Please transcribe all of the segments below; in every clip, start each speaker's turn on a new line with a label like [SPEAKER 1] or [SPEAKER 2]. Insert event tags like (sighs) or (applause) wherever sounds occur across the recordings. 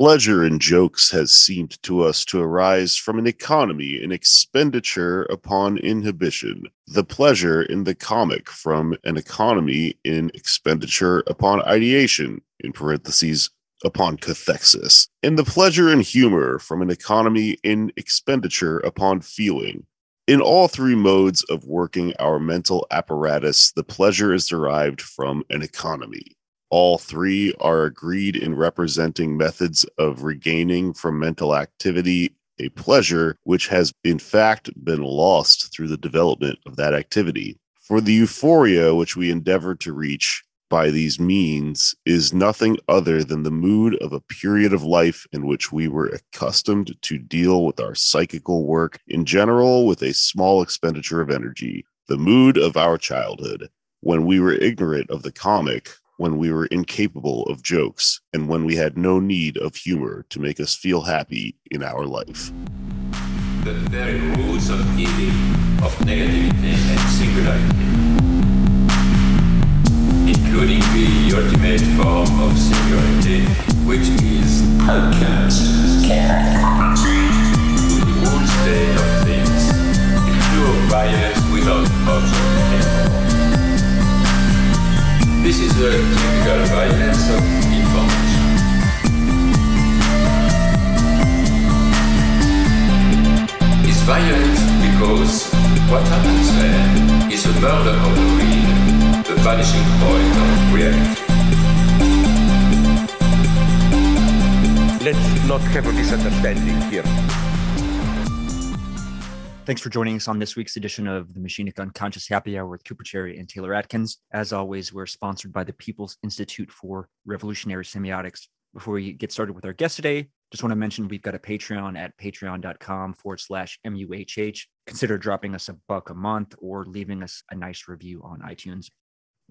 [SPEAKER 1] Pleasure in jokes has seemed to us to arise from an economy in expenditure upon inhibition. The pleasure in the comic from an economy in expenditure upon ideation, in parentheses, upon cathexis. And the pleasure in humor from an economy in expenditure upon feeling. In all three modes of working our mental apparatus, the pleasure is derived from an economy. All three are agreed in representing methods of regaining from mental activity a pleasure which has in fact been lost through the development of that activity. For the euphoria which we endeavor to reach by these means is nothing other than the mood of a period of life in which we were accustomed to deal with our psychical work in general with a small expenditure of energy, the mood of our childhood, when we were ignorant of the comic when we were incapable of jokes and when we had no need of humor to make us feel happy in our life.
[SPEAKER 2] The very roots of evil, of negativity and singularity, including the ultimate form of singularity, which is podcast. To the whole state of things, pure violence without option this is a typical violence of information. It's violent because what happens there is a murder of the real, the vanishing point of reality.
[SPEAKER 3] Let's not have a misunderstanding here.
[SPEAKER 4] Thanks for joining us on this week's edition of the Machinic Unconscious Happy Hour with Cooper Cherry and Taylor Atkins. As always, we're sponsored by the People's Institute for Revolutionary Semiotics. Before we get started with our guest today, just want to mention we've got a Patreon at patreon.com forward slash MUHH. Consider dropping us a buck a month or leaving us a nice review on iTunes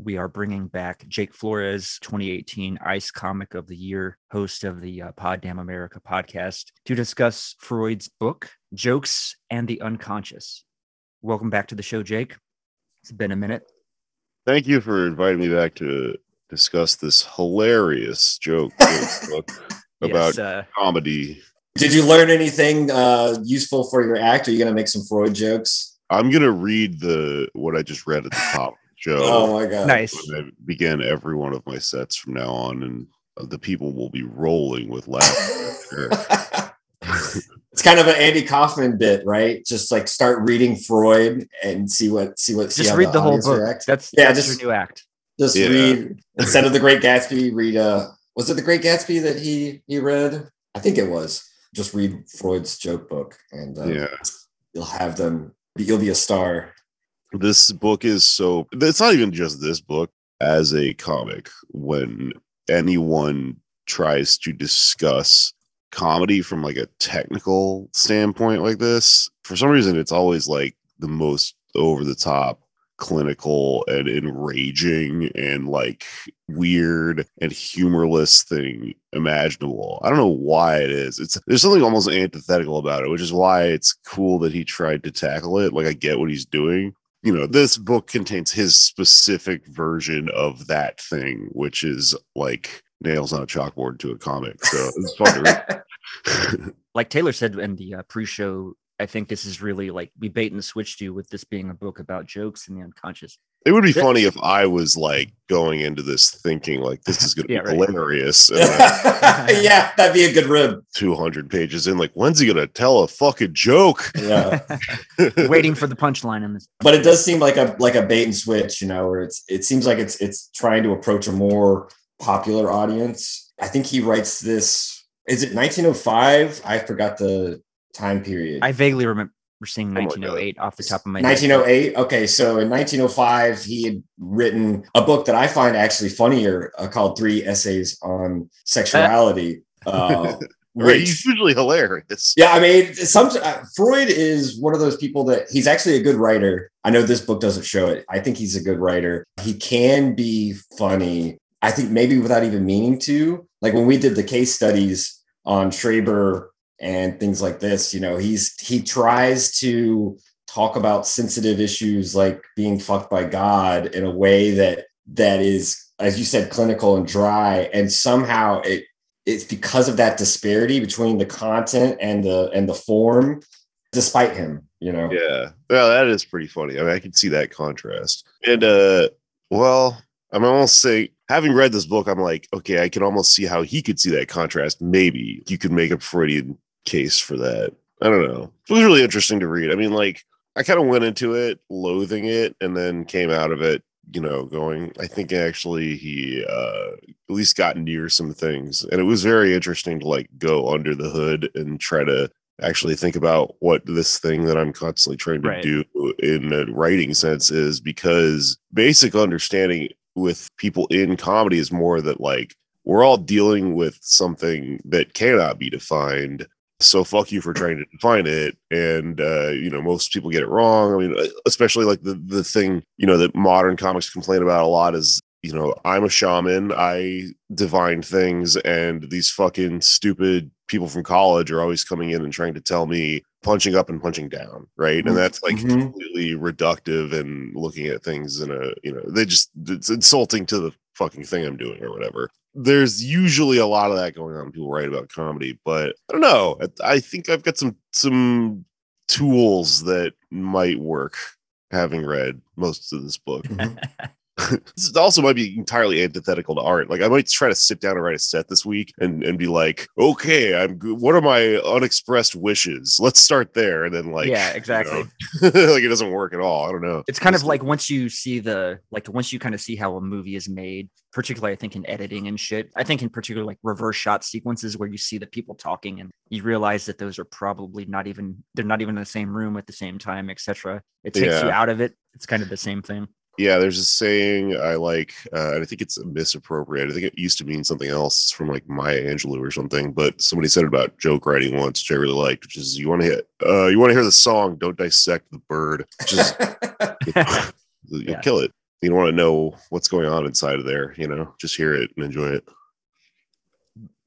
[SPEAKER 4] we are bringing back Jake Flores, 2018 ICE Comic of the Year, host of the uh, Pod Damn America podcast, to discuss Freud's book, Jokes and the Unconscious. Welcome back to the show, Jake. It's been a minute.
[SPEAKER 1] Thank you for inviting me back to discuss this hilarious joke (laughs) book about yes, uh, comedy.
[SPEAKER 5] Did you learn anything uh, useful for your act? Are you going to make some Freud jokes?
[SPEAKER 1] I'm going to read the what I just read at the top. Joe.
[SPEAKER 5] Oh my god!
[SPEAKER 4] Nice.
[SPEAKER 1] I begin every one of my sets from now on, and uh, the people will be rolling with laughter. (laughs) (laughs)
[SPEAKER 5] it's kind of an Andy Kaufman bit, right? Just like start reading Freud and see what see what.
[SPEAKER 4] Just read the, the whole book. React. That's yeah, that's just, your new act.
[SPEAKER 5] Just yeah. read instead of the Great Gatsby. Read uh, was it the Great Gatsby that he he read? I think it was. Just read Freud's joke book, and uh,
[SPEAKER 1] yeah,
[SPEAKER 5] you'll have them. You'll be a star
[SPEAKER 1] this book is so it's not even just this book as a comic when anyone tries to discuss comedy from like a technical standpoint like this for some reason it's always like the most over the top clinical and enraging and like weird and humorless thing imaginable. I don't know why it is. It's there's something almost antithetical about it, which is why it's cool that he tried to tackle it. Like I get what he's doing, you know, this book contains his specific version of that thing, which is like nails on a chalkboard to a comic. So it's fun (laughs)
[SPEAKER 4] like Taylor said in the uh, pre-show, I think this is really like we bait and switched you with this being a book about jokes and the unconscious.
[SPEAKER 1] It would be funny if I was like going into this thinking like this is going to yeah, be right. hilarious. (laughs) yeah,
[SPEAKER 5] that'd be a good rib.
[SPEAKER 1] Two hundred pages in, like when's he going to tell a fucking joke?
[SPEAKER 5] Yeah, (laughs)
[SPEAKER 4] waiting for the punchline in this.
[SPEAKER 5] But it does seem like a like a bait and switch, you know, where it's it seems like it's it's trying to approach a more popular audience. I think he writes this. Is it 1905? I forgot the time period.
[SPEAKER 4] I vaguely remember we're seeing 1908 oh off the top of my
[SPEAKER 5] 1908. Okay, so in 1905, he had written a book that I find actually funnier uh, called Three Essays on Sexuality. (laughs) Uh, (laughs)
[SPEAKER 1] which, he's usually hilarious.
[SPEAKER 5] Yeah, I mean, some uh, Freud is one of those people that he's actually a good writer. I know this book doesn't show it. I think he's a good writer. He can be funny. I think maybe without even meaning to. Like when we did the case studies on Schreber and things like this you know he's he tries to talk about sensitive issues like being fucked by god in a way that that is as you said clinical and dry and somehow it it's because of that disparity between the content and the and the form, despite him, you know.
[SPEAKER 1] Yeah. Well, that is pretty funny. I mean, I can see that contrast. And uh well, I'm almost saying having read this book, I'm like, okay, I can almost see how he could see that contrast. Maybe you could make a Freudian case for that. I don't know. It was really interesting to read. I mean, like, I kind of went into it loathing it and then came out of it, you know, going, I think actually he uh at least got near some things. And it was very interesting to like go under the hood and try to actually think about what this thing that I'm constantly trying to
[SPEAKER 4] Right.
[SPEAKER 1] do in a writing sense is because basic understanding with people in comedy is more that like we're all dealing with something that cannot be defined so fuck you for trying to define it. And uh you know most people get it wrong. I mean uh, especially like the the thing you know that modern comics complain about a lot is you know i'm a shaman. I divine things. And these fucking stupid people from college are always coming in and trying to tell me punching up and punching down right? And that's like
[SPEAKER 5] Mhm.
[SPEAKER 1] completely reductive and looking at things in a you know they just it's insulting to the fucking thing i'm doing or whatever there's usually a lot of that going on when people write about comedy but i don't know I- i think i've got some some tools that might work having read most of this book. (laughs) (laughs) (laughs) this also might be entirely antithetical to art. Like I might try to sit down and write a set this week and, and be like, okay, I'm good. What are my unexpressed wishes? Let's start there. And then like,
[SPEAKER 4] Yeah,
[SPEAKER 1] you
[SPEAKER 4] exactly.
[SPEAKER 1] know, (laughs) like it doesn't work at all. I don't know.
[SPEAKER 4] it's kind of
[SPEAKER 1] Just-
[SPEAKER 4] like once you see the like once you kind of see how a movie is made particularly i think in editing and shit i think in particular like reverse shot sequences where you see the people talking and you realize that those are probably not even they're not even in the same room at the same time etc it takes you out of it it's kind of the same thing
[SPEAKER 1] yeah, there's a saying I like, uh, and I think it's misappropriated. I think it used to mean something else from like Maya Angelou or something, but somebody said it about joke writing once, which I really liked, which is you want to hit, uh, you want to hear the song, don't dissect the bird, just you'll (laughs)
[SPEAKER 4] Yeah.
[SPEAKER 1] kill it. You don't want to know what's going on inside of there, you know, just hear it and enjoy it.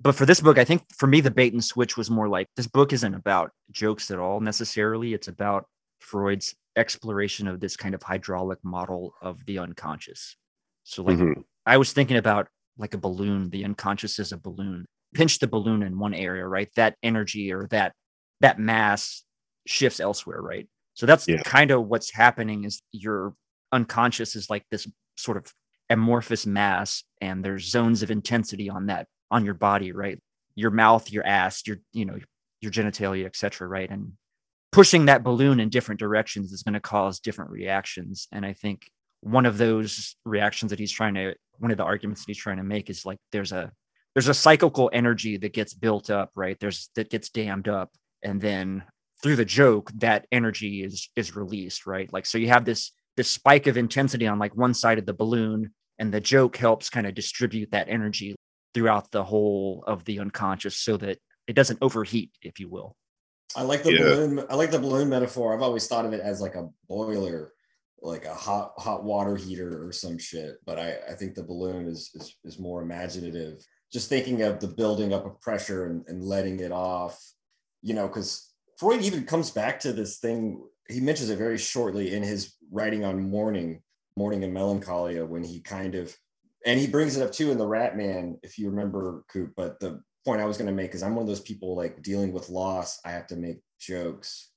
[SPEAKER 4] but for this book i think for me the bait and switch was more like this book isn't about jokes at all necessarily it's about freud's exploration of this kind of hydraulic model of the unconscious so like
[SPEAKER 1] Mhm.
[SPEAKER 4] I was thinking about like a balloon. The unconscious is a balloon. Pinch the balloon in one area, right? That energy or that that mass shifts elsewhere, right? So that's
[SPEAKER 1] Yeah.
[SPEAKER 4] kind of what's happening is your unconscious is like this sort of amorphous mass and there's zones of intensity on that on your body, right? Your mouth, your ass, your you know, your genitalia, etc., right? And pushing that balloon in different directions is going to cause different reactions. And I think one of those reactions that he's trying to one of the arguments that he's trying to make is like there's a there's a cyclical energy that gets built up right? There's that gets dammed up. And then through the joke that energy is is released right? Like so you have this this spike of intensity on like one side of the balloon and the joke helps kind of distribute that energy throughout the whole of the unconscious so that it doesn't overheat if you will
[SPEAKER 5] I like the
[SPEAKER 1] Yeah.
[SPEAKER 5] balloon. I like the balloon metaphor. I've always thought of it as like a boiler, like a hot hot water heater or some shit. But I, I think the balloon is, is is more imaginative. Just thinking of the building up of pressure and, and letting it off, you know, because Freud even comes back to this thing. He mentions it very shortly in his writing on mourning, mourning and melancholia, when he kind of and he brings it up too in the Rat Man, if you remember, Coop. But the point I was going to make is I'm one of those people like dealing with loss. I have to make jokes,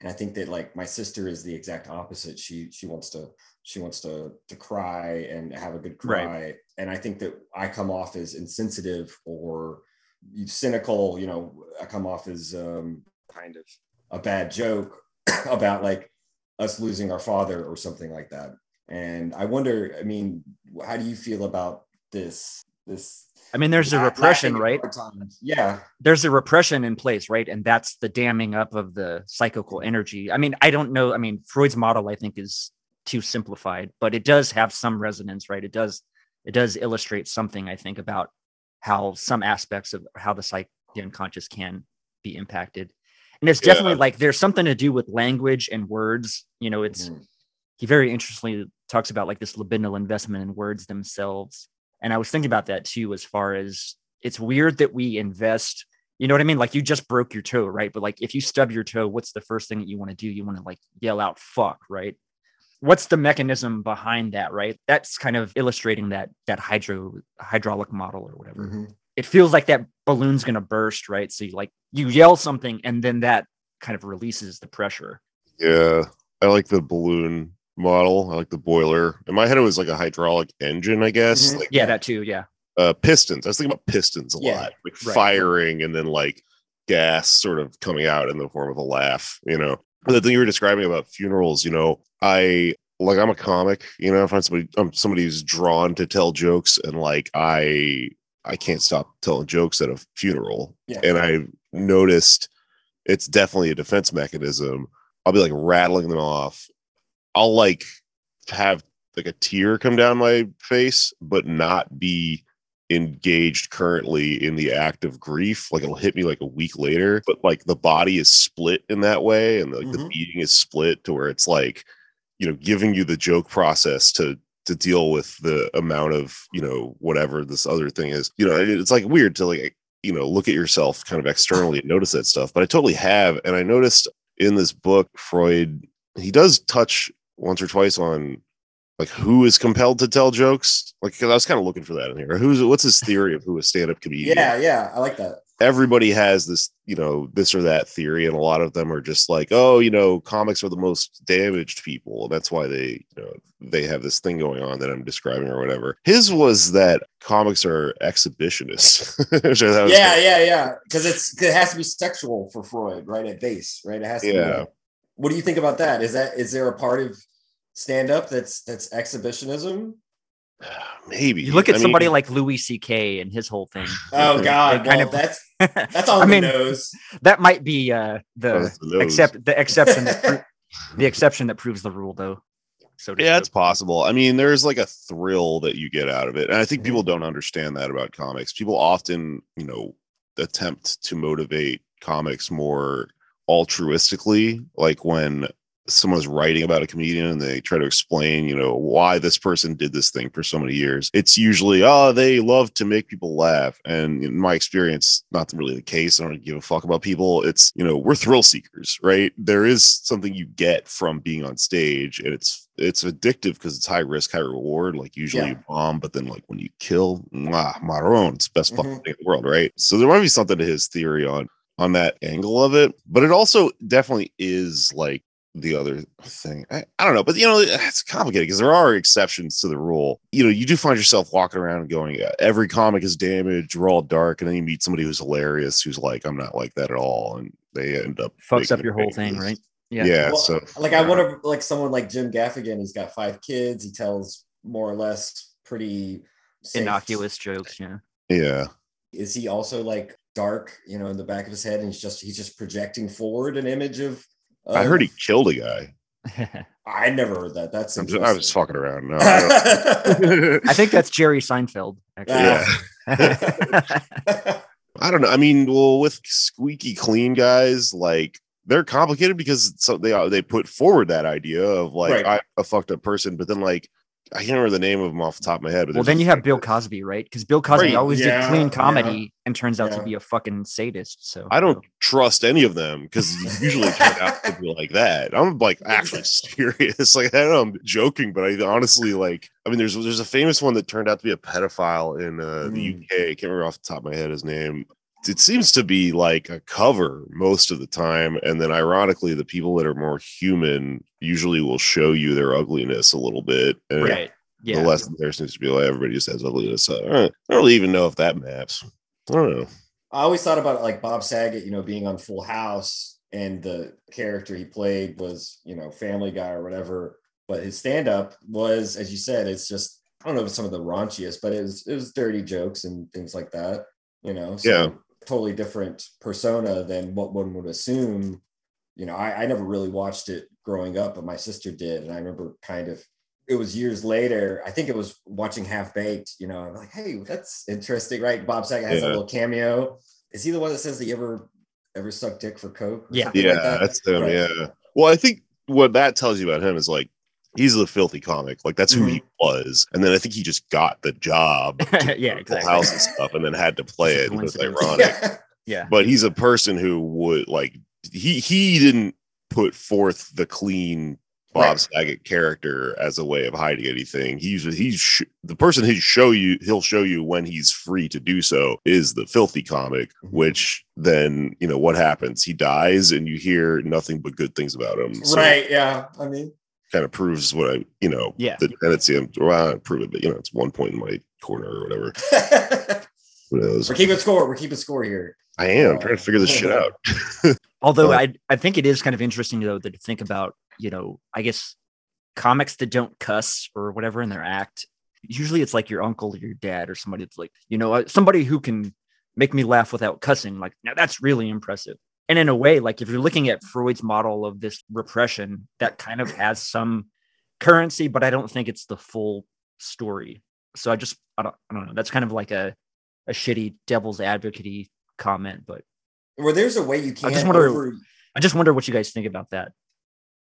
[SPEAKER 5] and I think that like my sister is the exact opposite. She she wants to she wants to to cry and have a good
[SPEAKER 4] Right.
[SPEAKER 5] cry, and I think that I come off as insensitive or cynical. You know, I come off as um, kind of a bad joke (coughs) about like us losing our father or something like that. And I wonder, I mean, how do you feel about this? This
[SPEAKER 4] i mean there's a repression right?
[SPEAKER 5] Yeah,
[SPEAKER 4] there's a repression in place, right? And that's the damming up of the psychical energy. I mean, I don't know. I mean, Freud's model, I think, is too simplified, but it does have some resonance, right? It does, it does illustrate something, I think, about how some aspects of how the psych, the unconscious can be impacted. And it's
[SPEAKER 1] Yeah.
[SPEAKER 4] definitely like there's something to do with language and words. You know, it's
[SPEAKER 5] Mhm.
[SPEAKER 4] he very interestingly talks about like this libidinal investment in words themselves. And I was thinking about that too, as far as it's weird that we invest, you know what I mean? Like you just broke your toe, right? But like if you stub your toe, what's the first thing that you want to do? You want to like yell out fuck, right? What's the mechanism behind that, right? That's kind of illustrating that that hydro hydraulic model or whatever.
[SPEAKER 5] Mhm.
[SPEAKER 4] it feels like that balloon's gonna burst, right? So you like you yell something, and then that kind of releases the pressure.
[SPEAKER 1] Yeah, I like the balloon model. I like the boiler. In my head, it was like a hydraulic engine, I guess.
[SPEAKER 5] Mhm.
[SPEAKER 1] Like
[SPEAKER 4] Yeah, that too. Yeah.
[SPEAKER 1] uh, pistons. I was thinking about pistons a
[SPEAKER 5] Yeah,
[SPEAKER 1] lot, like
[SPEAKER 4] right.
[SPEAKER 1] firing and then like gas sort of coming out in the form of a laugh. You know, the thing you were describing about funerals. You know, I like I'm a comic. You know, I find somebody I'm somebody who's drawn to tell jokes, and like I I can't stop telling jokes at a funeral.
[SPEAKER 5] Yeah.
[SPEAKER 1] And I noticed it's definitely a defense mechanism. I'll be like rattling them off. I'll like have like a tear come down my face, but not be engaged currently in the act of grief. Like it'll hit me like a week later, but like the body is split in that way, and like the
[SPEAKER 5] Mhm.
[SPEAKER 1] beating is split to where it's like, you know, giving you the joke process to to deal with the amount of you know whatever this other thing is. You know, it's like weird to like you know look at yourself kind of externally and notice that stuff, but I totally have, and I noticed in this book, Freud he does touch once or twice on like who is compelled to tell jokes like because i was kind of looking for that in here who's what's his theory of who a stand-up comedian
[SPEAKER 5] Yeah, yeah, I like that.
[SPEAKER 1] everybody has this you know this or that theory and a lot of them are just like oh you know comics are the most damaged people and that's why they you know they have this thing going on that i'm describing or whatever his was that comics are exhibitionists (laughs) I
[SPEAKER 5] Yeah, yeah, yeah. Because it's 'cause it has to be sexual for Freud, right? At base, right? It has to. Be
[SPEAKER 1] Yeah.
[SPEAKER 5] like- what do you think about that? Is that is there a part of stand up that's that's exhibitionism? (sighs)
[SPEAKER 1] maybe
[SPEAKER 4] You look at
[SPEAKER 1] I
[SPEAKER 4] somebody
[SPEAKER 1] mean,
[SPEAKER 4] like Louis C.K. and his whole thing. (laughs)
[SPEAKER 5] Oh
[SPEAKER 4] They-
[SPEAKER 5] God,
[SPEAKER 4] they kind
[SPEAKER 5] well,
[SPEAKER 4] of-
[SPEAKER 5] that's (laughs) that's all
[SPEAKER 4] I
[SPEAKER 5] the
[SPEAKER 4] mean,
[SPEAKER 5] nose.
[SPEAKER 4] that might be uh, the
[SPEAKER 1] the
[SPEAKER 4] except the exception that pro- (laughs) the exception that proves the rule, though. So
[SPEAKER 1] Yeah,
[SPEAKER 4] speak.
[SPEAKER 1] it's possible. I mean, there's like a thrill that you get out of it. And I think
[SPEAKER 5] Mhm.
[SPEAKER 1] people don't understand that about comics. People often, you know, attempt to motivate comics more altruistically, like when someone's writing about a comedian and they try to explain, you know, why this person did this thing for so many years. It's usually, oh, they love to make people laugh. And in my experience, not really the case. I don't give a fuck about people. It's, you know, we're thrill seekers, right? There is something you get from being on stage and it's it's addictive because it's high risk, high reward. Like usually
[SPEAKER 5] Yeah.
[SPEAKER 1] you bomb, but then like when you kill, mwah, Maron, it's best fucking
[SPEAKER 5] Mhm.
[SPEAKER 1] thing in the world, right? So there might be something to his theory on on that angle of it, but it also definitely is like the other thing. I, I don't know, but you know, it's complicated because there are exceptions to the rule. You know, you do find yourself walking around and going, every comic is damaged, we're all dark, and then you meet somebody who's hilarious, who's like, I'm not like that at all, and they end up
[SPEAKER 4] fucks up your whole thing, right?
[SPEAKER 1] Yeah,
[SPEAKER 5] Well,
[SPEAKER 1] so
[SPEAKER 5] like I wonder, like someone like Jim Gaffigan, he's got five kids. He tells more or less pretty safe-
[SPEAKER 4] Innocuous jokes, yeah.
[SPEAKER 1] yeah.
[SPEAKER 5] Is he also like dark, you know, in the back of his head, and he's just he's just projecting forward an image of?
[SPEAKER 1] I heard he killed a guy. (laughs)
[SPEAKER 5] I never heard that. That's
[SPEAKER 1] I'm just, I was
[SPEAKER 5] interesting.
[SPEAKER 1] fucking around. No, I (laughs)
[SPEAKER 4] I think that's Jerry Seinfeld. Actually.
[SPEAKER 1] yeah. (laughs) I don't know. I mean, well, with squeaky clean guys, like they're complicated because so they uh, they put forward that idea of like
[SPEAKER 5] Right.
[SPEAKER 1] I'm a fucked up person, but then like I can't remember the name of them off the top of my head. But
[SPEAKER 4] well, then you have Bill Cosby, right? Because Bill Cosby
[SPEAKER 1] Right,
[SPEAKER 4] always
[SPEAKER 5] yeah,
[SPEAKER 4] did clean
[SPEAKER 5] yeah,
[SPEAKER 4] comedy and turns out
[SPEAKER 5] yeah.
[SPEAKER 4] to be a fucking sadist. So
[SPEAKER 1] I don't trust any of them because usually turn out to be like that. I'm like (laughs) actually serious. (laughs) Like I know I'm joking, but I honestly like. I mean, there's there's a famous one that turned out to be a pedophile in uh, the
[SPEAKER 5] Mm.
[SPEAKER 1] UK. I can't remember off the top of my head his name. It seems to be like a cover most of the time, and then ironically, the people that are more human usually will show you their ugliness a little bit. And
[SPEAKER 4] right.
[SPEAKER 1] The
[SPEAKER 4] Yeah.
[SPEAKER 1] lesson there seems to be like everybody just has ugliness. So, I don't really even know if that maps. I don't know.
[SPEAKER 5] I always thought about like Bob Saget, you know, being on Full House and the character he played was, you know, Family Guy or whatever. But his stand up was, as you said, it's just, I don't know if it's some of the raunchiest, but it was, it was dirty jokes and things like that, you know? So
[SPEAKER 1] Yeah.
[SPEAKER 5] Totally different persona than what one would assume. You know, I, I never really watched it growing up, but my sister did. And I remember kind of, it was years later. I think it was watching Half Baked, you know, I'm like, hey, that's interesting, right? Bob Saget has a little cameo. Is he the one that says that you ever ever sucked dick for coke?
[SPEAKER 4] Yeah.
[SPEAKER 1] Yeah,
[SPEAKER 5] like that?
[SPEAKER 1] that's him.
[SPEAKER 5] Right.
[SPEAKER 1] Yeah. Well, I think what that tells you about him is like he's a filthy comic. Like that's who he was, and then I think he just got the job, (laughs)
[SPEAKER 4] yeah,
[SPEAKER 1] Full
[SPEAKER 4] exactly.
[SPEAKER 1] House and stuff, and then had to play it. It was ironic,
[SPEAKER 5] Yeah. (laughs)
[SPEAKER 4] Yeah.
[SPEAKER 1] but he's a person who would like he he didn't put forth the clean Bob
[SPEAKER 5] Right.
[SPEAKER 1] Saget character as a way of hiding anything. He's he's sh- the person he show you he'll show you when he's free to do so is the filthy comic,
[SPEAKER 5] Mhm.
[SPEAKER 1] which then you know what happens. He dies and you hear nothing but good things about him. So
[SPEAKER 5] right. Yeah. I mean,
[SPEAKER 1] kind of proves what I you know
[SPEAKER 4] Yeah.
[SPEAKER 1] the tendency of well, I don't prove it, but you know it's one point in my corner or whatever. (laughs) Who knows?
[SPEAKER 5] we're keeping score. We're keeping score here.
[SPEAKER 1] I am trying to figure this shit out. (laughs)
[SPEAKER 4] Although
[SPEAKER 1] Uh,
[SPEAKER 4] I I think it is kind of interesting though to think about, you know, I guess comics that don't cuss or whatever in their act. Usually it's like your uncle or your dad or somebody that's like, you know, uh, somebody who can make me laugh without cussing. Like now that's really impressive. And in a way, like if you're looking at Freud's model of this repression, that kind of has some currency, but I don't think it's the full story. So I just I don't I don't know. That's kind of like a a shitty devil's advocate comment, but
[SPEAKER 5] Where there's a way you can't.
[SPEAKER 4] just wonder-
[SPEAKER 5] over-
[SPEAKER 4] I just wonder what you guys think about that.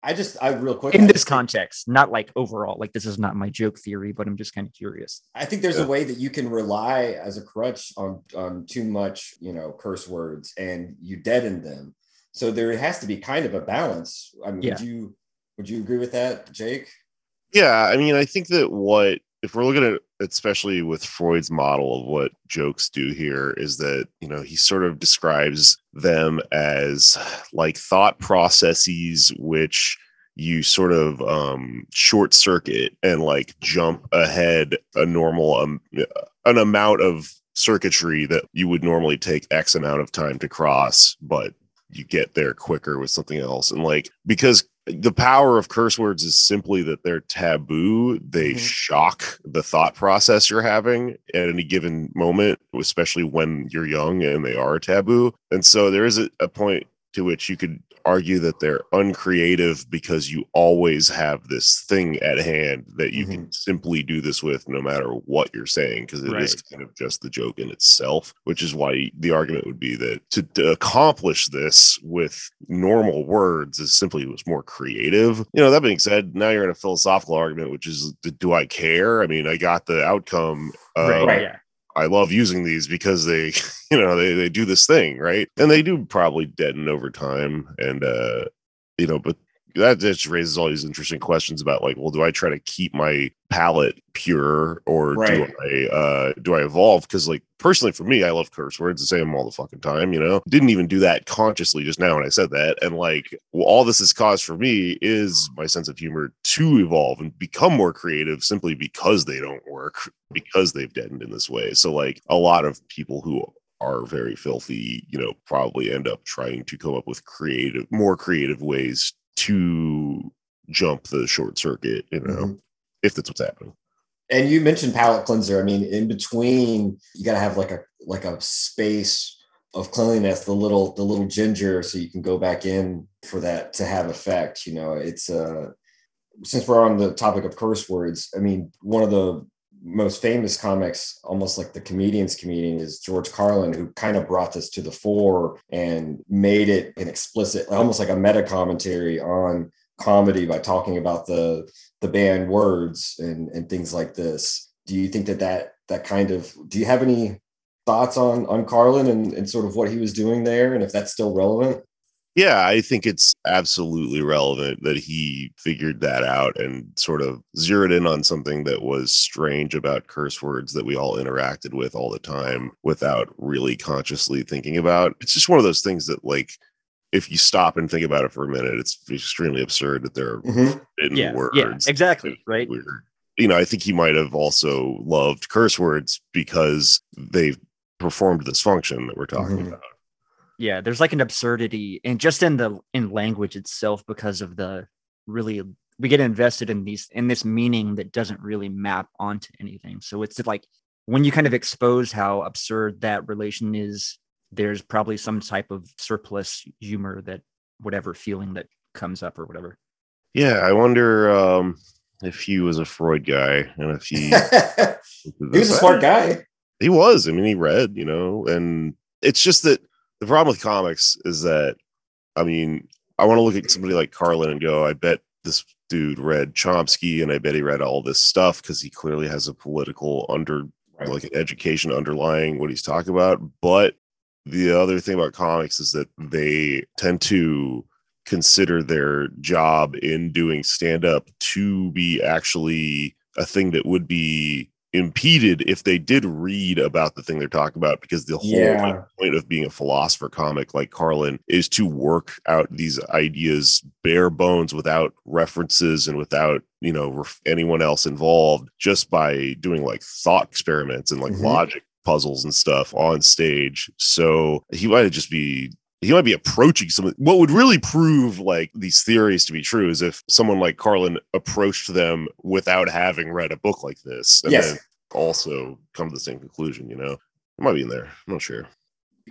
[SPEAKER 5] I just, I real quick.
[SPEAKER 4] in
[SPEAKER 5] I
[SPEAKER 4] this
[SPEAKER 5] think-
[SPEAKER 4] context, not like overall. Like this is not my joke theory, but I'm just kind of curious.
[SPEAKER 5] I think there's
[SPEAKER 1] Yeah.
[SPEAKER 5] a way that you can rely as a crutch on on too much, you know, curse words and you deaden them. So there has to be kind of a balance. I mean,
[SPEAKER 4] Yeah.
[SPEAKER 5] would you would you agree with that, Jake?
[SPEAKER 1] Yeah, I mean, I think that what if we're looking at especially with Freud's model of what jokes do here is that, you know, he sort of describes them as like thought processes which you sort of um short circuit and like jump ahead a normal um, an amount of circuitry that you would normally take x amount of time to cross but you get there quicker with something else. And like because the power of curse words is simply that they're taboo they
[SPEAKER 5] Mhm.
[SPEAKER 1] shock the thought process you're having at any given moment especially when you're young and they are taboo and so there is a, a point to which you could argue that they're uncreative because you always have this thing at hand that you can simply do this with no matter what you're saying because it is
[SPEAKER 4] Right.
[SPEAKER 1] kind of just the joke in itself which is why the argument would be that to, to accomplish this with normal words is simply was more creative you know that being said now you're in a philosophical argument which is do i care i mean i got the outcome uh,
[SPEAKER 5] Right.
[SPEAKER 4] Yeah.
[SPEAKER 1] I love using these because they, (laughs) you know, they, they do this thing, right? And they do probably deaden over time. And, uh, you know, but that just raises all these interesting questions about like, well, do I try to keep my palate pure or
[SPEAKER 5] Right.
[SPEAKER 1] do I, uh, do I evolve? Because like personally for me, I love curse words and say them all the fucking time, you know, didn't even do that consciously just now when I said that. And like, well, all this has caused for me is my sense of humor to evolve and become more creative simply because they don't work because they've deadened in this way. So like a lot of people who are very filthy, you know, probably end up trying to come up with creative, more creative ways to jump the short circuit, you know,
[SPEAKER 5] Mhm.
[SPEAKER 1] if that's what's happening.
[SPEAKER 5] And you mentioned palate cleanser. I mean, in between, you gotta have like a like a space of cleanliness, the little the little ginger, so you can go back in for that to have effect. You know, it's uh since we're on the topic of curse words, I mean, one of the most famous comics, almost like the comedian's comedian, is George Carlin, who kind of brought this to the fore and made it an explicit, almost like a meta commentary on comedy by talking about the the banned words and and things like this. Do you think that that that kind of do you have any thoughts on on Carlin and, and sort of what he was doing there and if that's still relevant?
[SPEAKER 1] Yeah, I think it's absolutely relevant that he figured that out and sort of zeroed in on something that was strange about curse words that we all interacted with all the time without really consciously thinking about. It's just one of those things that, like, if you stop and think about it for a minute, it's extremely absurd that there are
[SPEAKER 5] Mhm.
[SPEAKER 1] forbidden
[SPEAKER 4] Yeah.
[SPEAKER 1] words.
[SPEAKER 4] Yeah. Exactly. Right.
[SPEAKER 1] Weird. You know, I think he might have also loved curse words because they've performed this function that we're talking
[SPEAKER 5] Mhm.
[SPEAKER 1] about.
[SPEAKER 4] Yeah. There's like an absurdity and just in the in language itself because of the really we get invested in these in this meaning that doesn't really map onto anything. So it's like when you kind of expose how absurd that relation is, there's probably some type of surplus humor that whatever feeling that comes up or whatever.
[SPEAKER 1] Yeah, I wonder um, if he was a Freud guy and if he (laughs)
[SPEAKER 5] he was a smart guy.
[SPEAKER 1] He was. I mean, he read, you know, and it's just that the problem with comics is that, I mean, I want to look at somebody like Carlin and go, I bet this dude read Chomsky and I bet he read all this stuff because he clearly has a political under,
[SPEAKER 5] Right.
[SPEAKER 1] like an education underlying what he's talking about. But the other thing about comics is that they tend to consider their job in doing stand up to be actually a thing that would be impeded if they did read about the thing they're talking about because the whole
[SPEAKER 5] Yeah.
[SPEAKER 1] point of being a philosopher comic like Carlin is to work out these ideas bare bones without references and without you know ref- anyone else involved just by doing like thought experiments and like
[SPEAKER 5] Mhm.
[SPEAKER 1] logic puzzles and stuff on stage so he might just be he might be approaching some what would really prove like these theories to be true is if someone like Carlin approached them without having read a book like this and
[SPEAKER 5] Yes.
[SPEAKER 1] then also come to the same conclusion, you know. It might be in there. I'm not sure.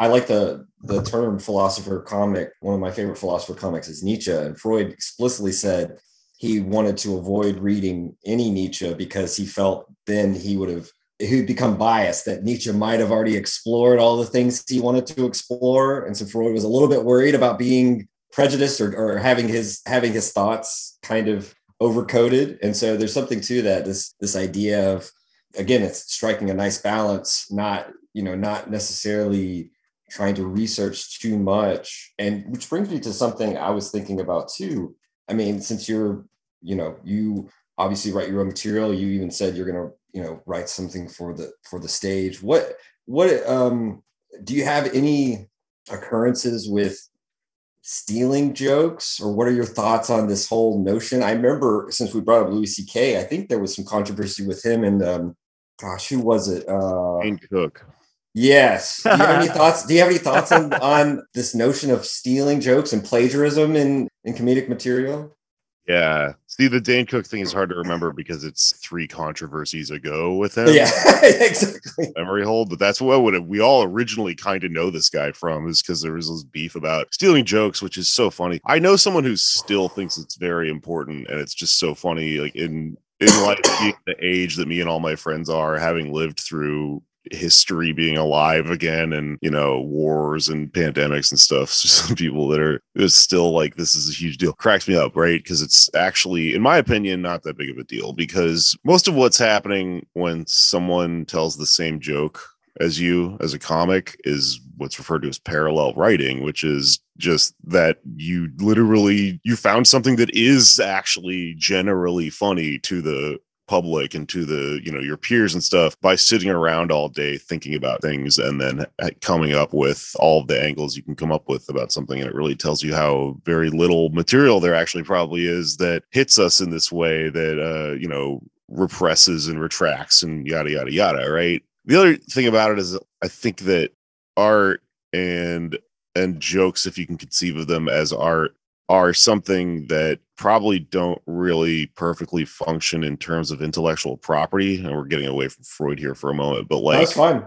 [SPEAKER 5] I like the the term philosopher comic. One of my favorite philosopher comics is Nietzsche, and Freud explicitly said he wanted to avoid reading any Nietzsche because he felt then he would have he'd become biased that Nietzsche might have already explored all the things he wanted to explore, and so Freud was a little bit worried about being prejudiced or, or having his having his thoughts kind of overcoded. And so there's something to that. This this idea of again, it's striking a nice balance, not you know not necessarily trying to research too much and which brings me to something i was thinking about too i mean since you're you know you obviously write your own material you even said you're to you know write something for the for the stage what what um do you have any occurrences with stealing jokes or what are your thoughts on this whole notion i remember since we brought up louis ck i think there was some controversy with him and um gosh who was it uh
[SPEAKER 1] Dane Cook.
[SPEAKER 5] Yes. Do you have any (laughs) thoughts? Do you have any thoughts on, on this notion of stealing jokes and plagiarism in, in comedic material?
[SPEAKER 1] Yeah. See, the Dane Cook thing is hard to remember because it's three controversies ago with him.
[SPEAKER 5] Yeah, (laughs) exactly.
[SPEAKER 1] Memory hold, but that's what would we all originally kind of know this guy from is because there was this beef about stealing jokes, which is so funny. I know someone who still thinks it's very important, and it's just so funny. Like in in being the age that me and all my friends are, having lived through history being alive again and you know wars and pandemics and stuff. (laughs) So some people that are it's still like this is a huge deal. Cracks me up right? Because it's actually in my opinion not that big of a deal because most of what's happening when someone tells the same joke as you as a comic is what's referred to as parallel writing which is just that you literally you found something that is actually generally funny to the public and to the you know your peers and stuff by sitting around all day thinking about things and then coming up with all the angles you can come up with about something and it really tells you how very little material there actually probably is that hits us in this way that uh you know represses and retracts and yada yada yada right? The other thing about it is i think that art and and jokes if you can conceive of them as art are something that probably don't really perfectly function in terms of intellectual property. And we're getting away from Freud here for a moment, but like
[SPEAKER 5] That's fine.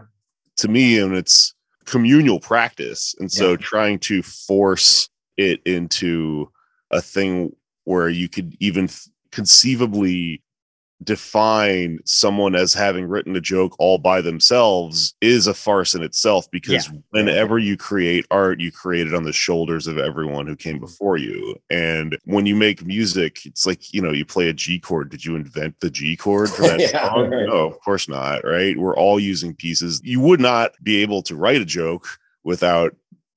[SPEAKER 1] to me, and it's communal practice. And so
[SPEAKER 5] Yeah.
[SPEAKER 1] trying to force it into a thing where you could even conceivably define someone as having written a joke all by themselves is a farce in itself because whenever you create art you create it on the shoulders of everyone who came mm-hmm. before you. And when you make music it's like you know you play a g chord. Did you invent the g chord for (laughs) that
[SPEAKER 5] Yeah,
[SPEAKER 1] song?
[SPEAKER 5] right.
[SPEAKER 1] no of course not right? We're all using pieces. You would not be able to write a joke without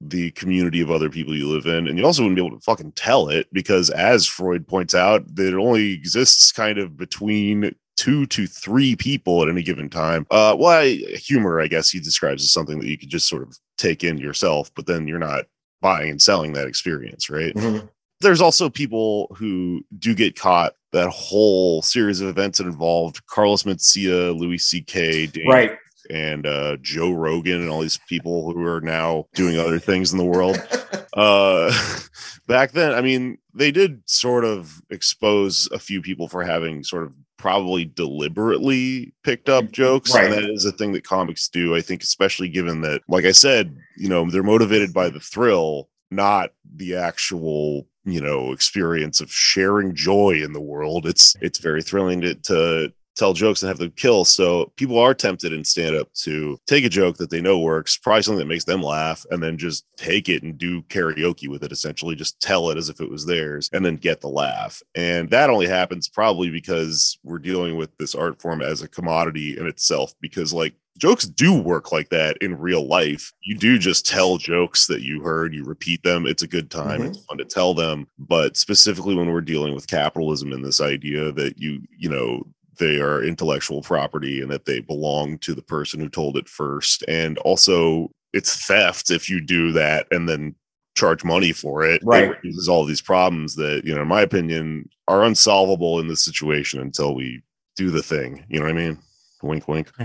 [SPEAKER 1] the community of other people you live in and you also wouldn't be able to fucking tell it because as freud points out that it only exists kind of between two to three people at any given time uh well I, humor i guess he describes as something that you could just sort of take in yourself but then you're not buying and selling that experience right
[SPEAKER 5] Mhm.
[SPEAKER 1] there's also people who do get caught that whole series of events that involved carlos mencia louis ck
[SPEAKER 5] Right.
[SPEAKER 1] And uh, Joe Rogan and all these people who are now doing other things in the world. (laughs) Uh, (laughs) back then, I mean, they did sort of expose a few people for having sort of probably deliberately picked up jokes.
[SPEAKER 5] Right.
[SPEAKER 1] And that is a thing that comics do. I think, especially given that, like I said, you know, they're motivated by the thrill, not the actual you know experience of sharing joy in the world it's it's very thrilling to, to tell jokes and have them kill. So people are tempted in stand up to take a joke that they know works, probably something that makes them laugh, and then just take it and do karaoke with it, essentially, just tell it as if it was theirs and then get the laugh. And that only happens probably because we're dealing with this art form as a commodity in itself, because like jokes do work like that in real life. You do just tell jokes that you heard, you repeat them. It's a good time.
[SPEAKER 5] Mhm.
[SPEAKER 1] It's fun to tell them. But specifically when we're dealing with capitalism and this idea that you, you know, they are intellectual property and that they belong to the person who told it first. And also it's theft if you do that and then charge money for it.
[SPEAKER 5] Right.
[SPEAKER 1] It raises all these problems that, you know, in my opinion, are unsolvable in this situation until we do the thing. You know what I mean? Wink, wink. (laughs) (laughs)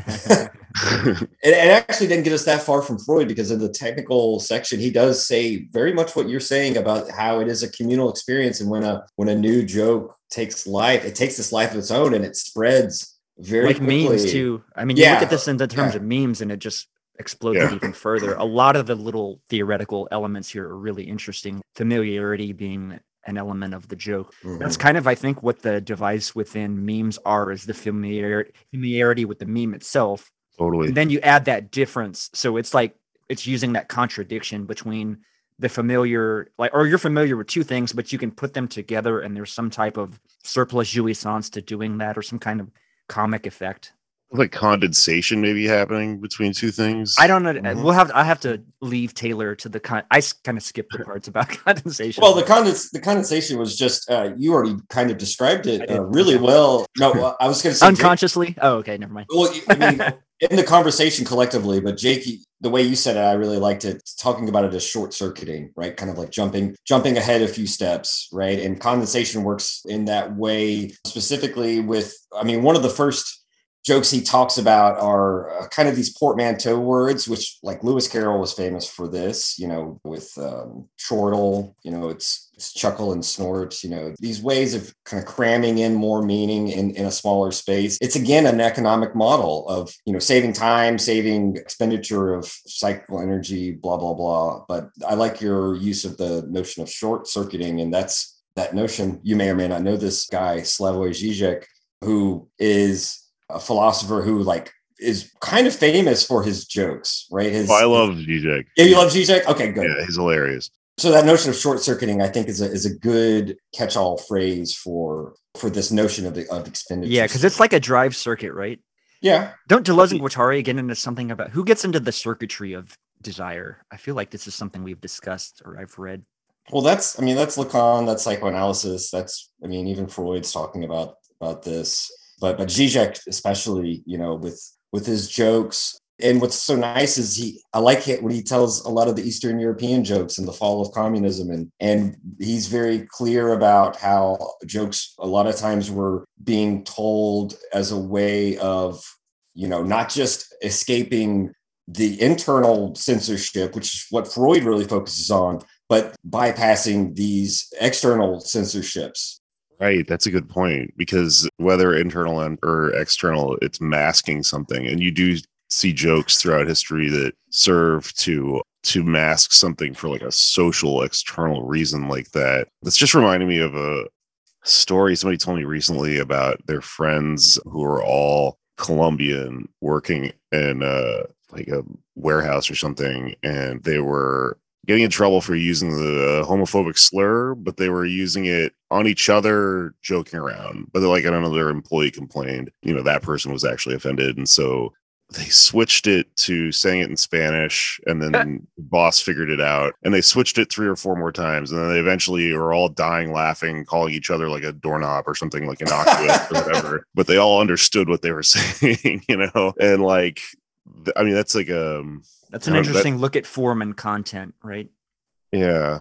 [SPEAKER 5] It, it actually didn't get us that far from Freud because in the technical section, he does say very much what you're saying about how it is a communal experience, and when a when a new joke takes life, it takes this life of its own and it spreads very
[SPEAKER 4] like
[SPEAKER 5] quickly.
[SPEAKER 4] memes too. I mean, you
[SPEAKER 5] Yeah.
[SPEAKER 4] look at this in the terms
[SPEAKER 5] Yeah.
[SPEAKER 4] of memes, and it just exploded
[SPEAKER 1] Yeah.
[SPEAKER 4] even further. A lot of the little theoretical elements here are really interesting. Familiarity being an element of the joke.
[SPEAKER 5] Mhm.
[SPEAKER 4] That's kind of, I think, what the device within memes are: is the familiar familiarity with the meme itself,
[SPEAKER 1] totally.
[SPEAKER 4] and then you add that difference. So it's like it's using that contradiction between the familiar, like, or you're familiar with two things, but you can put them together, and there's some type of surplus jouissance to doing that, or some kind of comic effect.
[SPEAKER 1] Like condensation maybe happening between two things.
[SPEAKER 4] I don't know.
[SPEAKER 5] Mhm.
[SPEAKER 4] We'll have. I have to leave Taylor to the con. I kind of skipped the parts about (laughs) condensation.
[SPEAKER 5] Well, the condens the condensation was just uh, you already kind of described it uh, really well. No, uh, I was going to say Jake-
[SPEAKER 4] unconsciously. Oh, okay, never mind.
[SPEAKER 5] Well, I mean, (laughs) in the conversation collectively, but Jake, the way you said it, I really liked it. Talking about it as short circuiting, right? Kind of like jumping, jumping ahead a few steps, right? And condensation works in that way, specifically with, I mean, one of the first jokes he talks about are uh, kind of these portmanteau words, which like Lewis Carroll was famous for this, you know, with um, chortle, you know, it's, it's chuckle and snort, you know, these ways of kind of cramming in more meaning in, in a smaller space. It's again an economic model of, you know, saving time, saving expenditure of cycle energy, blah, blah, blah. But I like your use of the notion of short circuiting. And that's that notion. You may or may not know this guy, Slavoj Žižek, who is a philosopher who like is kind of famous for his jokes, right? His,
[SPEAKER 1] Oh, I love Zizek.
[SPEAKER 5] Yeah, you love Zizek? Okay, good.
[SPEAKER 1] Yeah, he's hilarious.
[SPEAKER 5] So that notion of short circuiting, I think, is a is a good catch-all phrase for for this notion of the of expenditure.
[SPEAKER 4] Yeah, because it's like a drive circuit, right?
[SPEAKER 5] yeah,
[SPEAKER 4] Don't Deleuze and Guattari get into something about who gets into the circuitry of desire? I feel like this is something we've discussed or I've read.
[SPEAKER 5] well, that's I mean that's Lacan, that's psychoanalysis, that's I mean even Freud's talking about about this, but but Zizek especially, you know, with with his jokes. And what's so nice is he I like it when he tells a lot of the Eastern European jokes and the fall of communism and and he's very clear about how jokes a lot of times were being told as a way of you know not just escaping the internal censorship which is what Freud really focuses on but bypassing these external censorships
[SPEAKER 1] Right. That's a good point because whether internal or external, it's masking something. And you do see jokes throughout history that serve to to mask something for like a social external reason like that. That's just reminding me of a story somebody told me recently about their friends who are all Colombian working in uh like a warehouse or something and they were getting in trouble for using the homophobic slur, but they were using it on each other, joking around. But they're like, another employee complained, you know, that person was actually offended. And so they switched it to saying it in Spanish, and then the boss figured it out. And they switched it three or four more times. And then they eventually were all dying laughing, calling each other like a doorknob or something like innocuous or whatever. (laughs) But they all understood what they were (laughs) saying, you know? And like, I mean, that's like um
[SPEAKER 4] That's an
[SPEAKER 1] Uh, that-
[SPEAKER 4] interesting look at form and content, right?
[SPEAKER 1] yeah.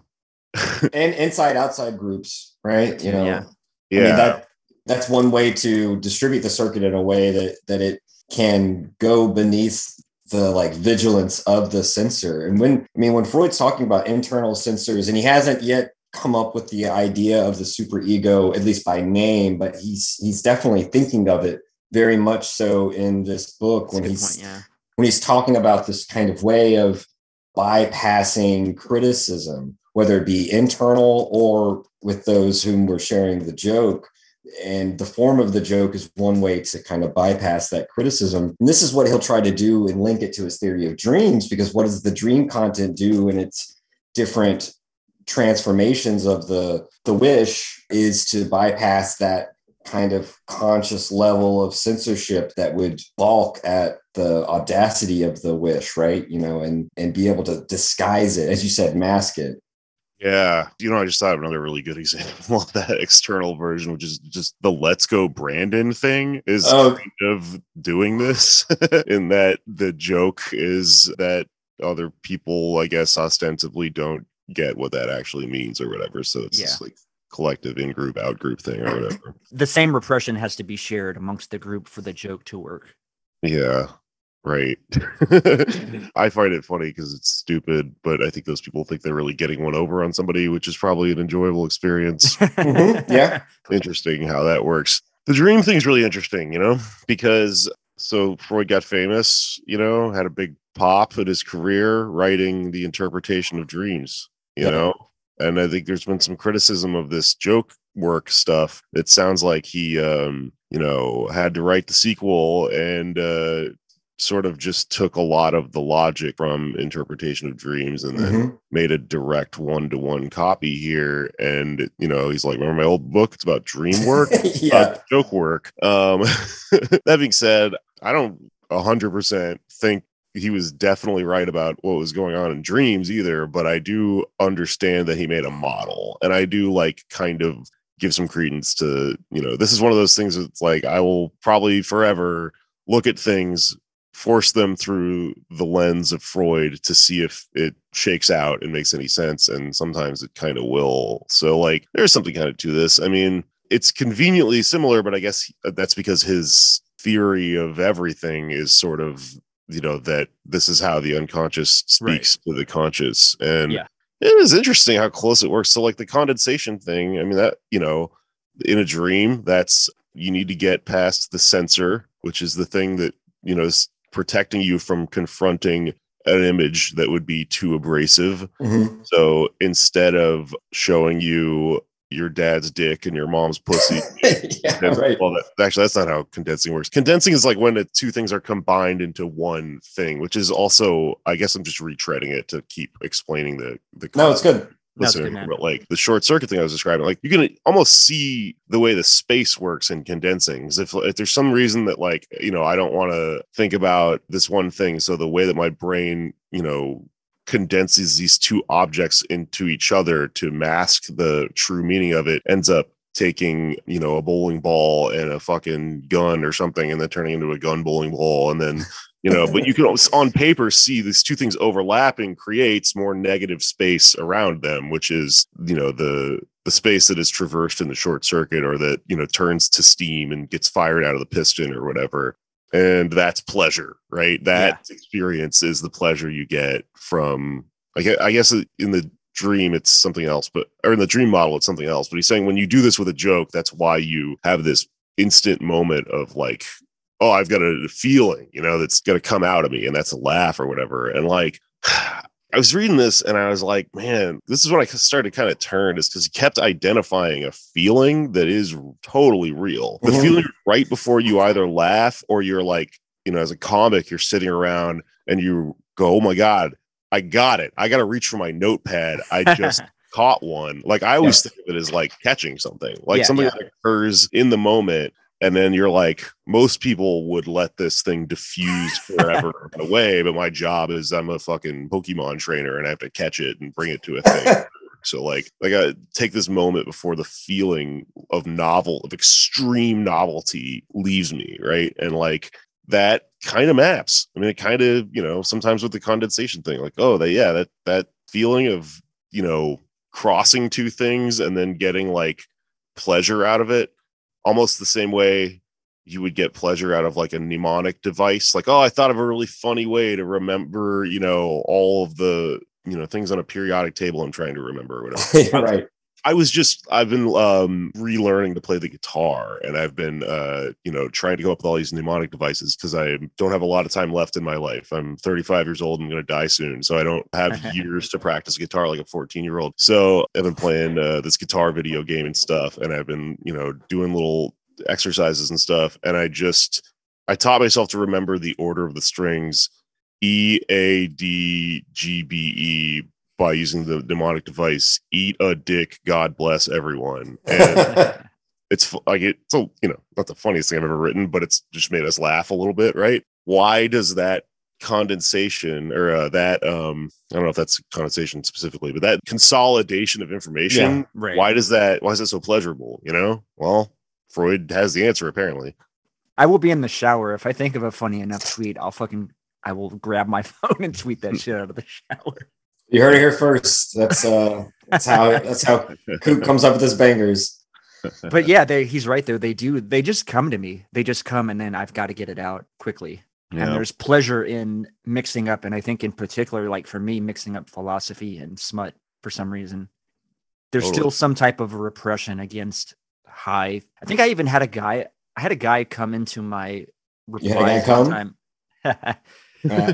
[SPEAKER 1] (laughs)
[SPEAKER 5] and inside outside groups right you know
[SPEAKER 4] Yeah.
[SPEAKER 1] Yeah.
[SPEAKER 5] I mean, that that's one way to distribute the circuit in a way that that it can go beneath the like vigilance of the censor. And when I mean when Freud's talking about internal censors, and he hasn't yet come up with the idea of the superego, at least by name, but he's he's definitely thinking of it very much so in this book
[SPEAKER 4] That's
[SPEAKER 5] when he's
[SPEAKER 4] point, yeah.
[SPEAKER 5] When he's talking about this kind of way of bypassing criticism, whether it be internal or with those whom we're sharing the joke. And the form of the joke is one way to kind of bypass that criticism. And this is what he'll try to do and link it to his theory of dreams, because what does the dream content do in its different transformations of the the wish is to bypass that kind of conscious level of censorship that would balk at the audacity of the wish, right? You know, and and be able to disguise it, as you said, mask it.
[SPEAKER 1] Yeah, you know, I just thought of another really good (laughs) example of that external version, which is just the "Let's Go Brandon" thing is
[SPEAKER 5] Oh.
[SPEAKER 1] kind of doing this. (laughs) in that the joke is that other people, I guess, ostensibly don't get what that actually means or whatever. So it's this like collective in group, out group thing or (clears throat) whatever.
[SPEAKER 4] The same repression has to be shared amongst the group for the joke to work.
[SPEAKER 1] Yeah, right. (laughs) I find it funny because it's stupid, but I think those people think they're really getting one over on somebody, which is probably an enjoyable experience. (laughs)
[SPEAKER 5] Mhm, yeah.
[SPEAKER 1] interesting how that works. The dream thing's really interesting, you know, because so Freud got famous, you know, had a big pop in his career writing the interpretation of dreams, you
[SPEAKER 5] Yeah.
[SPEAKER 1] know, and I think there's been some criticism of this joke work stuff. It sounds like he, um, you know, had to write the sequel and, uh, sort of just took a lot of the logic from interpretation of dreams and then
[SPEAKER 5] Mhm.
[SPEAKER 1] made a direct one-to-one copy here and you know he's like remember my old book it's about dream work (laughs)
[SPEAKER 5] yeah.
[SPEAKER 1] uh, joke work um (laughs) that being said i don't 100% think he was definitely right about what was going on in dreams either but i do understand that he made a model and i do like kind of give some credence to you know this is one of those things that's like i will probably forever look at things force them through the lens of Freud to see if it shakes out and makes any sense. And sometimes it kind of will. So, like, there's something kind of to this. I mean, it's conveniently similar, but I guess uh, that's because his theory of everything is sort of, you know, that this is how the unconscious speaks to the conscious. And
[SPEAKER 4] Yeah.
[SPEAKER 1] it is interesting how close it works. So, like, the condensation thing, I mean, that, you know, in a dream, that's you need to get past the censor, which is the thing that, you know, protecting you from confronting an image that would be too abrasive.
[SPEAKER 5] Mhm.
[SPEAKER 1] So instead of showing you your dad's dick and your mom's pussy, (laughs)
[SPEAKER 5] yeah,
[SPEAKER 1] that's-
[SPEAKER 5] right.
[SPEAKER 1] well, that, actually, that's not how condensing works. Condensing is like when the two things are combined into one thing, which is also, I guess, I'm just retreading it to keep explaining the the.
[SPEAKER 5] No, it's good.
[SPEAKER 1] Listening, but like the short circuit thing I was describing, like you can almost see the way the space works in condensing. If, if there's some reason that like you know I don't want to think about this one thing, so the way that my brain you know condenses these two objects into each other to mask the true meaning of it ends up taking you know a bowling ball and a fucking gun or something and then turning into a gun bowling ball and then you know but you can on paper see these two things overlapping creates more negative space around them which is you know the the space that is traversed in the short circuit or that you know turns to steam and gets fired out of the piston or whatever. And that's pleasure right? That experience is the pleasure you get from I guess in the dream it's something else but or in the dream model it's something else but he's saying when you do this with a joke that's why you have this instant moment of like oh i've got a feeling you know that's going to come out of me and that's a laugh or whatever and like (sighs) i was reading this and i was like man this is when i started to kind of turn is because he kept identifying a feeling that is totally real the
[SPEAKER 5] Mhm.
[SPEAKER 1] feeling right before you either laugh or you're like you know as a comic you're sitting around and you go oh my god i got it i got to reach for my notepad i just (laughs) caught one. Like I always think of it as like catching something, like
[SPEAKER 4] Yeah,
[SPEAKER 1] something
[SPEAKER 4] yeah.
[SPEAKER 1] that occurs in the moment. And then you're like, most people would let this thing diffuse (laughs) forever away. But my job is I'm a fucking Pokemon trainer and I have to catch it and bring it to a thing. (laughs) so like I gotta take this moment before the feeling of novel of extreme novelty leaves me, right? And like that kind of maps. I mean, it kind of, you know, sometimes with the condensation thing, like, oh, that yeah, that that feeling of, you know, crossing two things and then getting like pleasure out of it almost the same way you would get pleasure out of like a mnemonic device like oh i thought of a really funny way to remember you know all of the you know things on a periodic table i'm trying to remember or whatever (laughs)
[SPEAKER 5] right.
[SPEAKER 1] I was just I've been um relearning to play the guitar and I've been uh you know trying to go up with all these mnemonic devices because I don't have a lot of time left in my life. I'm 35 years old, I'm gonna die soon. So I don't have (laughs) years to practice guitar like a 14 year old. So I've been playing uh, this guitar video game and stuff, and I've been, you know, doing little exercises and stuff. And I just I taught myself to remember the order of the strings E A D G B E by using the demonic device eat a dick god bless everyone (laughs) and it's fu- like it's so you know not the funniest thing i've ever written but it's just made us laugh a little bit right why does that condensation or uh, that um i don't know if that's condensation specifically but that consolidation of information
[SPEAKER 5] Yeah,
[SPEAKER 4] right.
[SPEAKER 1] why does that why is that so pleasurable you know well freud has the answer apparently
[SPEAKER 4] I will be in the shower. If I think of a funny enough tweet, I'll fucking I will grab my (laughs) phone and tweet that shit out of the shower.
[SPEAKER 5] You heard it here first. That's uh that's how that's how Coop comes up with his bangers.
[SPEAKER 4] But yeah, they he's right there. They do. They just come to me. They just come, and then I've got to get it out quickly. And there's pleasure in mixing up, and I think in particular, like for me, mixing up philosophy and smut for some reason. There's
[SPEAKER 1] Totally.
[SPEAKER 4] still some type of repression against high. I think I even had a guy. I had a guy come into my
[SPEAKER 5] You had a guy
[SPEAKER 4] replies one time. (laughs)
[SPEAKER 5] Uh,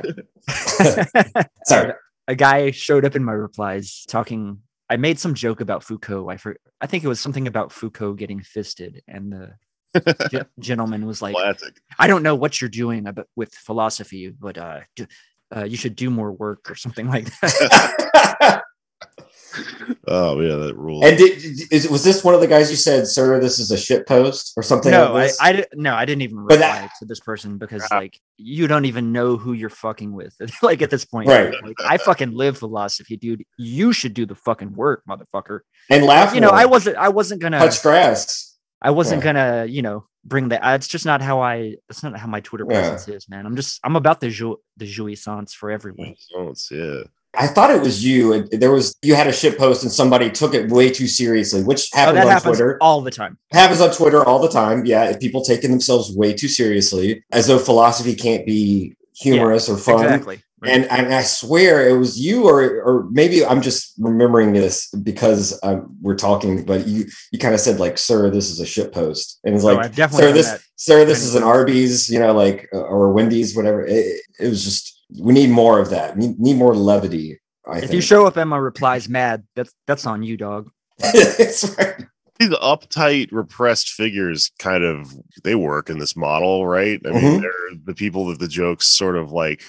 [SPEAKER 5] (laughs) sorry.
[SPEAKER 4] A guy showed up in my replies talking. I made some joke about Foucault. I for, I think it was something about Foucault getting fisted, and the (laughs) ge- gentleman was like,
[SPEAKER 1] classic
[SPEAKER 4] "I don't know what you're doing about, with philosophy, but uh, do, uh, you should do more work or something like that." (laughs) (laughs)
[SPEAKER 1] oh yeah that rule
[SPEAKER 5] and did, is, was this one of the guys you said, sir, this is a shit post or something?
[SPEAKER 4] no,
[SPEAKER 5] like
[SPEAKER 4] I,
[SPEAKER 5] this?
[SPEAKER 4] I di- no, I didn't even reply
[SPEAKER 5] that-
[SPEAKER 4] to this person because
[SPEAKER 1] Ah.
[SPEAKER 4] like you don't even know who you're fucking with. (laughs) like at this point,
[SPEAKER 5] Right.
[SPEAKER 4] Like, I fucking live philosophy, dude. You should do the fucking work, motherfucker.
[SPEAKER 5] and laugh.
[SPEAKER 4] You know,
[SPEAKER 5] more.
[SPEAKER 4] I wasn't. I wasn't gonna.
[SPEAKER 5] touch grass.
[SPEAKER 4] I wasn't
[SPEAKER 5] Yeah.
[SPEAKER 4] gonna, you know, bring that. uh, It's just not how I. That's not how my Twitter
[SPEAKER 5] Yeah.
[SPEAKER 4] presence is, man. I'm just. I'm about the joie, the jouissance for everyone.
[SPEAKER 1] Oh, it's- yeah
[SPEAKER 5] I thought it was you. and There was you had a shit post and somebody took it way too seriously, which
[SPEAKER 4] Oh,
[SPEAKER 5] happens
[SPEAKER 4] that
[SPEAKER 5] on
[SPEAKER 4] happens
[SPEAKER 5] Twitter.
[SPEAKER 4] all the time.
[SPEAKER 5] happens on Twitter all the time. Yeah, people taking themselves way too seriously, as though philosophy can't be humorous or fun.
[SPEAKER 4] Exactly. Right.
[SPEAKER 5] And, and I swear it was you, or or maybe I'm just remembering this because um, we're talking. But you you kind of said like, "Sir, this is a shit post," and it's like,
[SPEAKER 4] I've definitely
[SPEAKER 5] "Sir, this
[SPEAKER 4] that.
[SPEAKER 5] sir, this is an Arby's," you know, like or Wendy's, whatever. It, it was just we need more of that. We need more levity. I
[SPEAKER 4] If
[SPEAKER 5] think.
[SPEAKER 4] you show up in my replies mad, that's that's on you, dog. (laughs)
[SPEAKER 5] Right.
[SPEAKER 1] these uptight repressed figures kind of they work in this model right i mean
[SPEAKER 5] Mhm.
[SPEAKER 1] they're the people that the jokes sort of like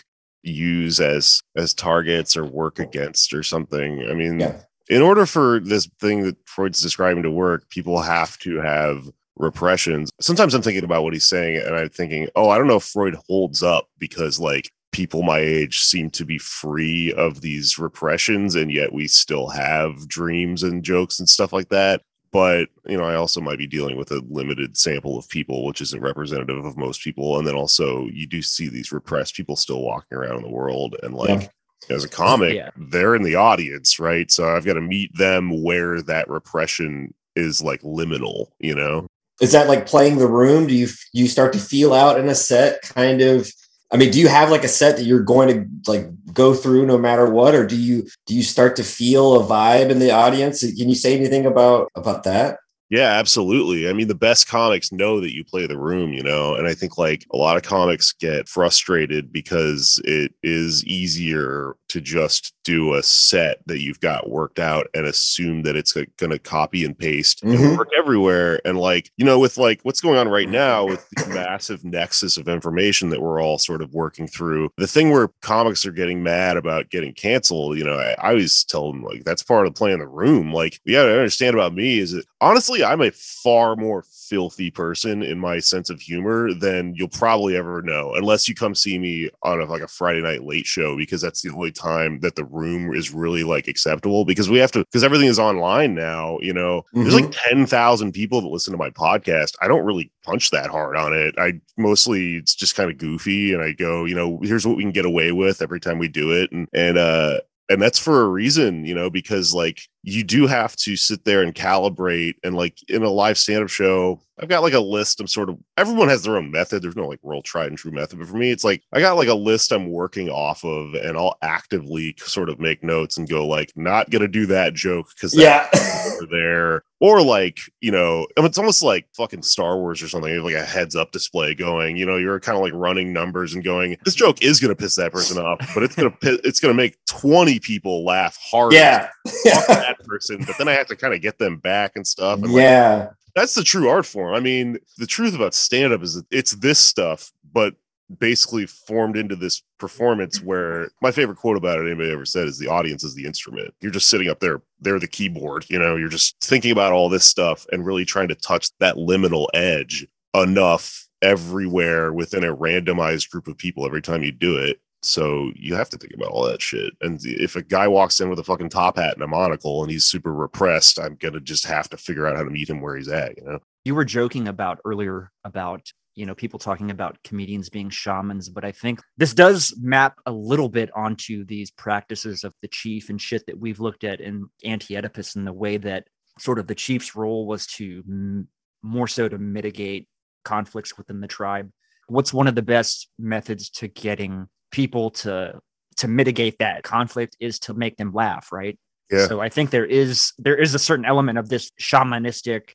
[SPEAKER 1] use as as targets or work against or something i mean
[SPEAKER 5] Yeah.
[SPEAKER 1] in order for this thing that freud's describing to work people have to have repressions sometimes i'm thinking about what he's saying and i'm thinking oh i don't know if freud holds up because like people my age seem to be free of these repressions and yet we still have dreams and jokes and stuff like that. But you know i also might be dealing with a limited sample of people which isn't representative of most people. And then also you do see these repressed people still walking around in the world. And like as a comic
[SPEAKER 4] Yeah.
[SPEAKER 1] they're in the audience right? So i've got to meet them where that repression is like liminal you know?
[SPEAKER 5] Is that like playing the room? Do you you start to feel out in a set kind of i mean do you have like a set that you're going to like go through no matter what? Or do you do you start to feel a vibe in the audience? Can you say anything about about that?
[SPEAKER 1] Yeah, absolutely. I mean, the best comics know that you play the room, you know, and I think like a lot of comics get frustrated because it is easier to just do a set that you've got worked out and assume that it's going to copy and paste
[SPEAKER 5] Mhm.
[SPEAKER 1] and work everywhere. And like, you know, with like what's going on right now with the massive nexus of information that we're all sort of working through, the thing where comics are getting mad about getting canceled, you know, I, I always tell them like that's part of playing the room. Like, yeah, I understand about me is that honestly, I'm a far more filthy person in my sense of humor than you'll probably ever know, unless you come see me on a, like a Friday night late show, because that's the only time that the room is really like acceptable. Because we have to, because everything is online now. You know, there's like ten thousand people that listen to my podcast. I don't really punch that hard on it. I mostly it's just kind of goofy, and I go, you know, here's what we can get away with every time we do it, and and uh and that's for a reason, you know, because like you do have to sit there and calibrate and like in a live stand-up show, I've got like a list. I'm sort of everyone has their own method. There's no like real tried and true method. But for me, it's like I got like a list I'm working off of and I'll actively sort of make notes and go like not gonna do that joke because
[SPEAKER 5] yeah (laughs)
[SPEAKER 1] over there. Or like, you know, I mean, it's almost like fucking Star Wars or something. Like a heads up display going, you know, you're kind of like running numbers and going, this joke is gonna piss that person off, but it's gonna it's gonna make 20 people laugh hard.
[SPEAKER 5] yeah
[SPEAKER 1] that person, but then I have to kind of get them back and stuff. And like,
[SPEAKER 5] yeah
[SPEAKER 1] that's the true art form. I mean, the truth about stand up is that it's this stuff, but basically formed into this performance where my favorite quote about it anybody ever said is the audience is the instrument. You're just sitting up there, they're the keyboard, you know, you're just thinking about all this stuff and really trying to touch that liminal edge enough everywhere within a randomized group of people every time you do it. So you have to think about all that shit. And if a guy walks in with a fucking top hat and a monocle and he's super repressed, I'm gonna just have to figure out how to meet him where he's at. You know.
[SPEAKER 4] You were joking about earlier about you know people talking about comedians being shamans but i think this does map a little bit onto these practices of the chief and shit that we've looked at in anti-oedipus and the way that sort of the chief's role was to m- more so to mitigate conflicts within the tribe what's one of the best methods to getting people to to mitigate that conflict is to make them laugh right?
[SPEAKER 1] Yeah.
[SPEAKER 4] so i think there is there is a certain element of this shamanistic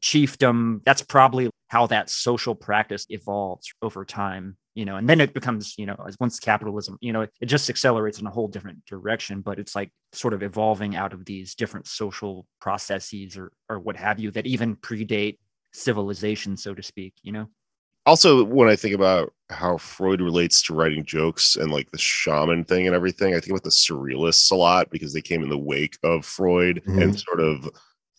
[SPEAKER 4] chiefdom. That's probably how that social practice evolves over time you know and then it becomes you know as once capitalism you know it, it just accelerates in a whole different direction but it's like sort of evolving out of these different social processes or or what have you that even predate civilization so to speak you know
[SPEAKER 1] also when i think about how freud relates to writing jokes and like the shaman thing and everything i think about the surrealists a lot because they came in the wake of freud mm-hmm. and sort of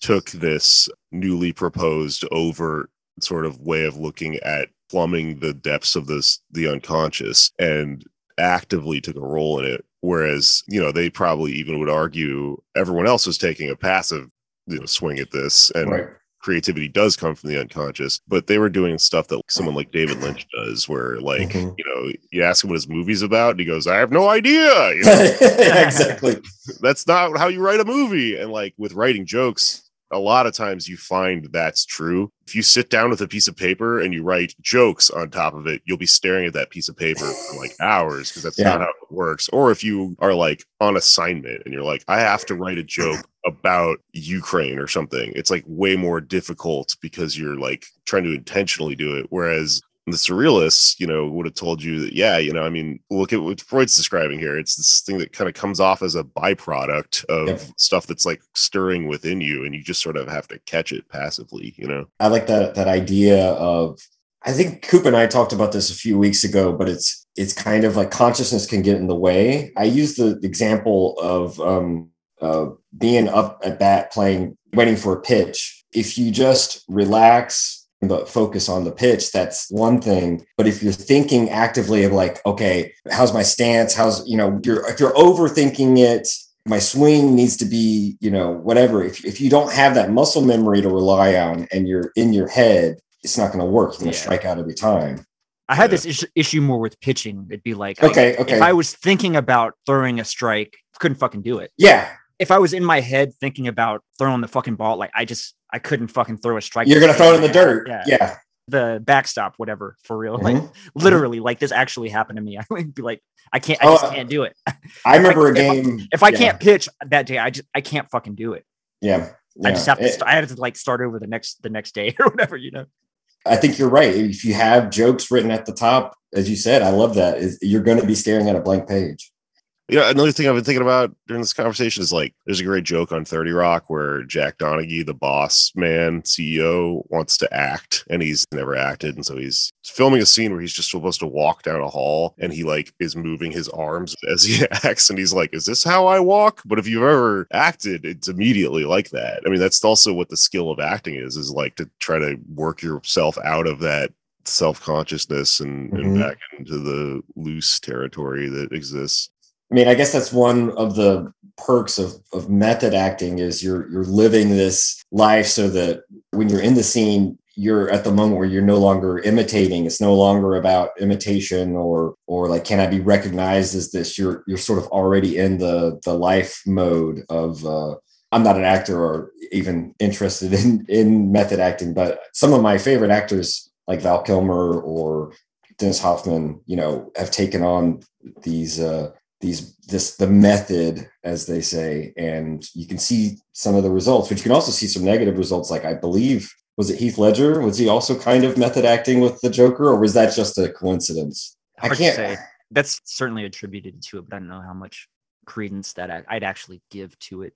[SPEAKER 1] took this newly proposed overt sort of way of looking at plumbing the depths of this the unconscious and actively took a role in it whereas you know they probably even would argue everyone else was taking a passive you know swing at this and
[SPEAKER 5] right.
[SPEAKER 1] Creativity does come from the unconscious, but they were doing stuff that someone like David Lynch does, where like
[SPEAKER 5] Mhm.
[SPEAKER 1] you know you ask him what his movie's about, and he goes, "I have no idea." You know, (laughs)
[SPEAKER 5] exactly. (laughs)
[SPEAKER 1] that's not how you write a movie. And like with writing jokes, a lot of times you find that's true. If you sit down with a piece of paper and you write jokes on top of it, you'll be staring at that piece of paper for like (laughs) hours because that's
[SPEAKER 5] Yeah.
[SPEAKER 1] not how it works. Or if you are like on assignment and you're like, I have to write a joke (laughs) about Ukraine or something, it's like way more difficult because you're like trying to intentionally do it. Whereas the surrealists, you know, would have told you that, yeah, you know, I mean, look at what Freud's describing here. It's this thing that kind of comes off as a byproduct of
[SPEAKER 5] Yep.
[SPEAKER 1] stuff that's like stirring within you, and you just sort of have to catch it passively, you know?
[SPEAKER 5] I like that that idea of I think Coop and I talked about this a few weeks ago, but it's it's kind of like consciousness can get in the way. I use the example of um, uh, being up at bat playing, waiting for a pitch. If you just relax but focus on the pitch, that's one thing. But if you're thinking actively of like, okay, how's my stance? How's you know, you're if you're overthinking it, my swing needs to be, you know, whatever. If, if you don't have that muscle memory to rely on and you're in your head, it's not going to work. You're going to
[SPEAKER 4] Yeah.
[SPEAKER 5] strike out every time.
[SPEAKER 4] I had this is- issue more with pitching. It'd be like, I-
[SPEAKER 5] Okay. Okay.
[SPEAKER 4] if I was thinking about throwing a strike, couldn't fucking do it.
[SPEAKER 5] yeah.
[SPEAKER 4] If I was in my head thinking about throwing the fucking ball, like I just I couldn't fucking throw a strike.
[SPEAKER 5] You're going to throw it in the dirt.
[SPEAKER 4] Yeah.
[SPEAKER 5] Yeah.
[SPEAKER 4] The backstop, whatever, for real. Like
[SPEAKER 5] Mhm.
[SPEAKER 4] literally, like this actually happened to me. (laughs) I would be like, I can't, I
[SPEAKER 5] Oh,
[SPEAKER 4] just
[SPEAKER 5] uh,
[SPEAKER 4] can't do it. (laughs)
[SPEAKER 5] I remember a
[SPEAKER 4] if I-
[SPEAKER 5] game.
[SPEAKER 4] If I
[SPEAKER 5] yeah,
[SPEAKER 4] can't pitch that day, I just I can't fucking do it.
[SPEAKER 5] Yeah.
[SPEAKER 4] I just have to.
[SPEAKER 5] It-
[SPEAKER 4] I had to like start over the next the next day (laughs) or whatever. You know.
[SPEAKER 5] I think you're right. If you have jokes written at the top, as you said, I love that. Is you're going to be staring at a blank page.
[SPEAKER 1] Yeah, another thing I've been thinking about during this conversation is like there's a great joke on 30 Rock where Jack Donaghy, the boss man, CEO, wants to act and he's never acted. And so he's filming a scene where he's just supposed to walk down a hall and he like is moving his arms (laughs) as he (laughs) acts. And he's like, Is this how I walk? But if you've ever acted, it's immediately like that. I mean, that's also what the skill of acting is, is like to try to work yourself out of that self-consciousness and, and
[SPEAKER 5] Mhm.
[SPEAKER 1] back into the loose territory that exists.
[SPEAKER 5] I mean, I guess that's one of the perks of, of method acting is you're you're living this life so that when you're in the scene, you're at the moment where you're no longer imitating. It's no longer about imitation or or like can I be recognized as this? You're you're sort of already in the the life mode of uh I'm not an actor or even interested in in method acting, but some of my favorite actors like Val Kilmer or Dennis Hoffman, you know, have taken on these uh these this the method as they say and you can see some of the results but you can also see some negative results like i believe was it heath ledger was he also kind of method acting with the joker or was that just a coincidence i
[SPEAKER 4] Hard to
[SPEAKER 5] can't
[SPEAKER 4] say. That's certainly attributed to it, but I don't know how much credence that I, I'd actually give to it.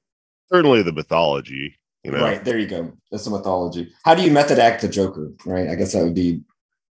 [SPEAKER 1] Certainly the mythology, you know.
[SPEAKER 5] right there you go that's the mythology how do you method act the joker right i guess that would be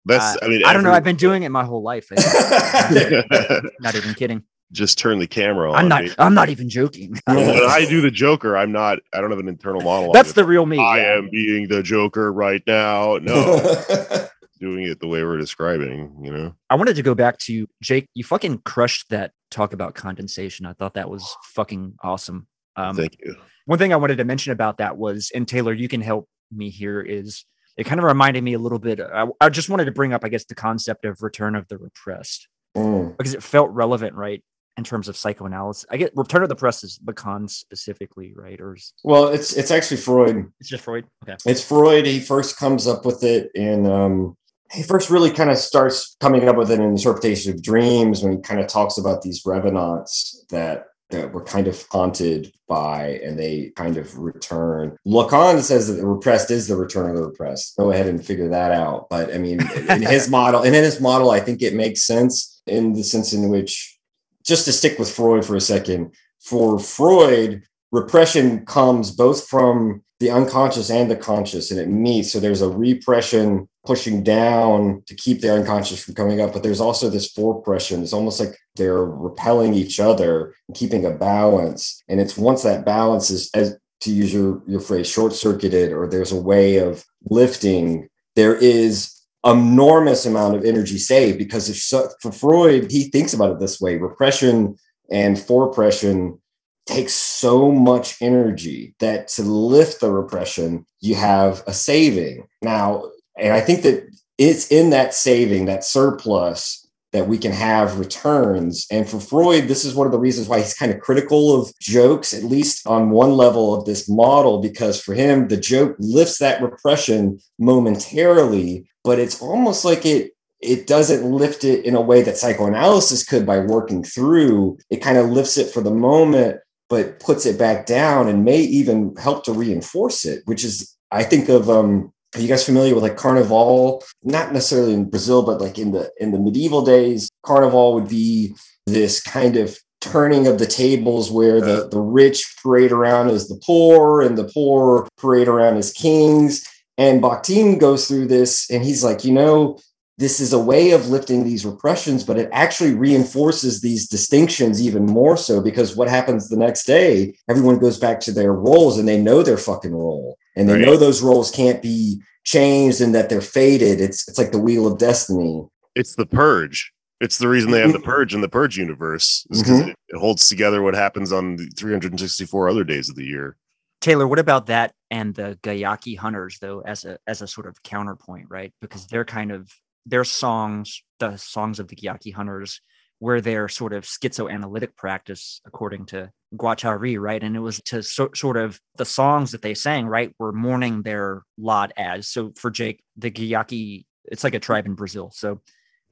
[SPEAKER 1] That's
[SPEAKER 4] Uh,
[SPEAKER 1] I mean
[SPEAKER 4] I don't know. I've been doing it my whole life. (laughs) Not even kidding.
[SPEAKER 1] Just turn the camera on.
[SPEAKER 4] I'm not.
[SPEAKER 1] me.
[SPEAKER 4] I'm not even joking.
[SPEAKER 1] when (laughs) I do the Joker, I'm not I don't have an internal monologue.
[SPEAKER 4] That's the real me.
[SPEAKER 1] I
[SPEAKER 4] yeah.
[SPEAKER 1] am being the Joker right now. No. (laughs) doing it the way we're describing, you know?
[SPEAKER 4] I wanted to go back to Jake. You fucking crushed that talk about condensation. I thought that was fucking awesome. Um,
[SPEAKER 1] Thank you.
[SPEAKER 4] one thing I wanted to mention about that was, and Taylor, you can help me here, is it kind of reminded me a little bit. I, I just wanted to bring up, I guess, the concept of return of the repressed
[SPEAKER 5] Mm.
[SPEAKER 4] because it felt relevant, right? In terms of psychoanalysis, I get return of the press is Lacan specifically, right? Or is
[SPEAKER 5] Well, it's it's actually Freud.
[SPEAKER 4] it's just Freud? Okay.
[SPEAKER 5] It's Freud. He first comes up with it and um, he first really kind of starts coming up with an interpretation of dreams when he kind of talks about these revenants that that were kind of haunted by and they kind of return. Lacan says that the repressed is the return of the repressed. Go ahead and figure that out. But I mean, in his (laughs) model, and in his model, I think it makes sense in the sense in which, just to stick with Freud for a second, for Freud, repression comes both from the unconscious and the conscious and it meets. So there's a repression pushing down to keep the unconscious from coming up but there's also this forepression. It's almost like they're repelling each other and keeping a balance. And it's once that balance is as to use your, your phrase short circuited or there's a way of lifting there is enormous amount of energy saved because if so, for freud he thinks about it this way repression and forepression takes so much energy that to lift the repression, you have a saving. Now, and I think that it's in that saving, that surplus, that we can have returns. And for Freud, this is one of the reasons why he's kind of critical of jokes, at least on one level of this model, because for him, the joke lifts that repression momentarily, but it's almost like it it doesn't lift it in a way that psychoanalysis could by working through. It kind of lifts it for the moment, but puts it back down and may even help to reinforce it, which is, I think of, um, are you guys familiar with like Carnival? Not necessarily in Brazil, but like in the in the medieval days, Carnival would be this kind of turning of the tables where the, the rich parade around as the poor and the poor parade around as kings. And Bakhtin goes through this and he's like, you know, this is a way of lifting these repressions, but it actually reinforces these distinctions even more so because what happens the next day, everyone goes back to their roles and they know their fucking role and they
[SPEAKER 1] Right.
[SPEAKER 5] know those roles can't be changed and that they're faded. It's it's like the wheel of destiny.
[SPEAKER 1] It's the purge. It's the reason they have the mm-hmm. purge in the purge universe is because mm-hmm. it, it holds together what happens on the 364 other days of the year.
[SPEAKER 4] Taylor, what about that and the Guayaki hunters though, as a as a sort of counterpoint, right? Because they're kind of their songs, the songs of the Guayaki hunters, were their sort of schizoanalytic practice, according to Guattari, right? And it was to so, sort of the songs that they sang, right, were mourning their lot as. So for Jake, the Guayaki, it's like a tribe in Brazil. So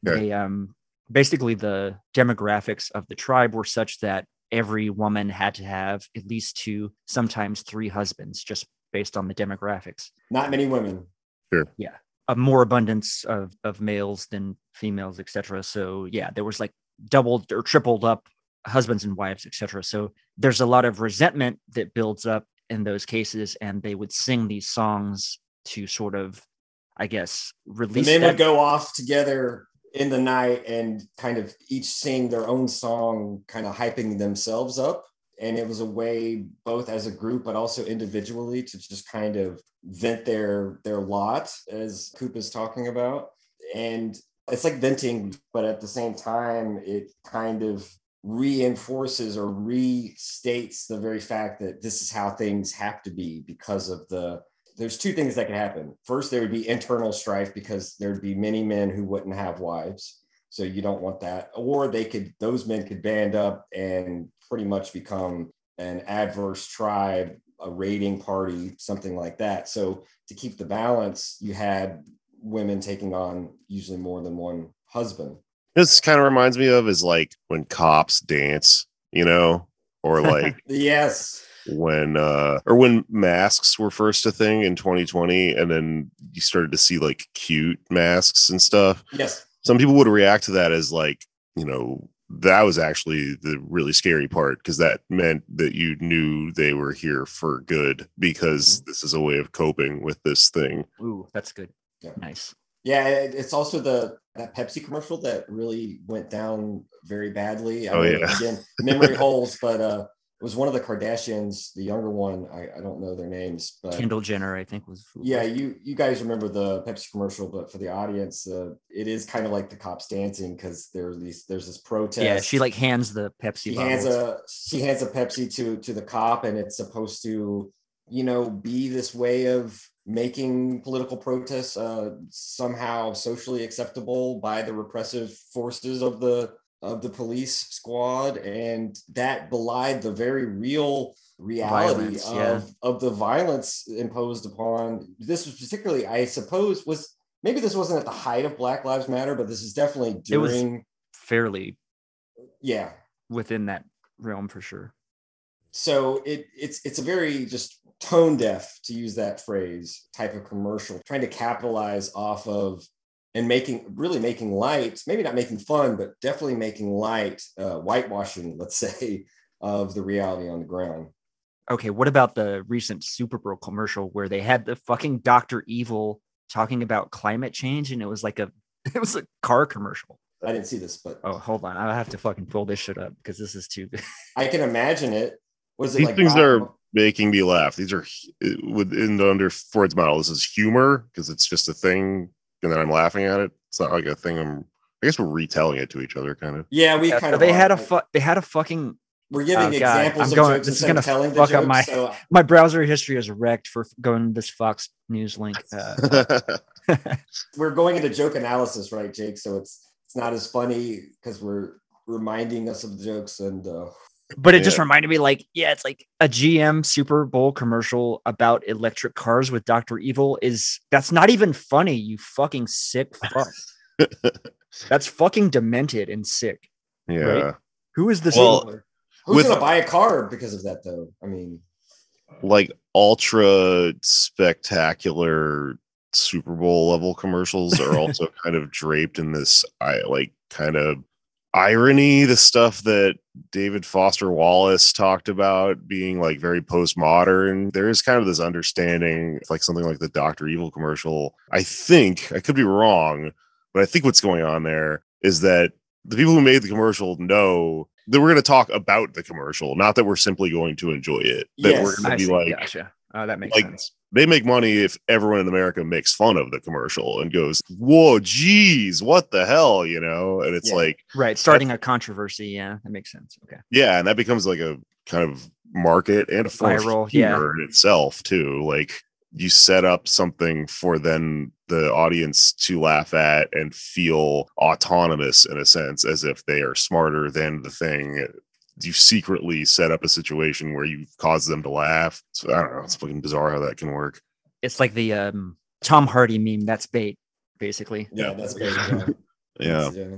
[SPEAKER 1] Okay.
[SPEAKER 4] they um basically the demographics of the tribe were such that every woman had to have at least two, sometimes three husbands, just based on the demographics.
[SPEAKER 5] Not many women. Sure. Yeah.
[SPEAKER 4] A more abundance of of males than females, etc. So yeah, there was like doubled or tripled up husbands and wives, etc. So there's a lot of resentment that builds up in those cases, and they would sing these songs to sort of, I guess, release.
[SPEAKER 5] The
[SPEAKER 4] release.
[SPEAKER 5] men
[SPEAKER 4] that-
[SPEAKER 5] would go off together in the night and kind of each sing their own song, kind of hyping themselves up. And it was a way, both as a group, but also individually, to just kind of vent their their lot, as Coop is talking about. And it's like venting, but at the same time, it kind of reinforces or restates the very fact that this is how things have to be because of the there's two things that could happen. First, there would be internal strife because there'd be many men who wouldn't have wives. So you don't want that. Or they could, those men could band up and pretty much become an adverse tribe, a raiding party, something like that. So to keep the balance, you had women taking on usually more than one husband.
[SPEAKER 1] This kind of reminds me of is like when cops dance, you know, or like (laughs)
[SPEAKER 5] Yes.
[SPEAKER 1] when uh or when masks were first a thing in 2020 and then you started to see like cute masks and stuff.
[SPEAKER 5] Yes.
[SPEAKER 1] Some people would react to that as like, you know, that was actually the really scary part because that meant that you knew they were here for good because this is a way of coping with this thing.
[SPEAKER 4] Ooh, that's good.
[SPEAKER 5] Yeah.
[SPEAKER 4] Nice.
[SPEAKER 5] Yeah, it's also the that Pepsi commercial that really went down very badly. I
[SPEAKER 1] Oh,
[SPEAKER 5] know,
[SPEAKER 1] yeah.
[SPEAKER 5] again, memory (laughs) holes, but uh, it was one of the Kardashians, the younger one. I, I don't know their names, but
[SPEAKER 4] Kendall Jenner, I think, was.
[SPEAKER 5] yeah, you you guys remember the Pepsi commercial, but for the audience, uh, it is kind of like the cops dancing because there's these there's this protest.
[SPEAKER 4] Yeah, she like hands the Pepsi
[SPEAKER 5] she
[SPEAKER 4] bottles.
[SPEAKER 5] hands a she hands a Pepsi to to the cop, and it's supposed to you know be this way of making political protests uh, somehow socially acceptable by the repressive forces of the of the police squad, and that belied the very real reality
[SPEAKER 4] Violence,
[SPEAKER 5] of
[SPEAKER 4] yeah.
[SPEAKER 5] of the violence imposed upon this was particularly i suppose was maybe this wasn't at the height of black lives matter but this is definitely during
[SPEAKER 4] fairly
[SPEAKER 5] yeah
[SPEAKER 4] within that realm for sure.
[SPEAKER 5] so it it's it's a very just tone deaf to use that phrase type of commercial trying to capitalize off of and making really making light maybe not making fun but definitely making light uh, whitewashing let's (laughs) say of the reality on the ground
[SPEAKER 4] Okay, what about the recent Super Bowl commercial where they had the fucking Doctor Evil talking about climate change, and it was like a (laughs) it was a car commercial.
[SPEAKER 5] i didn't see this but
[SPEAKER 4] Oh, hold on, I have to fucking pull this shit up because this is too. (laughs)
[SPEAKER 5] i can imagine it was it
[SPEAKER 1] These
[SPEAKER 5] like
[SPEAKER 1] things
[SPEAKER 5] God-
[SPEAKER 1] are making me laugh. These are hu- within under Freud's model. This is humor because it's just a thing, and then I'm laughing at it. It's not like a thing. I'm. I guess we're retelling it to each other, kind of.
[SPEAKER 5] yeah we
[SPEAKER 4] Yeah,
[SPEAKER 5] kind of
[SPEAKER 4] they
[SPEAKER 5] are.
[SPEAKER 4] had a
[SPEAKER 5] Like,
[SPEAKER 4] fu- they had a fucking
[SPEAKER 5] we're giving
[SPEAKER 4] Oh, God.
[SPEAKER 5] examples
[SPEAKER 4] I'm
[SPEAKER 5] of
[SPEAKER 4] going-
[SPEAKER 5] jokes
[SPEAKER 4] this is gonna
[SPEAKER 5] telling the
[SPEAKER 4] fuck up my-
[SPEAKER 5] so
[SPEAKER 4] my browser history is wrecked for going to this Fox News link. (laughs) Uh, (laughs)
[SPEAKER 5] we're going into joke analysis, right, Jake? So it's it's not as funny because we're reminding us of the jokes and uh,
[SPEAKER 4] but it just reminded me like yeah it's like a gm super bowl commercial about electric cars with dr evil is that's not even funny you fucking sick fuck. (laughs) That's fucking demented and sick.
[SPEAKER 1] Yeah,
[SPEAKER 4] who is this
[SPEAKER 1] Well,
[SPEAKER 5] who's
[SPEAKER 1] With-
[SPEAKER 5] gonna buy a car because of that though? I mean,
[SPEAKER 1] like ultra spectacular Super Bowl level commercials are also (laughs) kind of draped in this, I like kind of irony. The stuff that David Foster Wallace talked about being like very postmodern. There is kind of this understanding, like something like the Doctor Evil commercial. I think I could be wrong, but I think what's going on there is that the people who made the commercial know that we're going to talk about the commercial, not that we're simply going to enjoy it. That
[SPEAKER 5] Yes,
[SPEAKER 1] we're going to be
[SPEAKER 4] see,
[SPEAKER 1] like,
[SPEAKER 4] gotcha oh that makes
[SPEAKER 1] like,
[SPEAKER 4] sense
[SPEAKER 1] they make money if everyone in America makes fun of the commercial and goes, "Whoa, geez, what the hell?" You know, and it's
[SPEAKER 5] Yeah.
[SPEAKER 1] like,
[SPEAKER 4] right starting a controversy yeah that makes sense okay
[SPEAKER 1] yeah, and that becomes like a kind of market and a
[SPEAKER 4] Viral, yeah.
[SPEAKER 1] in itself too. Like you set up something for then the audience to laugh at and feel autonomous in a sense, as if they are smarter than the thing. You secretly set up a situation where you cause them to laugh. So, I don't know. It's fucking bizarre how that can work.
[SPEAKER 4] it's like the um tom hardy meme that's bait basically
[SPEAKER 5] yeah, that's bait. (laughs) Yeah.
[SPEAKER 1] Yeah.
[SPEAKER 5] yeah.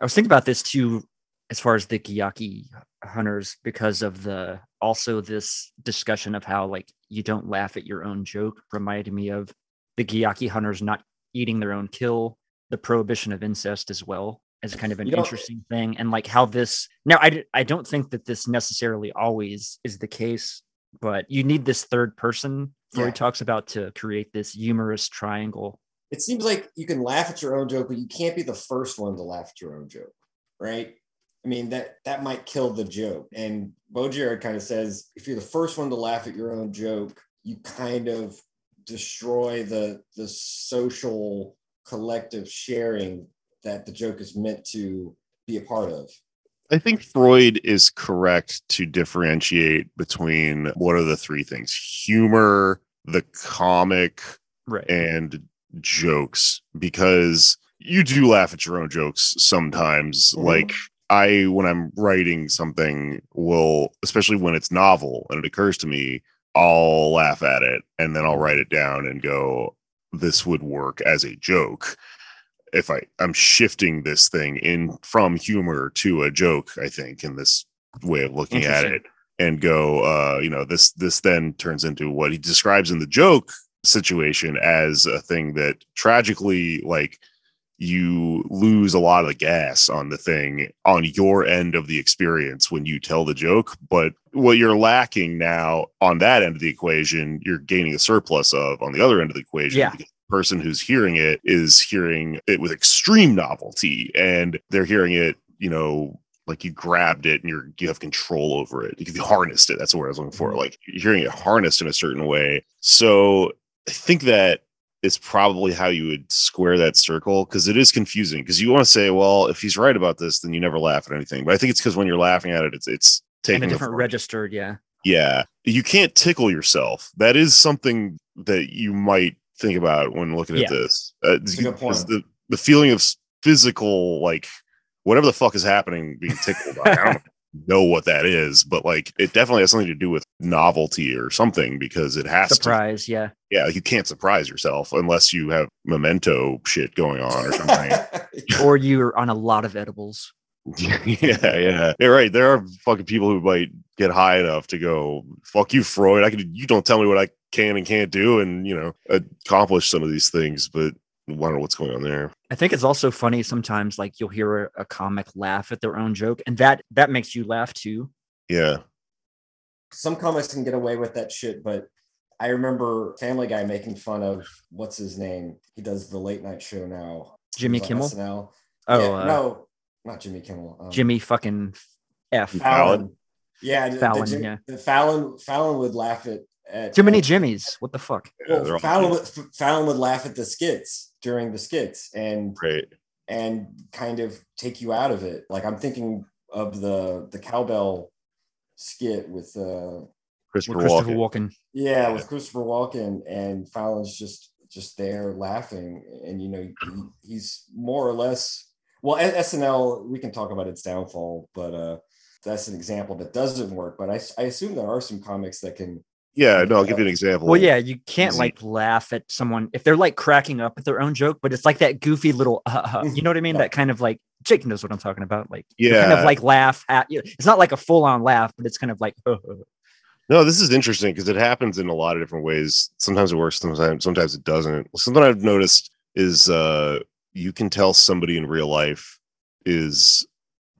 [SPEAKER 4] I was thinking about this too, as far as the Guayaki hunters, because of the also this discussion of how like you don't laugh at your own joke reminded me of the Guayaki hunters not eating their own kill, the prohibition of incest as well as kind of an interesting thing, and like how this now I, I don't think that this necessarily always is the case, but you need this third person. Freud
[SPEAKER 5] Yeah.
[SPEAKER 4] talks about to create this humorous triangle.
[SPEAKER 5] It seems like you can laugh at your own joke, but you can't be the first one to laugh at your own joke, right? I mean that that might kill the joke. And Baudrillard kind of says if you're the first one to laugh at your own joke, you kind of destroy the the social collective sharing that the joke is meant to be a part of.
[SPEAKER 1] I think Freud is correct to differentiate between what are the three things humor, the comic,
[SPEAKER 4] Right.
[SPEAKER 1] and jokes, because you do laugh at your own jokes sometimes.
[SPEAKER 5] Mhm.
[SPEAKER 1] Like, I, when I'm writing something, will, especially when it's novel and it occurs to me, I'll laugh at it and then I'll write it down and go, this would work as a joke if I I'm shifting this thing in from humor to a joke, I think, in this way of looking at it, and go, uh, you know, this this then turns into what he describes in the joke situation as a thing that tragically, like, you lose a lot of the gas on the thing on your end of the experience when you tell the joke. But what you're lacking now on that end of the equation, you're gaining a surplus of on the other end of the equation.
[SPEAKER 4] Yeah.
[SPEAKER 1] Person who's hearing it is hearing it with extreme novelty and they're hearing it, you know, like you grabbed it and you're you have control over it. You harnessed it. That's the word I was looking for.
[SPEAKER 5] Mhm.
[SPEAKER 1] Like you're hearing it harnessed in a certain way. So I think that is probably how you would square that circle because it is confusing. Because you want to say, well, if he's right about this, then you never laugh at anything. But I think it's because when you're laughing at it, it's it's taking
[SPEAKER 4] and a different registered, yeah.
[SPEAKER 1] yeah. You can't tickle yourself. That is something that you might think about when looking
[SPEAKER 4] Yeah.
[SPEAKER 1] at this. Uh,
[SPEAKER 5] That's a good point.
[SPEAKER 1] the, the feeling of physical, like whatever the fuck is happening, being tickled. I don't (laughs) know what that is, but like it definitely has something to do with novelty or something because it has to.
[SPEAKER 4] Surprise, yeah.
[SPEAKER 1] Yeah. You can't surprise yourself unless you have memento shit going on or something. (laughs)
[SPEAKER 4] Or you're on a lot of edibles. (laughs)
[SPEAKER 1] yeah, yeah. You're right. There are fucking people who might get high enough to go, fuck you, Freud. I can you don't tell me what I can and can't do and you know, accomplish some of these things, but I don't what's going on there.
[SPEAKER 4] I think it's also funny sometimes like you'll hear a, a comic laugh at their own joke and that that makes you laugh too.
[SPEAKER 1] Yeah.
[SPEAKER 5] Some comics can get away with that shit, but I remember Family Guy making fun of what's his name. He does the late night show now.
[SPEAKER 4] Jimmy Kimmel?
[SPEAKER 5] SNL.
[SPEAKER 4] Oh,
[SPEAKER 5] Yeah,
[SPEAKER 4] uh,
[SPEAKER 5] no, not Jimmy Kimmel. um,
[SPEAKER 4] Jimmy fucking F.
[SPEAKER 5] Fallon. Yeah, the- the
[SPEAKER 4] Fallon,
[SPEAKER 5] Jim-
[SPEAKER 4] yeah.
[SPEAKER 5] the Fallon Fallon would laugh at, at
[SPEAKER 4] Too many Jimmys. What the fuck?
[SPEAKER 1] Yeah,
[SPEAKER 5] well,
[SPEAKER 1] they're
[SPEAKER 5] Fallon, would, Fallon would laugh at the skits during the skits and
[SPEAKER 1] great.
[SPEAKER 5] and kind of take you out of it. Like I'm thinking of the the cowbell skit with uh
[SPEAKER 1] Christopher,
[SPEAKER 4] With Christopher
[SPEAKER 1] Walken.
[SPEAKER 4] Walken.
[SPEAKER 5] yeah with Christopher Walken and Fallon's just just there laughing and you know he, he's more or less well S- SNL we can talk about its downfall but uh that's an example that doesn't work but I, I assume there are some comics that can
[SPEAKER 1] Yeah, no, I'll give you an example.
[SPEAKER 4] Well, yeah, you can't like laugh at someone if they're like cracking up at their own joke, but it's like that goofy little, uh, uh, you know what I mean? (laughs)
[SPEAKER 5] Yeah.
[SPEAKER 4] That kind of like Jake knows what I'm talking about. Like, yeah, kind of like laugh at you. It's not like a full on laugh, but it's kind of like, (laughs)
[SPEAKER 1] No, this is interesting because it happens in a lot of different ways. Sometimes it works, sometimes sometimes it doesn't. Something I've noticed is uh you can tell somebody in real life is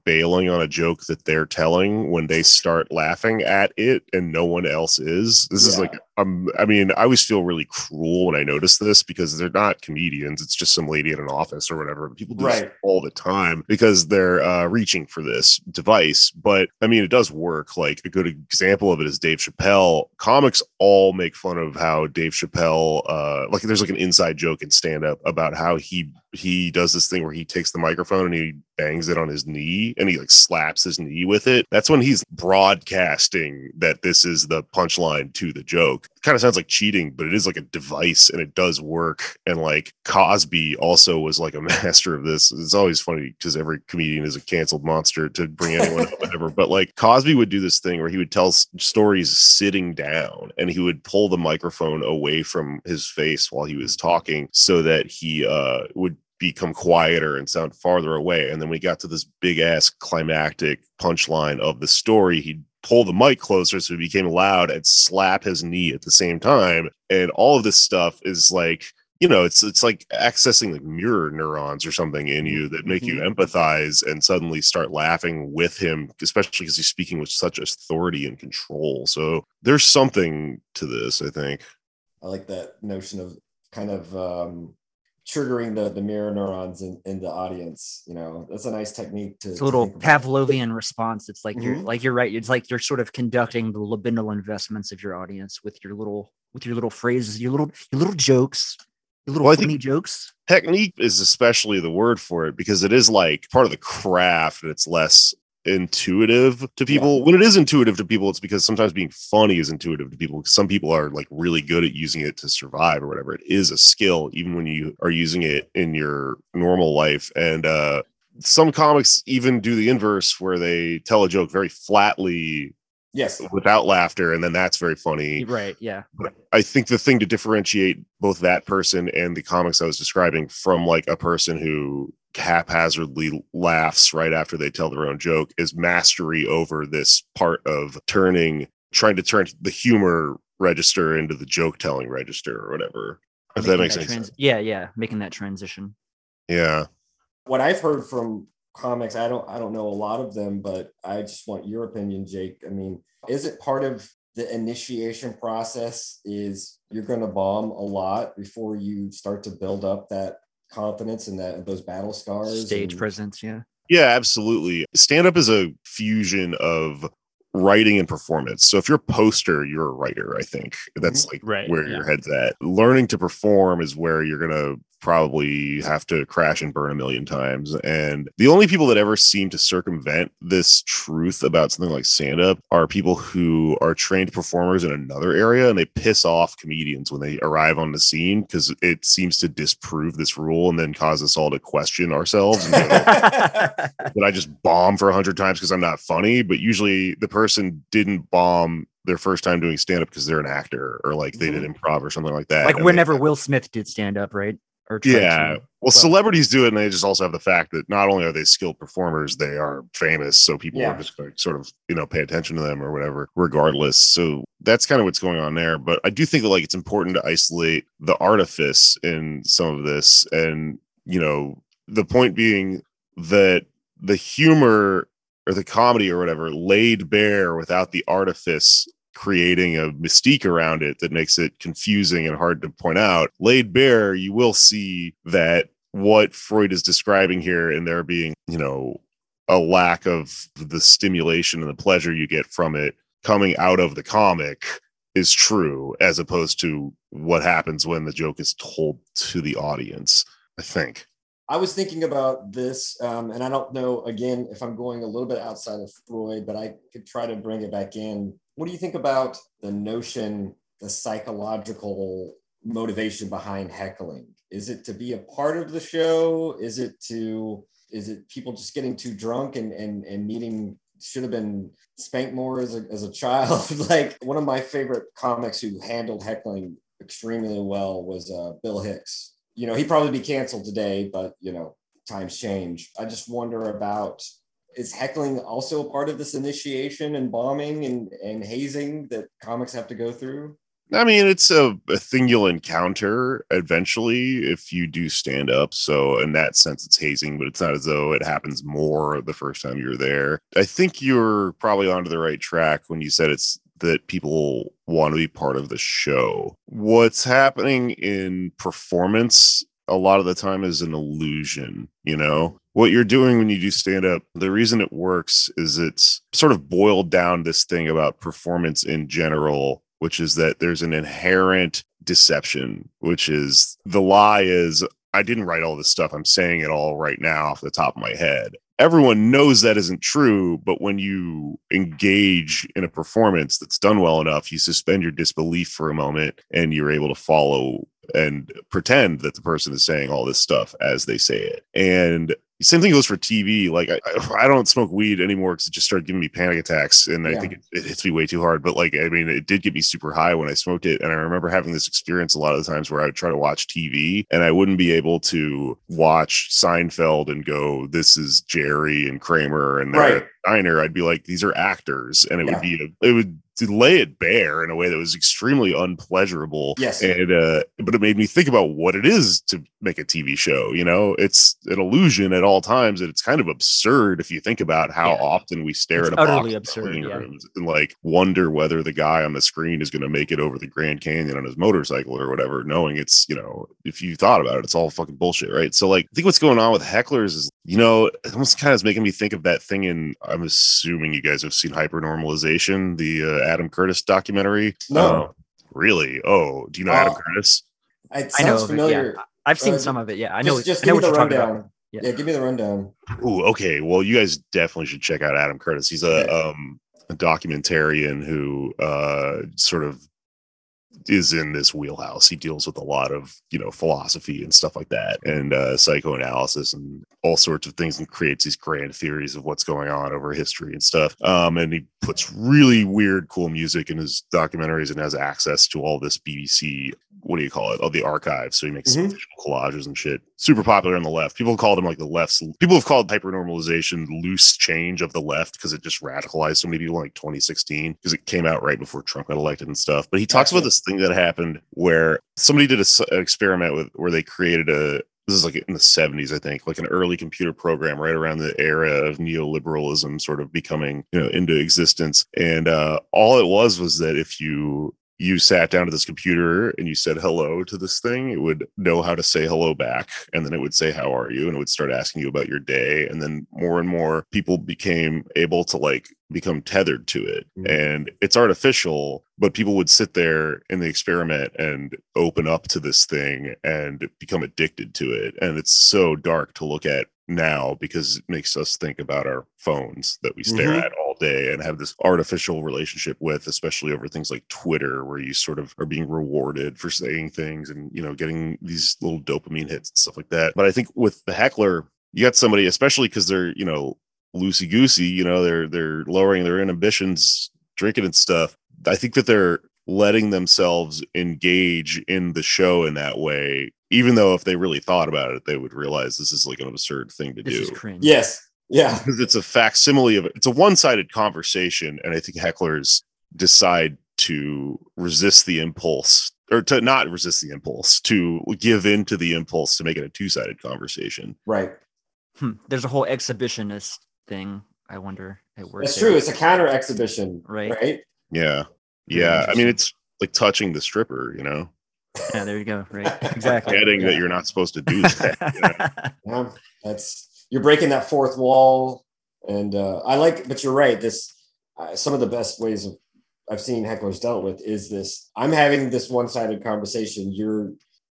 [SPEAKER 1] bailing on a joke that they're telling when they start laughing at it and no one else is. This is
[SPEAKER 5] Yeah.
[SPEAKER 1] like um I mean, I always feel really cruel when I notice this because they're not comedians. It's just some lady in an office or whatever. People do this
[SPEAKER 5] Right.
[SPEAKER 1] all the time because they're uh reaching for this device. But I mean, it does work. Like a good example of it is Dave Chappelle. Comics all make fun of how Dave Chappelle uh like there's like an inside joke in stand up about how he he does this thing where he takes the microphone and he bangs it on his knee and he like slaps his knee with it. That's when he's broadcasting that this is the punchline to the joke. Kind of sounds like cheating, but it is like a device and it does work. And like Cosby also was like a (laughs) master of this. It's always funny because every comedian is a canceled monster to bring anyone up, whatever. But like Cosby would do this thing where he would tell stories sitting down and he would pull the microphone away from his face while he was talking so that he uh, would become quieter and sound farther away. And then we got to this big ass climactic punchline of the story, he'd pull the mic closer so it became loud and slap his knee at the same time. And all of this stuff is like, you know, it's it's like accessing like mirror neurons or something in you that make you empathize and suddenly start laughing with him, especially because he's speaking with such authority and control. So there's something to this, I think.
[SPEAKER 5] I like that notion of kind of um, triggering the the mirror neurons in, in the audience. You know, that's a nice technique to.
[SPEAKER 4] it's a little
[SPEAKER 5] think.
[SPEAKER 4] Pavlovian response. It's like you're
[SPEAKER 5] Mhm.
[SPEAKER 4] like you're right. It's like you're sort of conducting the libidinal investments of your audience with your little with your little phrases, your little your little jokes, your little
[SPEAKER 1] Well, I
[SPEAKER 4] funny
[SPEAKER 1] think-
[SPEAKER 4] jokes.
[SPEAKER 1] technique is especially the word for it because it is like part of the craft and it's less intuitive to people. When it is intuitive to people it's because sometimes being funny is intuitive to people some people are like really good at using it to survive or whatever. It is a skill even when you are using it in your normal life. And uh some comics even do the inverse where they tell a joke very flatly
[SPEAKER 5] Yes.
[SPEAKER 1] without laughter and then that's very funny
[SPEAKER 4] Right. Yeah.
[SPEAKER 1] I think the thing to differentiate both that person and the comics I was describing from like a person who haphazardly laughs right after they tell their own joke is mastery over this part of turning, trying to turn the humor register into the joke telling register or whatever. If that makes any
[SPEAKER 4] trans-
[SPEAKER 1] sense.
[SPEAKER 4] Yeah. Yeah. Making that transition.
[SPEAKER 1] Yeah.
[SPEAKER 5] What I've heard from comics, I don't I don't know a lot of them, but I just want your opinion, Jake. I mean, is it part of the initiation process is you're going to bomb a lot before you start to build up that confidence and that those battle scars
[SPEAKER 4] Stage
[SPEAKER 5] and-
[SPEAKER 4] presence. Yeah.
[SPEAKER 1] Yeah, absolutely. Stand up is a fusion of writing and performance. So if you're a poster, you're a writer, I think. That's mm-hmm. like
[SPEAKER 4] Right,
[SPEAKER 1] where
[SPEAKER 4] yeah.
[SPEAKER 1] your head's at. Learning to perform is where you're going to probably have to crash and burn a million times. And the only people that ever seem to circumvent this truth about something like stand up are people who are trained performers in another area and they piss off comedians when they arrive on the scene because it seems to disprove this rule and then cause us all to question ourselves and go, (laughs) that I just bomb for a hundred times because I'm not funny, but usually the person didn't bomb their first time doing stand up because they're an actor or like they did mm-hmm. improv or something like that.
[SPEAKER 4] like
[SPEAKER 1] And they-
[SPEAKER 4] whenever Will Smith did stand up, right? Or
[SPEAKER 1] yeah. Well, celebrities do it, and they just also have the fact that not only are they skilled performers, they are famous. So people
[SPEAKER 5] Yeah.
[SPEAKER 1] are just to sort of, you know, pay attention to them or whatever, regardless. So that's kind of what's going on there. But I do think that like it's important to isolate the artifice in some of this. And, you know, the point being that the humor or the comedy or whatever laid bare without the artifice creating a mystique around it that makes it confusing and hard to point out laid bare you will see that what freud is describing here and there being you know a lack of the stimulation and the pleasure you get from it coming out of the comic is true as opposed to what happens when the joke is told to the audience i think
[SPEAKER 5] I was thinking about this, um, and I don't know again if I'm going a little bit outside of Freud, but I could try to bring it back in. What do you think about the notion, the psychological motivation behind heckling? Is it to be a part of the show? Is it to is it people just getting too drunk and and and needing should have been spanked more as a, as a child? (laughs) like one of my favorite comics who handled heckling extremely well was uh, Bill Hicks you know, he'd probably be canceled today, but you know, times change. I just wonder about is heckling also a part of this initiation and bombing and, and hazing that comics have to go through?
[SPEAKER 1] I mean, it's a, a thing you'll encounter eventually if you do stand up. So, in that sense, it's hazing, but it's not as though it happens more the first time you're there. I think you're probably onto the right track when you said it's that people want to be part of the show. What's happening in performance a lot of the time is an illusion, you know? What you're doing when you do stand up, the reason it works is it's sort of boiled down this thing about performance in general which is that there's an inherent deception, which is the lie is I didn't write all this stuff. I'm saying it all right now off the top of my head. Everyone knows that isn't true, but when you engage in a performance that's done well enough, you suspend your disbelief for a moment and you're able to follow and pretend that the person is saying all this stuff as they say it. And same thing goes for TV. Like I, I don't smoke weed anymore because it just started giving me panic attacks, and I think it, it hits me way too hard. But like, I mean, it did get me super high when I smoked it, and I remember having this experience a lot of the times where I would try to watch TV, and I wouldn't be able to watch Seinfeld and go, "This is Jerry and Kramer," and they're
[SPEAKER 5] Right.
[SPEAKER 1] diner. I'd be like, "These are actors," and it
[SPEAKER 5] Yeah.
[SPEAKER 1] would be a, it would to lay it bare in a way that was extremely unpleasurable.
[SPEAKER 5] Yes.
[SPEAKER 1] And uh but it made me think about what it is to make a TV show. You know, it's an illusion at all times, and it's kind of absurd if you think about how
[SPEAKER 4] Yeah.
[SPEAKER 1] often we stare
[SPEAKER 4] It's
[SPEAKER 1] at a box
[SPEAKER 4] utterly
[SPEAKER 1] in
[SPEAKER 4] absurd, yeah.
[SPEAKER 1] rooms and like wonder whether the guy on the screen is going to make it over the Grand Canyon on his motorcycle or whatever, knowing it's, you know, if you thought about it, it's all fucking bullshit, right? So like I think what's going on with hecklers is, you know, it almost kind of is making me think of that thing in I'm assuming you guys have seen hypernormalization, the uh, Adam Curtis documentary.
[SPEAKER 5] No.
[SPEAKER 1] Uh, really? Oh, do you know Adam
[SPEAKER 5] Oh,
[SPEAKER 1] Curtis?
[SPEAKER 5] It
[SPEAKER 4] I know.
[SPEAKER 5] sounds
[SPEAKER 4] it,
[SPEAKER 5] familiar.
[SPEAKER 4] yeah. I've seen
[SPEAKER 5] Uh,
[SPEAKER 4] some of it. Yeah, I know.
[SPEAKER 5] just just
[SPEAKER 4] I know
[SPEAKER 5] give me
[SPEAKER 4] what
[SPEAKER 5] the
[SPEAKER 4] you're talking
[SPEAKER 5] rundown.
[SPEAKER 4] about.
[SPEAKER 5] Yeah.
[SPEAKER 4] Yeah.
[SPEAKER 5] give me the rundown.
[SPEAKER 1] Ooh, okay. Well, you guys definitely should check out Adam Curtis. He's a
[SPEAKER 5] Okay.
[SPEAKER 1] um a documentarian who uh sort of is in this wheelhouse. He deals with a lot of, you know, philosophy and stuff like that and uh psychoanalysis and all sorts of things and creates these grand theories of what's going on over history and stuff. Um and he puts really weird cool music in his documentaries and has access to all this BBC what do you call it? Of the archives. So he makes
[SPEAKER 5] Mhm.
[SPEAKER 1] visual collages and shit. Super popular on the left. People called him like the left's. People have called hypernormalization loose change of the left because it just radicalized so many people in like 2016 because it came out right before Trump got elected and stuff. But he talks about this thing that happened where somebody did a an experiment with where they created a this is like in the 70s i think like an early computer program right around the era of neoliberalism sort of becoming you know into existence and uh all it was was that if you you sat down to this computer and you said hello to this thing, it would know how to say hello back. And then it would say, How are you? And it would start asking you about your day. And then more and more people became able to like become tethered to it.
[SPEAKER 5] Mhm.
[SPEAKER 1] And it's artificial, but people would sit there in the experiment and open up to this thing and become addicted to it. And it's so dark to look at now because it makes us think about our phones that we stare
[SPEAKER 5] Mhm.
[SPEAKER 1] at all day and have this artificial relationship with, especially over things like Twitter, where you sort of are being rewarded for saying things and, you know, getting these little dopamine hits and stuff like that. But I think with the heckler, you got somebody, especially because they're, you know, loosey goosey, you know, they're they're lowering their inhibitions, drinking and stuff. I think that they're letting themselves engage in the show in that way, even though if they really thought about it, they would realize this is like an absurd thing to
[SPEAKER 4] This
[SPEAKER 1] do
[SPEAKER 4] is cringe.
[SPEAKER 5] Yes. Yeah. (laughs)
[SPEAKER 1] because it's a facsimile of it. it's a one-sided conversation and i think hecklers decide to resist the impulse or to not resist the impulse to give in to the impulse to make it a two-sided conversation
[SPEAKER 5] Right.
[SPEAKER 4] Hmm. There's a whole exhibitionist thing. I wonder at work.
[SPEAKER 5] That's
[SPEAKER 4] there.
[SPEAKER 5] true. It's a counter exhibition.
[SPEAKER 4] Right.
[SPEAKER 5] Right.
[SPEAKER 1] yeah yeah i mean it's like touching the stripper you know
[SPEAKER 4] Yeah, there you go. Right. (laughs) Exactly.
[SPEAKER 1] getting that you're not supposed to do that you know? (laughs)
[SPEAKER 5] Yeah. That's you're breaking that fourth wall, and uh, I like. But you're right. This uh, some of the best ways of I've seen hecklers dealt with is this. I'm having this one-sided conversation. You're.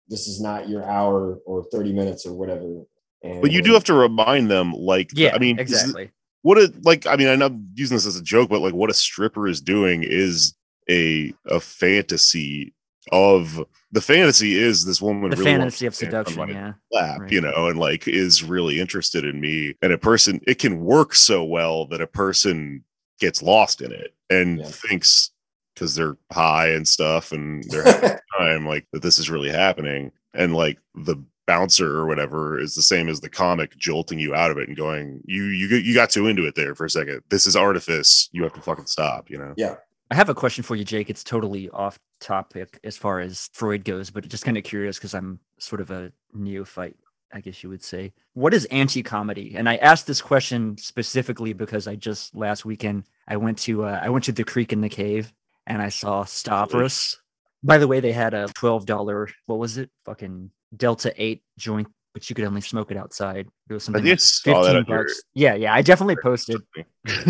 [SPEAKER 5] This is not your hour or 30 minutes or whatever. And
[SPEAKER 1] but you do have to remind them like
[SPEAKER 4] yeah.
[SPEAKER 1] i mean this is-
[SPEAKER 4] exactly.
[SPEAKER 1] what a like i mean i'm not using this as a joke but like what a stripper is doing is a a fantasy of the fantasy is this woman
[SPEAKER 4] The
[SPEAKER 1] really wants
[SPEAKER 4] fantasy of
[SPEAKER 1] to stand on
[SPEAKER 4] seduction. Yeah.
[SPEAKER 1] lap
[SPEAKER 4] Right.
[SPEAKER 1] you know and like is really interested in me and a person it can work so well that a person gets lost in it and
[SPEAKER 5] Yeah.
[SPEAKER 1] thinks because they're high and stuff and they're having a (laughs) time like that this is really happening and like the bouncer or whatever is the same as the comic jolting you out of it and going you you got- you got too into it there for a second this is artifice you have to fucking stop you know
[SPEAKER 5] yeah.
[SPEAKER 4] I have a question for you, Jake. It's totally off topic as far as Freud goes, but just kind of curious because I'm sort of a neophyte, I guess you would say. What is anti-comedy? And I asked this question specifically because I just last weekend I went to uh, I went to the Creek and the Cave and I saw Stavros. By the way, they had a twelve dollar what was it? Fucking Delta Eight joint, but you could only smoke it outside. It was something
[SPEAKER 1] i
[SPEAKER 4] like
[SPEAKER 1] saw that
[SPEAKER 4] fifteen
[SPEAKER 1] on your-
[SPEAKER 4] bucks. Yeah, yeah. I definitely posted.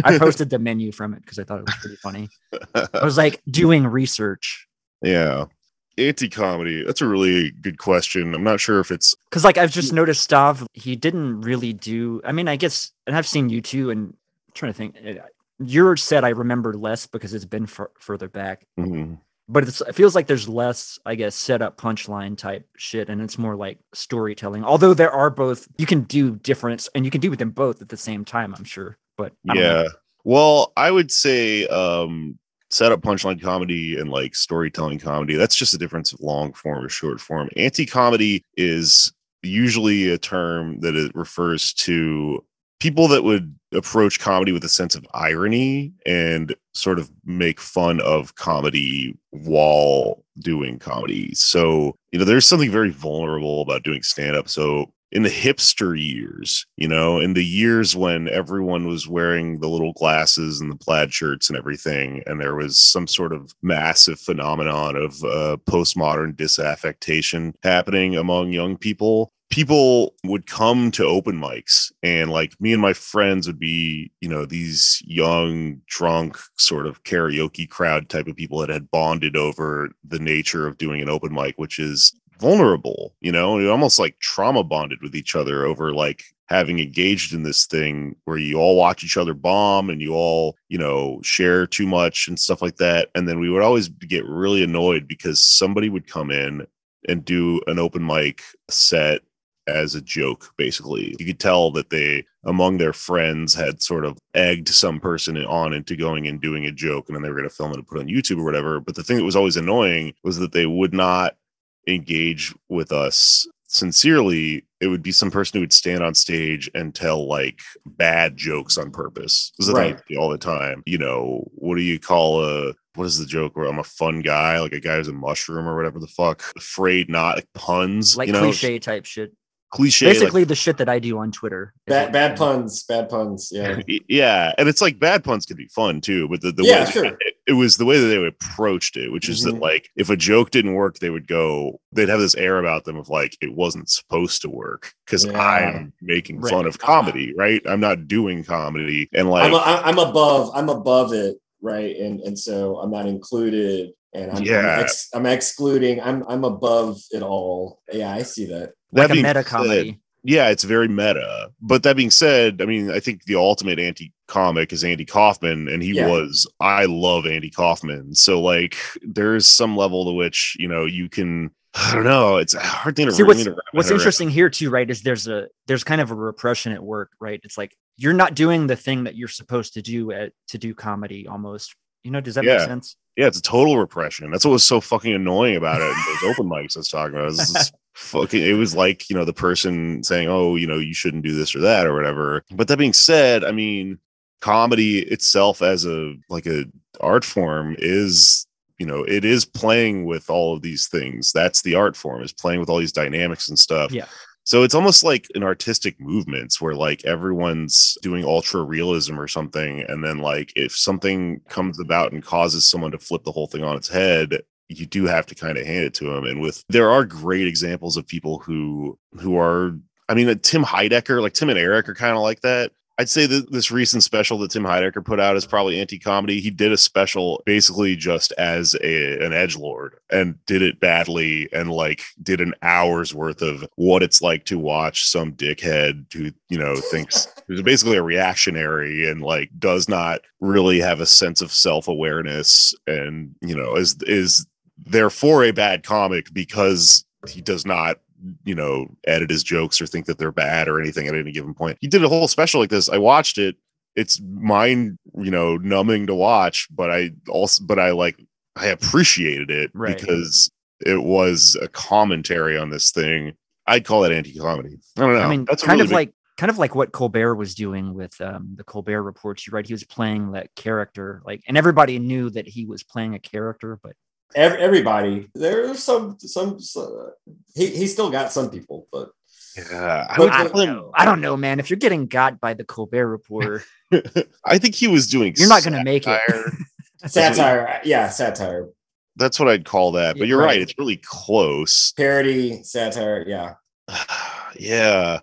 [SPEAKER 4] I posted the menu from it because I thought it was pretty (laughs) funny. I was like doing research
[SPEAKER 1] yeah anti-comedy that's a really good question i'm not sure if it's
[SPEAKER 4] because, like, I've just noticed Stav. He didn't really do. I mean, I guess, and I've seen you too. And I'm trying to think. uh, Your set I remember less because it's been fur further back.
[SPEAKER 1] mhm.
[SPEAKER 4] But it feels like there's less, I guess, setup punchline type shit, and it's more like storytelling. Although there are both, you can do different, and you can do with them both at the same time. I'm sure, but
[SPEAKER 1] yeah well i would say um setup punchline comedy and like storytelling comedy that's just a difference of long form or short form anti-comedy is usually a term that it refers to people that would approach comedy with a sense of irony and sort of make fun of comedy while doing comedy so you know there's something very vulnerable about doing stand up so in the hipster years, you know, in the years when everyone was wearing the little glasses and the plaid shirts and everything, and there was some sort of massive phenomenon of uh, postmodern disaffectation happening among young people. People would come to open mics, and like me and my friends would be, you know, these young, drunk, sort of karaoke crowd type of people that had bonded over the nature of doing an open mic, which is vulnerable, you know, and almost like trauma bonded with each other over like having engaged in this thing where you all watch each other bomb and you all, you know, share too much and stuff like that. And then we would always get really annoyed because somebody would come in and do an open mic set as a joke, basically. You could tell that they, among their friends, had sort of egged some person on into going and doing a joke, and then they were going to film it and put it on YouTube or whatever. But the thing that was always annoying was that they would not engage with us sincerely it would be some person who would stand on stage and tell like bad jokes on purpose this
[SPEAKER 5] Right.
[SPEAKER 1] right. all the time you know what do you call a what is the joke where i'm a fun guy like a guy who's a mushroom or whatever the fuck afraid not like puns
[SPEAKER 4] like
[SPEAKER 1] you know
[SPEAKER 4] cliche type shit.
[SPEAKER 1] Cliche like-
[SPEAKER 4] Basically, the shit that I do on Twitter.
[SPEAKER 5] Bad, bad puns. Bad puns. Yeah. (laughs)
[SPEAKER 1] Yeah and it's like bad puns can be fun too but the, the
[SPEAKER 5] Yeah,
[SPEAKER 1] way
[SPEAKER 5] sure.
[SPEAKER 1] it, it was the way that they approached it, which is that
[SPEAKER 5] Mhm.
[SPEAKER 1] like if a joke didn't work, they would go, they'd have this air about them of like it wasn't supposed to work because
[SPEAKER 5] Yeah.
[SPEAKER 1] I'm making
[SPEAKER 4] Right.
[SPEAKER 1] fun of comedy, right? I'm not doing comedy, and like
[SPEAKER 5] I'm, a, I'm above. I'm above it, right? And and so I'm not included, and I'm
[SPEAKER 1] Yeah.
[SPEAKER 5] I'm, ex, I'm excluding. I'm I'm above it all. Yeah, I see that.
[SPEAKER 1] That
[SPEAKER 4] like a meta
[SPEAKER 1] said-
[SPEAKER 4] comedy.
[SPEAKER 1] yeah, it's very meta. But that being said, I mean, I think the ultimate anti comic is Andy Kaufman, and he
[SPEAKER 5] Yeah.
[SPEAKER 1] was, I love Andy Kaufman. So, like, there's some level to which, you know, you can, I don't know, it's a hard thing to
[SPEAKER 4] See, what's,
[SPEAKER 1] to
[SPEAKER 4] what's
[SPEAKER 1] around.
[SPEAKER 4] interesting here too, right, is there's a there's kind of a repression at work, right? It's like you're not doing the thing that you're supposed to do at to do comedy almost. You know, does that
[SPEAKER 1] Yeah.
[SPEAKER 4] make sense?
[SPEAKER 1] Yeah, it's a total repression. That's what was so fucking annoying about it. Those open mics I was talking about. It was just fucking it was like, you know, the person saying, Oh, you know, you shouldn't do this or that or whatever. But that being said, I mean, comedy itself as a like a art form is you know it is playing with all of these things that's the art form is playing with all these dynamics and stuff
[SPEAKER 4] Yeah.
[SPEAKER 1] so it's almost like an artistic movements where like everyone's doing ultra realism or something and then like if something comes about and causes someone to flip the whole thing on its head you do have to kind of hand it to them and with there are great examples of people who who are i mean uh, tim heidecker like tim and eric are kind of like that I'd say that this recent special that Tim Heidecker put out is probably anti-comedy. He did a special basically just as a an edge lord and did it badly and like did an hour's worth of what it's like to watch some dickhead who you know thinks (laughs) who's basically a reactionary and like does not really have a sense of self-awareness and you know is is therefore a bad comic because he does not you know, edit his jokes or think that they're bad or anything at any given point. He did a whole special like this. I watched it. It's mind, you know, numbing to watch, but I also, but I like, I appreciated it
[SPEAKER 4] Right.
[SPEAKER 1] because it was a commentary on this thing. I'd call it anti-comedy. I don't know.
[SPEAKER 4] I mean,
[SPEAKER 1] That's
[SPEAKER 4] kind
[SPEAKER 1] really
[SPEAKER 4] of
[SPEAKER 1] big-
[SPEAKER 4] like kind of like what Colbert was doing with um, the Colbert Report. You right, he was playing that character, like, and everybody knew that he was playing a character, but
[SPEAKER 5] Ev- everybody. There's some some. some uh, he he still got some people, but
[SPEAKER 1] yeah. I
[SPEAKER 5] But-
[SPEAKER 4] I don't
[SPEAKER 1] him-
[SPEAKER 4] know. I don't know, man. If you're getting got by the Colbert Reporter, (laughs) (laughs)
[SPEAKER 1] I think he was doing.
[SPEAKER 4] you're not going to make it. (laughs)
[SPEAKER 1] satire.
[SPEAKER 5] satire. Yeah, satire,
[SPEAKER 1] That's what I'd call that. But
[SPEAKER 4] Yeah,
[SPEAKER 1] you're right.
[SPEAKER 5] right.
[SPEAKER 1] It's really close.
[SPEAKER 5] parody, satire. Yeah, (sighs)
[SPEAKER 1] yeah.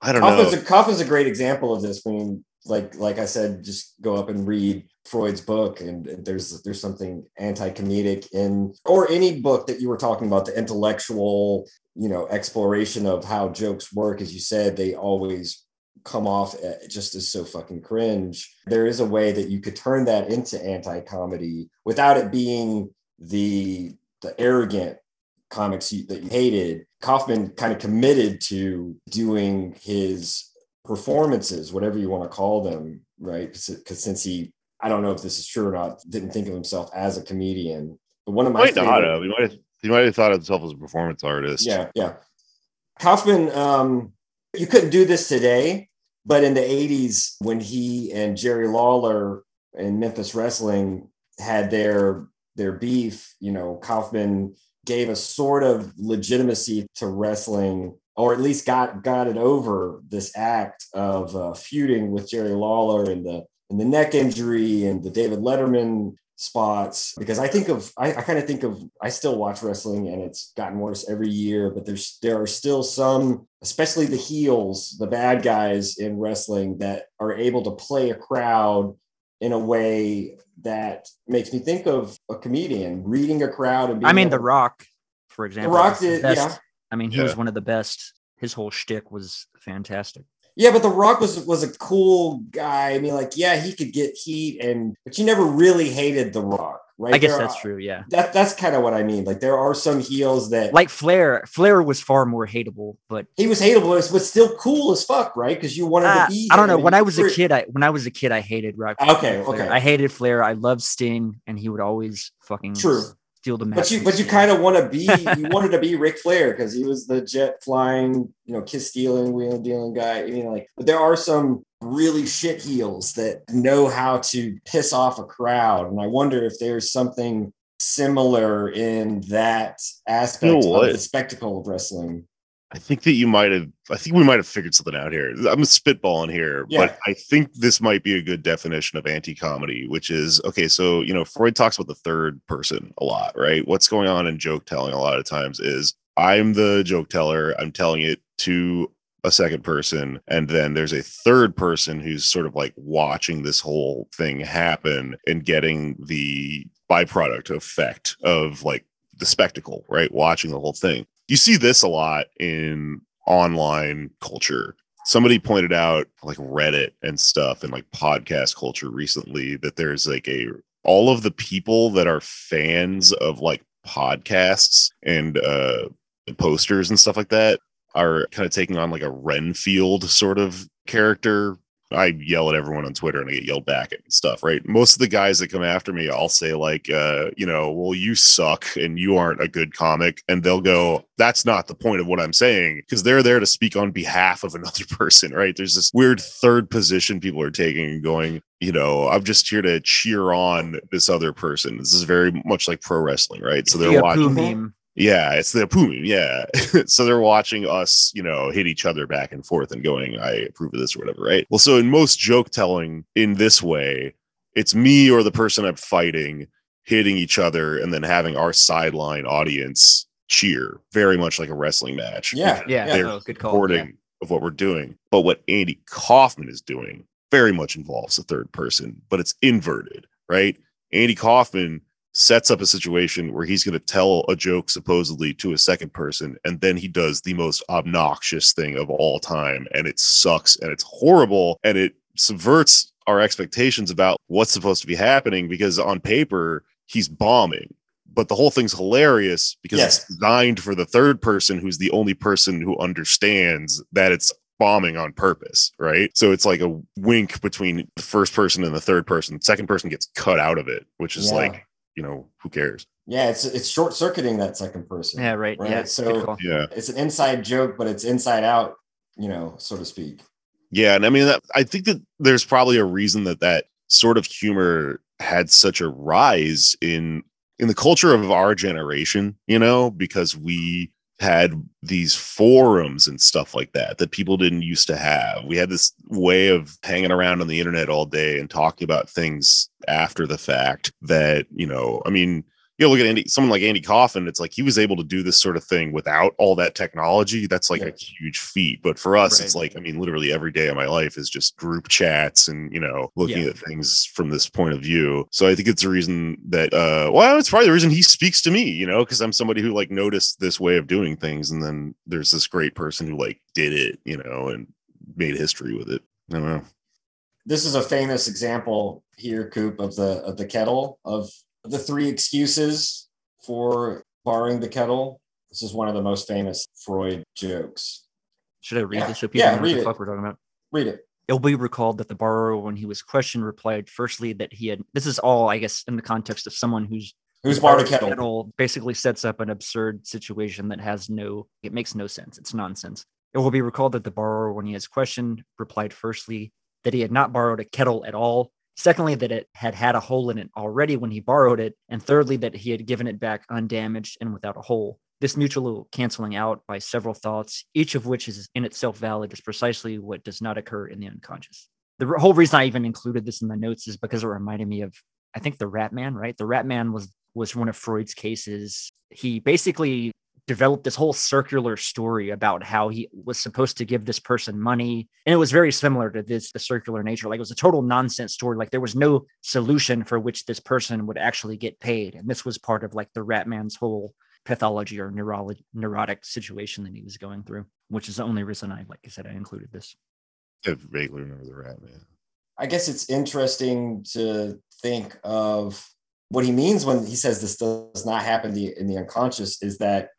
[SPEAKER 1] I don't
[SPEAKER 5] Kaufman's
[SPEAKER 1] know.
[SPEAKER 5] a, Kaufman's a great example of this. When like like I said, just go up and read Freud's book, and there's there's something anti-comedic in or any book that you were talking about, the intellectual, you know, exploration of how jokes work. As you said, they always come off eh, just as so fucking cringe. There is a way that you could turn that into anti-comedy without it being the the arrogant comics that you hated. Kaufman kind of committed to doing his performances, whatever you want to call them, right? Because since he, I don't know if this is true or not, didn't think of himself as a comedian. But one of my
[SPEAKER 1] might not have. He might have. He might have thought of himself as a performance artist.
[SPEAKER 5] yeah, yeah. Kaufman, um, you couldn't do this today, but in the 80s, when he and Jerry Lawler and Memphis Wrestling had their their beef, you know, Kaufman gave a sort of legitimacy to wrestling, or at least got got it over this act of uh, feuding with Jerry Lawler and the and the neck injury and the David Letterman spots because I think of I, I kind of think of I still watch wrestling and it's gotten worse every year, but there's there are still some, especially the heels, the bad guys in wrestling that are able to play a crowd in a way that makes me think of a comedian reading a crowd and being
[SPEAKER 4] I mean, The Rock, for example. The
[SPEAKER 5] Rock
[SPEAKER 4] did-
[SPEAKER 5] yeah.
[SPEAKER 4] I mean, he
[SPEAKER 1] Yeah.
[SPEAKER 4] was one of the best. His whole shtick was fantastic.
[SPEAKER 5] Yeah, but The Rock was was a cool guy. I mean, like, yeah, he could get heat, and but you never really hated The Rock, right?
[SPEAKER 4] I guess
[SPEAKER 5] There
[SPEAKER 4] that's
[SPEAKER 5] are-
[SPEAKER 4] true. Yeah.
[SPEAKER 5] That that's kind of what I mean. Like, there are some heels that
[SPEAKER 4] Like Flair, Flair was far more hateable, but
[SPEAKER 5] he was hateable, but still cool as fuck, right? Because you wanted
[SPEAKER 4] uh,
[SPEAKER 5] to be.
[SPEAKER 4] I don't know. When I was a kid, I when I was a kid, I hated Rock.
[SPEAKER 5] Okay,
[SPEAKER 4] Flair.
[SPEAKER 5] okay.
[SPEAKER 4] I hated Flair. I loved Sting, and he would always fucking
[SPEAKER 5] True.
[SPEAKER 4] Steal the match.
[SPEAKER 5] But you, but you kind of want to be. (laughs) You wanted to be Ric Flair because he was the jet flying, you know, kiss stealing, wheel dealing guy. I mean, like, but there are some really shit heels that know how to piss off a crowd, and I wonder if there's something similar in that aspect
[SPEAKER 1] You know
[SPEAKER 5] of the spectacle of wrestling.
[SPEAKER 1] I think that you might have. I think we might have figured something out here. I'm spitballing here,
[SPEAKER 5] Yeah.
[SPEAKER 1] but I think this might be a good definition of anti-comedy, which is okay. So you know, Freud talks about the third person a lot, right? What's going on in joke telling a lot of times is I'm the joke teller. I'm telling it to a second person, and then there's a third person who's sort of like watching this whole thing happen and getting the byproduct effect of like the spectacle, right? Watching the whole thing you see this a lot in online culture. Somebody pointed out like Reddit and stuff and like podcast culture recently that there's like a all of the people that are fans of like podcasts and uh posters and stuff like that are kind of taking on like a Renfield sort of character I yell at everyone on Twitter and I get yelled back at and stuff, right? Most of the guys that come after me, I'll say, like, uh, you know, well, you suck and you aren't a good comic. And they'll go, that's not the point of what I'm saying, because they're there to speak on behalf of (laughs) another person, right? There's this weird third position people are taking and going, you know, I'm just here to cheer on this other person. This is very much like pro wrestling, right? So they're watching.
[SPEAKER 4] meme.
[SPEAKER 1] Yeah, it's the Apumi. Yeah. (laughs) so they're watching us, you know, hit each other back and forth and going, I approve of this or whatever, right? Well, so in most joke telling in this way, it's me or the person I'm fighting hitting each other and then having our sideline audience cheer, very much like a wrestling match.
[SPEAKER 5] Yeah,
[SPEAKER 4] Yeah,
[SPEAKER 5] Yeah.
[SPEAKER 1] They're
[SPEAKER 4] oh, good call.
[SPEAKER 1] recording of what we're doing. But what Andy Kaufman is doing very much involves the third person, but it's inverted, right? Andy Kaufman sets up a situation where he's going to tell a joke supposedly to a second person and then he does the most obnoxious thing of all time and it sucks and it's horrible and it subverts our expectations about what's supposed to be happening because on paper he's bombing but the whole thing's hilarious because
[SPEAKER 5] Yes.
[SPEAKER 1] it's designed for the third person who's the only person who understands that it's bombing on purpose, right? So it's like a wink between the first person and the third person. Second person gets cut out of it, which is
[SPEAKER 5] Yeah.
[SPEAKER 1] like, you know, who cares?
[SPEAKER 5] Yeah, it's it's short circuiting that second person.
[SPEAKER 4] Yeah, right.
[SPEAKER 5] Right,
[SPEAKER 4] Yeah.
[SPEAKER 5] so-
[SPEAKER 1] Yeah.
[SPEAKER 5] It's an inside joke, but it's inside out, you know, so to speak.
[SPEAKER 1] Yeah, and I mean, that, I think that there's probably a reason that that sort of humor had such a rise in in the culture of our generation, you know, because we had these forums and stuff like that that people didn't used to have. We had this way of hanging around on the internet all day and talking about things after the fact that, you know, I mean, you know, look at Andy, someone like Andy Kaufman, it's like he was able to do this sort of thing without all that technology. That's like
[SPEAKER 5] Yeah.
[SPEAKER 1] a huge feat. But for us, it's like, I mean, literally every day of my life is just group chats and, you know, looking
[SPEAKER 4] Yeah.
[SPEAKER 1] at things from this point of view. So I think it's the reason that, uh, well, it's probably the reason he speaks to me, you know, because I'm somebody who like noticed this way of doing things. And then there's this great person who like did it, you know, and made history with it. I don't know.
[SPEAKER 5] This is a famous example here, Coop, of the of the kettle of the three excuses for borrowing the kettle. This is one of the most famous Freud jokes.
[SPEAKER 4] Should I read
[SPEAKER 5] Yeah.
[SPEAKER 4] this so people
[SPEAKER 5] Yeah,
[SPEAKER 4] know what the
[SPEAKER 5] it.
[SPEAKER 4] fuck we're talking about?
[SPEAKER 5] Read it.
[SPEAKER 4] It'll be recalled that the borrower, when he was questioned, replied firstly that he had. This is all, I guess, in the context of someone who's
[SPEAKER 5] Who's borrowed a kettle?
[SPEAKER 4] basically sets up an absurd situation that has no, it makes no sense. It's nonsense. It will be recalled that the borrower, when he is questioned, replied firstly that he had not borrowed a kettle at all. Secondly, that it had had a hole in it already when he borrowed it. And thirdly, that he had given it back undamaged and without a hole. This mutual canceling out by several thoughts, each of which is in itself valid, is precisely what does not occur in the unconscious. The whole reason I even included this in the notes is because it reminded me of, I think, the Rat Man, right? The Rat Man was was one of Freud's cases. He basically developed this whole circular story about how he was supposed to give this person money. And it was very similar to this the circular nature. Like it was a total nonsense story. Like there was no solution for which this person would actually get paid. And this was part of like the rat man's whole pathology or neurology neurotic situation that he was going through which is the only reason i like i said i included this.
[SPEAKER 1] I vaguely remember the rat man.
[SPEAKER 5] I guess it's interesting to think of what he means when he says this does not happen the- in the unconscious is that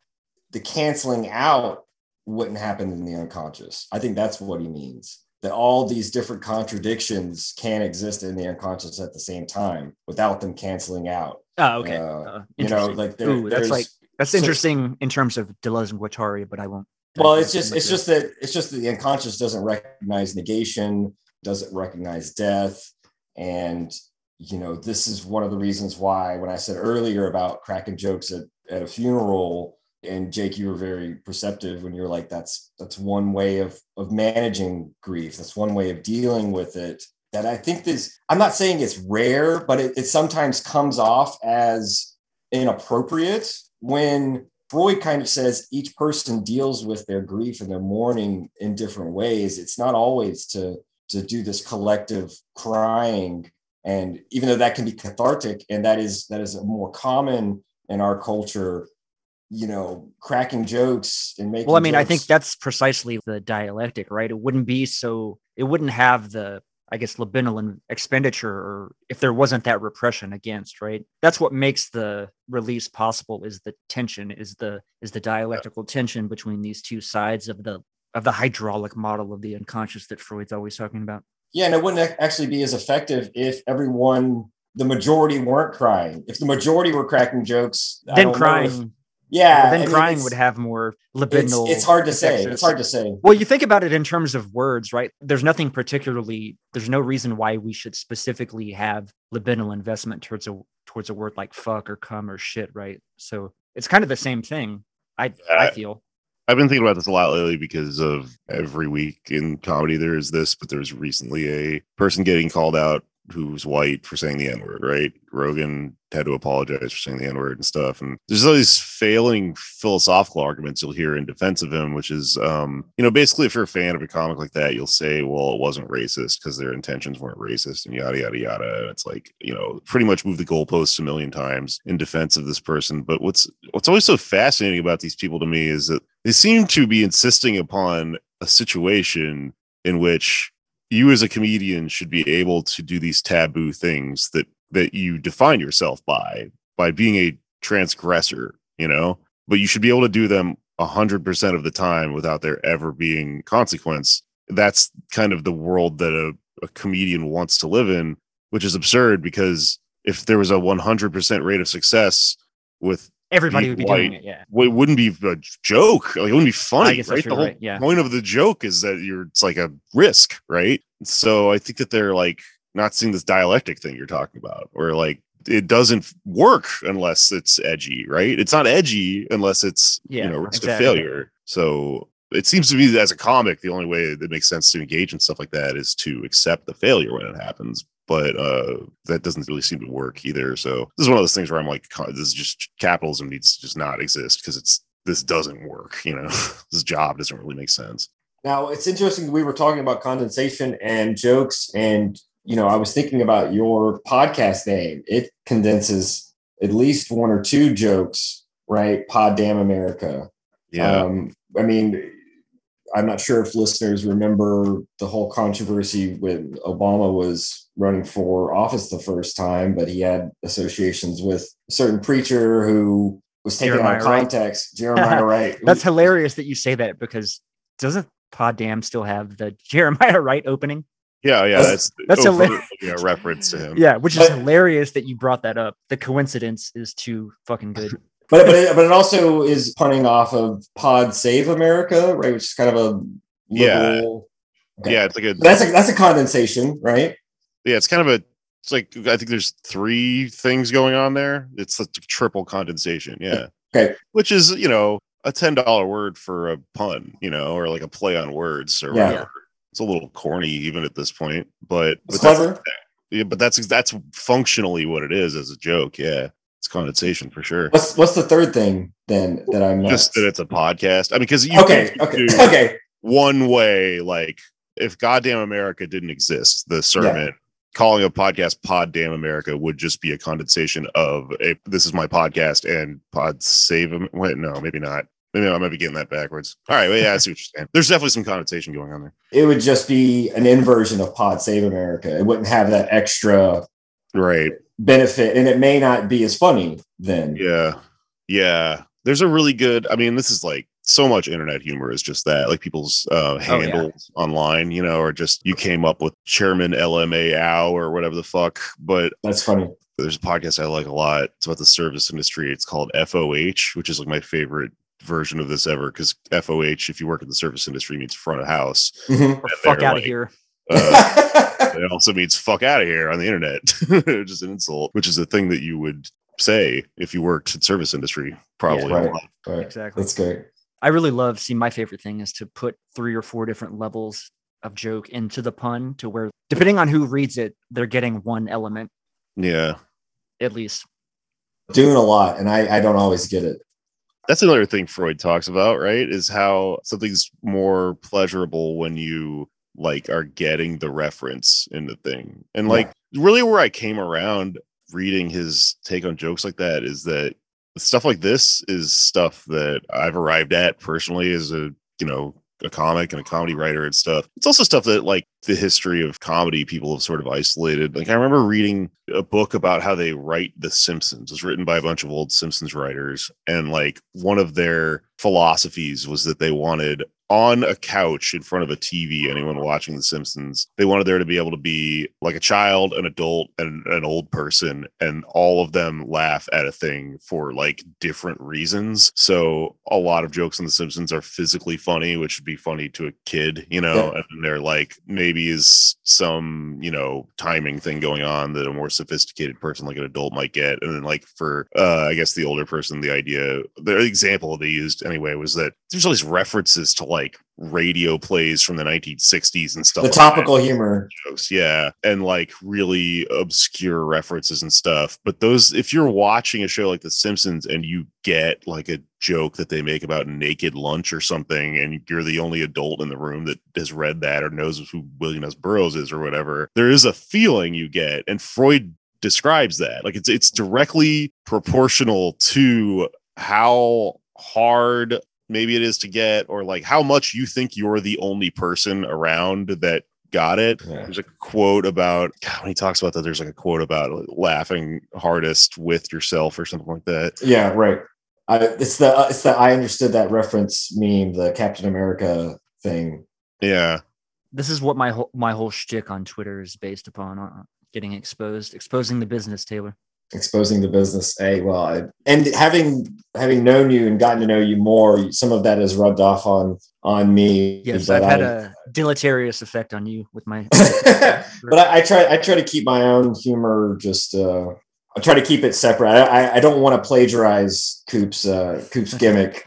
[SPEAKER 5] the canceling out wouldn't happen in the unconscious. I think that's what he means. That all these different contradictions can exist in the unconscious at the same time without them canceling out.
[SPEAKER 4] oh okay
[SPEAKER 5] Uh,
[SPEAKER 4] uh,
[SPEAKER 5] you know, like there,
[SPEAKER 4] Ooh, that's like that's
[SPEAKER 5] so-
[SPEAKER 4] interesting in terms of deleuze and guattari but i won't
[SPEAKER 5] well it's just it's just that it's just that the unconscious doesn't recognize negation doesn't recognize death and you know this is one of the reasons why when i said earlier about cracking jokes at, at a funeral And Jake, you were very perceptive when you were like, that's that's one way of of managing grief. That's one way of dealing with it. That I think this, I'm not saying it's rare, but it, it sometimes comes off as inappropriate when Freud kind of says each person deals with their grief and their mourning in different ways. It's not always to to do this collective crying and even though that can be cathartic and that is that is more common in our culture you know cracking jokes and making
[SPEAKER 4] well i mean i think that's precisely the dialectic right? It wouldn't be so it wouldn't have the i guess libidinal expenditure or if there wasn't that repression against right? That's what makes the release possible is the tension is the is the dialectical tension between these two sides of the of the hydraulic model of the unconscious that freud's always talking about.
[SPEAKER 5] Yeah and it wouldn't actually be as effective if everyone the majority weren't crying. If the majority were cracking jokes
[SPEAKER 4] then crying
[SPEAKER 5] yeah
[SPEAKER 4] well, then
[SPEAKER 5] I mean,
[SPEAKER 4] crying
[SPEAKER 5] it's-
[SPEAKER 4] would have more libidinal
[SPEAKER 5] it's hard to say it's hard to say
[SPEAKER 4] Well, you think about it in terms of words, right? There's nothing particularly. There's no reason why we should specifically have libidinal investment towards a towards a word like fuck or come or shit, right? So it's kind of the same thing. I I feel.
[SPEAKER 1] I've been thinking about this a lot lately because of every week in comedy there is this, but there was recently a person getting called out who's white for saying the N word, right? Rogan had to apologize for saying the N word and stuff. And there's all these failing philosophical arguments you'll hear in defense of him, which is, um, you know, basically if you're a fan of a comic like that, you'll say, well, it wasn't racist because their intentions weren't racist and yada, yada, yada. And it's like, you know, pretty much move the goalposts a million times in defense of this person. But what's, what's always so fascinating about these people to me is that they seem to be insisting upon a situation in which you as a comedian should be able to do these taboo things that that you define yourself by by being a transgressor you know? But you should be able to do them 100% of the time without there ever being consequence. That's kind of the world that a, a comedian wants to live in which is absurd because if there was a 100% rate of success with
[SPEAKER 4] Everybody would be doing it. Yeah.
[SPEAKER 1] well, it wouldn't be a joke. Like it wouldn't be funny,
[SPEAKER 4] I guess that's
[SPEAKER 1] right? The whole
[SPEAKER 4] right, yeah.
[SPEAKER 1] point of the joke is that you're it's like a risk, right? So I think that they're like not seeing this dialectic thing you're talking about, where like it doesn't work unless it's edgy, right? It's not edgy unless it's
[SPEAKER 4] Yeah,
[SPEAKER 1] you know risk
[SPEAKER 4] exactly.
[SPEAKER 1] of failure. So it seems to me that as a comic, the only way that makes sense to engage in stuff like that is to accept the failure when it happens. But uh, that doesn't really seem to work either. So this is one of those things where I'm like, this is just capitalism needs to just not exist because it's this doesn't work. You know, (laughs) this job doesn't really make sense.
[SPEAKER 5] Now it's interesting. We were talking about condensation and jokes, and you know, I was thinking about your podcast name. It condenses at least one or two jokes, right? Pod damn America.
[SPEAKER 1] Yeah,
[SPEAKER 5] Um, I mean, I'm not sure if listeners remember the whole controversy when Obama was running for office the first time, but he had associations with a certain preacher who was taken out of
[SPEAKER 4] Jeremiah Wright.
[SPEAKER 5] context. Jeremiah (laughs) Wright.
[SPEAKER 4] That's hilarious that you say that because doesn't Pod Damn still have the (laughs) Jeremiah Wright opening?
[SPEAKER 1] yeah, yeah. That's
[SPEAKER 4] that's
[SPEAKER 1] overt,
[SPEAKER 4] hilarious.
[SPEAKER 1] yeah, reference to him.
[SPEAKER 4] Yeah, which is
[SPEAKER 5] But-
[SPEAKER 4] hilarious that you brought that up. The coincidence is too fucking good. (laughs)
[SPEAKER 5] but but it, but it also is punning off of Pod Save America, right? Which is kind of a
[SPEAKER 1] Yeah.
[SPEAKER 5] Okay.
[SPEAKER 1] yeah. It's like a
[SPEAKER 5] that's a that's a condensation, right?
[SPEAKER 1] yeah. It's kind of a. It's like I think there's three things going on there. It's like triple condensation. Yeah.
[SPEAKER 5] Okay.
[SPEAKER 1] Which is you know a ten dollar word for a pun, you know, or like a play on words or
[SPEAKER 5] Yeah.
[SPEAKER 1] whatever. It's a little corny even at this point, but
[SPEAKER 5] It's
[SPEAKER 1] but that's-
[SPEAKER 5] clever.
[SPEAKER 1] Yeah, but that's that's functionally what it is as a joke. Yeah, it's condensation for sure.
[SPEAKER 5] What's what's the third thing then that I missed?
[SPEAKER 1] Just that it's a podcast. I mean, because you
[SPEAKER 5] okay, okay, okay.
[SPEAKER 1] one way, like if Goddamn America didn't exist, the sermon calling a podcast "Pod Damn America" would just be a condensation of a "This is my podcast" and "Pod Save Am-" Wait, no, maybe not. Maybe I might be getting that backwards. All right, well, yeah, I see what you're saying. There's definitely some condensation going on there.
[SPEAKER 5] It would just be an inversion of Pod Save America. It wouldn't have that extra
[SPEAKER 1] Right.
[SPEAKER 5] Benefit, and it may not be as funny then.
[SPEAKER 1] Yeah. Yeah. There's a really good, I mean, this is like so much internet humor is just that, like people's uh,
[SPEAKER 4] Oh, yeah.
[SPEAKER 1] handles online, you know, or just you came up with Chairman LMA Ow or whatever the fuck. But
[SPEAKER 5] That's funny.
[SPEAKER 1] there's a podcast I like a lot. It's about the service industry. It's called FOH, which is like my favorite version of this ever because FOH, if you work in the service industry, means front of house.
[SPEAKER 5] Mhm.
[SPEAKER 4] Fuck
[SPEAKER 1] they're
[SPEAKER 4] out
[SPEAKER 1] like,
[SPEAKER 4] of here.
[SPEAKER 1] Uh, (laughs) it also means fuck out of here on the internet, (laughs) which is an insult, which is a thing that you would say if you worked in service industry, probably.
[SPEAKER 5] Right. Right.
[SPEAKER 4] Exactly.
[SPEAKER 5] That's great.
[SPEAKER 4] I really love. See, my favorite thing is to put three or four different levels of joke into the pun to where, depending on who reads it, they're getting one element
[SPEAKER 1] Yeah.
[SPEAKER 4] at least.
[SPEAKER 5] Doing a lot, and I, I don't always get it.
[SPEAKER 1] That's another thing Freud talks about, right? Is how something's more pleasurable when you like are getting the reference in the thing. And
[SPEAKER 5] Yeah.
[SPEAKER 1] like really where I came around reading his take on jokes like that is that stuff like this is stuff that I've arrived at personally as a, you know, a comic and a comedy writer and stuff. It's also stuff that like the history of comedy people have sort of isolated. Like I remember reading a book about how they write The Simpsons. It was written by a bunch of old Simpsons writers. And like one of their philosophies was that they wanted on a couch in front of a TV, anyone watching The Simpsons, they wanted there to be able to be like a child, an adult, and an old person, and all of them laugh at a thing for like different reasons. So a lot of jokes on The Simpsons are physically funny, which would be funny to a kid, you know,
[SPEAKER 5] Yeah.
[SPEAKER 1] and they're like maybe is some, you know, timing thing going on that a more sophisticated person like an adult might get. And then like for uh I guess the older person, the idea the example they used anyway was that there's all these references to like radio plays from the 1960s and stuff
[SPEAKER 5] The
[SPEAKER 1] like
[SPEAKER 5] topical
[SPEAKER 1] that
[SPEAKER 5] humor.
[SPEAKER 1] jokes, yeah, and like really obscure references and stuff. But those, if you're watching a show like The Simpsons and you get like a joke that they make about naked lunch or something, and you're the only adult in the room that has read that or knows who William S. Burroughs is or whatever, there is a feeling you get, and Freud describes that like it's it's directly proportional to how hard maybe it is to get or like how much you think you're the only person around that got it
[SPEAKER 5] Yeah.
[SPEAKER 1] there's a quote about God, when he talks about that there's like a quote about like, laughing hardest with yourself or something like that
[SPEAKER 5] Yeah, right. I, it's the uh, it's the I understood that reference meme, the Captain America thing.
[SPEAKER 1] yeah
[SPEAKER 4] This is what my whole my whole shtick on Twitter is based upon uh, getting exposed, exposing the business, Taylor.
[SPEAKER 5] Exposing the business. a well, I, and having having known you and gotten to know you more, some of that has rubbed off on on me.
[SPEAKER 4] Yes, I've had
[SPEAKER 5] I-
[SPEAKER 4] a deleterious effect on you with my. (laughs) (laughs)
[SPEAKER 5] but I, I try I try to keep my own humor just uh I try to keep it separate. I I, I don't want to plagiarize Coop's uh Coop's (laughs) gimmick.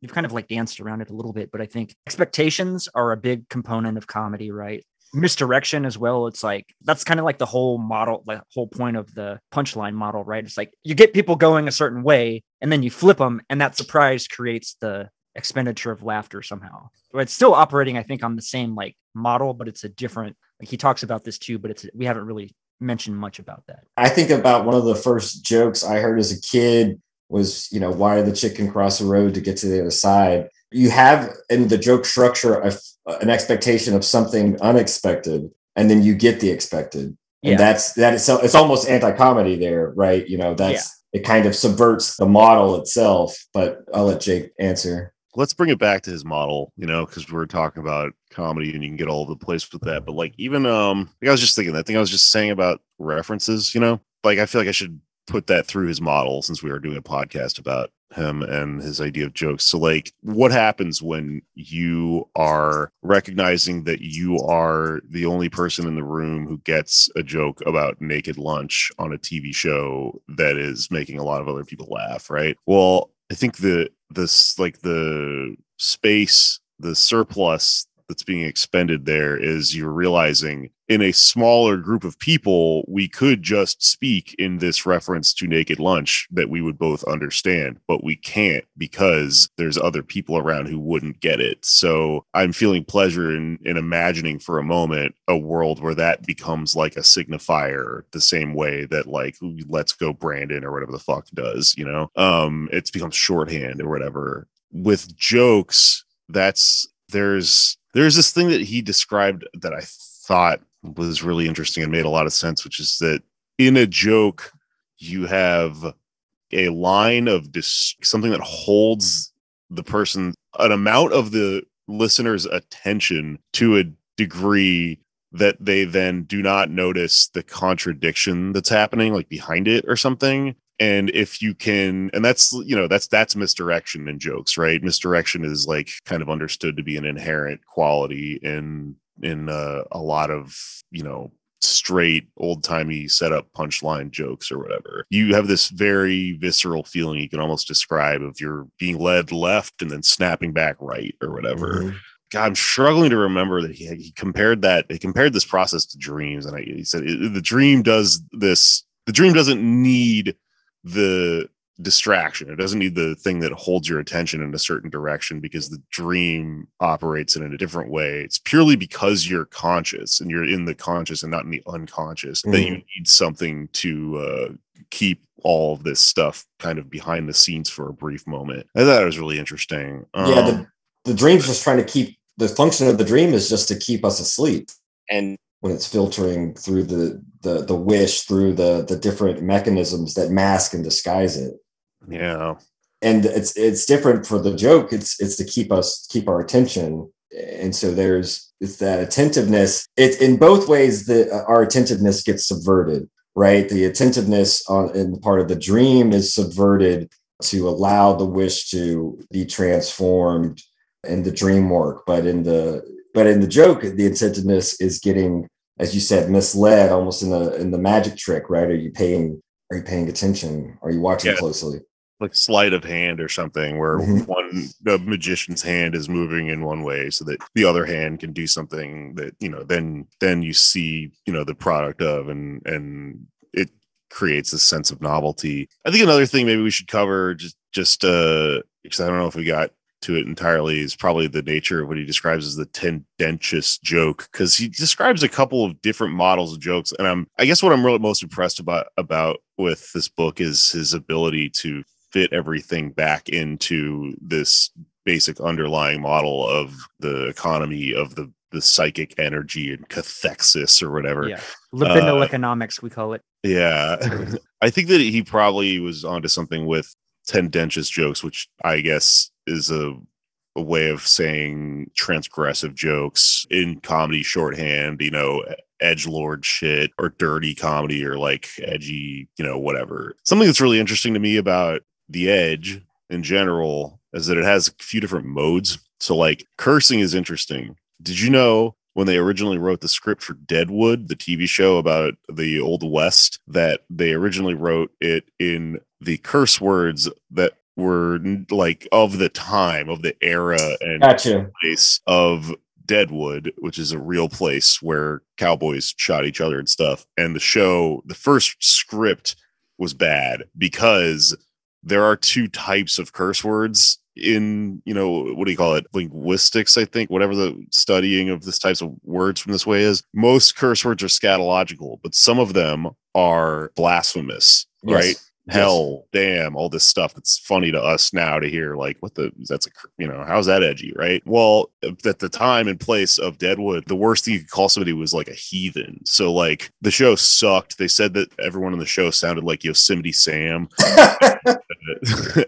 [SPEAKER 4] You've kind of like danced around it a little bit, but I think expectations are a big component of comedy, right? Misdirection as well. It's like that's kind of like the whole model, the whole point of the punchline model, right? It's like you get people going a certain way and then you flip them, and that surprise creates the expenditure of laughter somehow. So it's still operating, I think, on the same like model, but it's a different. Like he talks about this too, but it's we haven't really mentioned much about that.
[SPEAKER 5] I think about one of the first jokes I heard as a kid was, you know, why did the chicken cross the road to get to the other side? You have in the joke structure a, an expectation of something unexpected, and then you get the expected. And
[SPEAKER 4] Yeah.
[SPEAKER 5] that's that is so it's almost anti-comedy there, right? You know, that's it kind of subverts the model itself. But I'll let Jake answer.
[SPEAKER 1] let's bring it back to his model you know because we're talking about comedy and you can get all over the place with that but like even um like i was just thinking that thing i was just saying about references you know like i feel like i should put that through his model since we are doing a podcast about him and his idea of jokes. So like what happens when you are recognizing that you are the only person in the room who gets a joke about naked lunch on a tv show that is making a lot of other people laugh right? Well i think the this like the space the surplus that's being expended there is you're realizing in a smaller group of people we could just speak in this reference to naked lunch that we would both understand but we can't because there's other people around who wouldn't get it. So i'm feeling pleasure in in imagining for a moment a world where that becomes like a signifier the same way that like let's go brandon or whatever the fuck does you know? Um it's become shorthand or whatever. With jokes that's there's there's this thing that he described that I thought was really interesting and made a lot of sense, which is that in a joke, you have a line of dis- something that holds the person an amount of the listener's attention to a degree that they then do not notice the contradiction that's happening like behind it or something and if you can and that's you know that's that's misdirection in jokes right misdirection is like kind of understood to be an inherent quality in in uh, a lot of you know straight old timey setup punchline jokes or whatever. You have this very visceral feeling you can almost describe of you're being led left and then snapping back right or whatever.
[SPEAKER 5] Mhm.
[SPEAKER 1] God, I'm struggling to remember that he, he compared that he compared this process to dreams, and I, he said the dream does this. The dream doesn't need the distraction. It doesn't need the thing that holds your attention in a certain direction because the dream operates in a different way. It's purely because you're conscious and you're in the conscious and not in the unconscious that you need something to uh, keep all of this stuff kind of behind the scenes for a brief moment. I thought it was really interesting.
[SPEAKER 5] yeah,
[SPEAKER 1] Um,
[SPEAKER 5] the, the dream's just trying to keep the function of the dream is just to keep us asleep.
[SPEAKER 1] and
[SPEAKER 5] when it's filtering through the the the wish through the the different mechanisms that mask and disguise it.
[SPEAKER 1] Yeah,
[SPEAKER 5] and it's it's different for the joke. It's it's to keep us keep our attention. And so there's it's that attentiveness. It's in both ways that our attentiveness gets subverted right? The attentiveness on in part of the dream is subverted to allow the wish to be transformed in the dream work. But in the but in the joke the attentiveness is getting as you said misled almost in the in the magic trick right are you paying are you paying attention are you watching
[SPEAKER 1] Yeah.
[SPEAKER 5] closely
[SPEAKER 1] like sleight of hand or something where
[SPEAKER 5] Mhm.
[SPEAKER 1] one the magician's hand is moving in one way so that the other hand can do something that you know then then you see you know the product of and and it creates a sense of novelty i think another thing maybe we should cover just just uh because i don't know if we got to it entirely is probably the nature of what he describes as the tendentious joke because he describes a couple of different models of jokes and i'm i guess what i'm really most impressed about about with this book is his ability to fit everything back into this basic underlying model of the economy of the the psychic energy and cathexis or whatever
[SPEAKER 4] Yeah. Libido
[SPEAKER 1] Uh,
[SPEAKER 4] economics, we call it.
[SPEAKER 1] yeah. (laughs) I think that he probably was onto something with tendentious jokes, which I guess is a, a way of saying transgressive jokes in comedy shorthand, you know, edge lord shit or dirty comedy or like edgy, you know, whatever. Something that's really interesting to me about the edge in general is that it has a few different modes. So like cursing is interesting. Did you know when they originally wrote the script for Deadwood, the TV show about the Old West, that they originally wrote it in the curse words that were like of the time, of the era and
[SPEAKER 5] gotcha
[SPEAKER 1] place of Deadwood, which is a real place where cowboys shot each other and stuff. And the show, the first script was bad because there are two types of curse words in you know what do you call it linguistics i think whatever the studying of this types of words from this way is most curse words are scatological but some of them are blasphemous
[SPEAKER 5] Yes.
[SPEAKER 1] right hell damn all this stuff that's funny to us now to hear like what the that's a you know how's that edgy right? Well at the time and place of deadwood the worst thing you could call somebody was like a heathen. So like the show sucked. They said that everyone on the show sounded like yosemite sam. (laughs)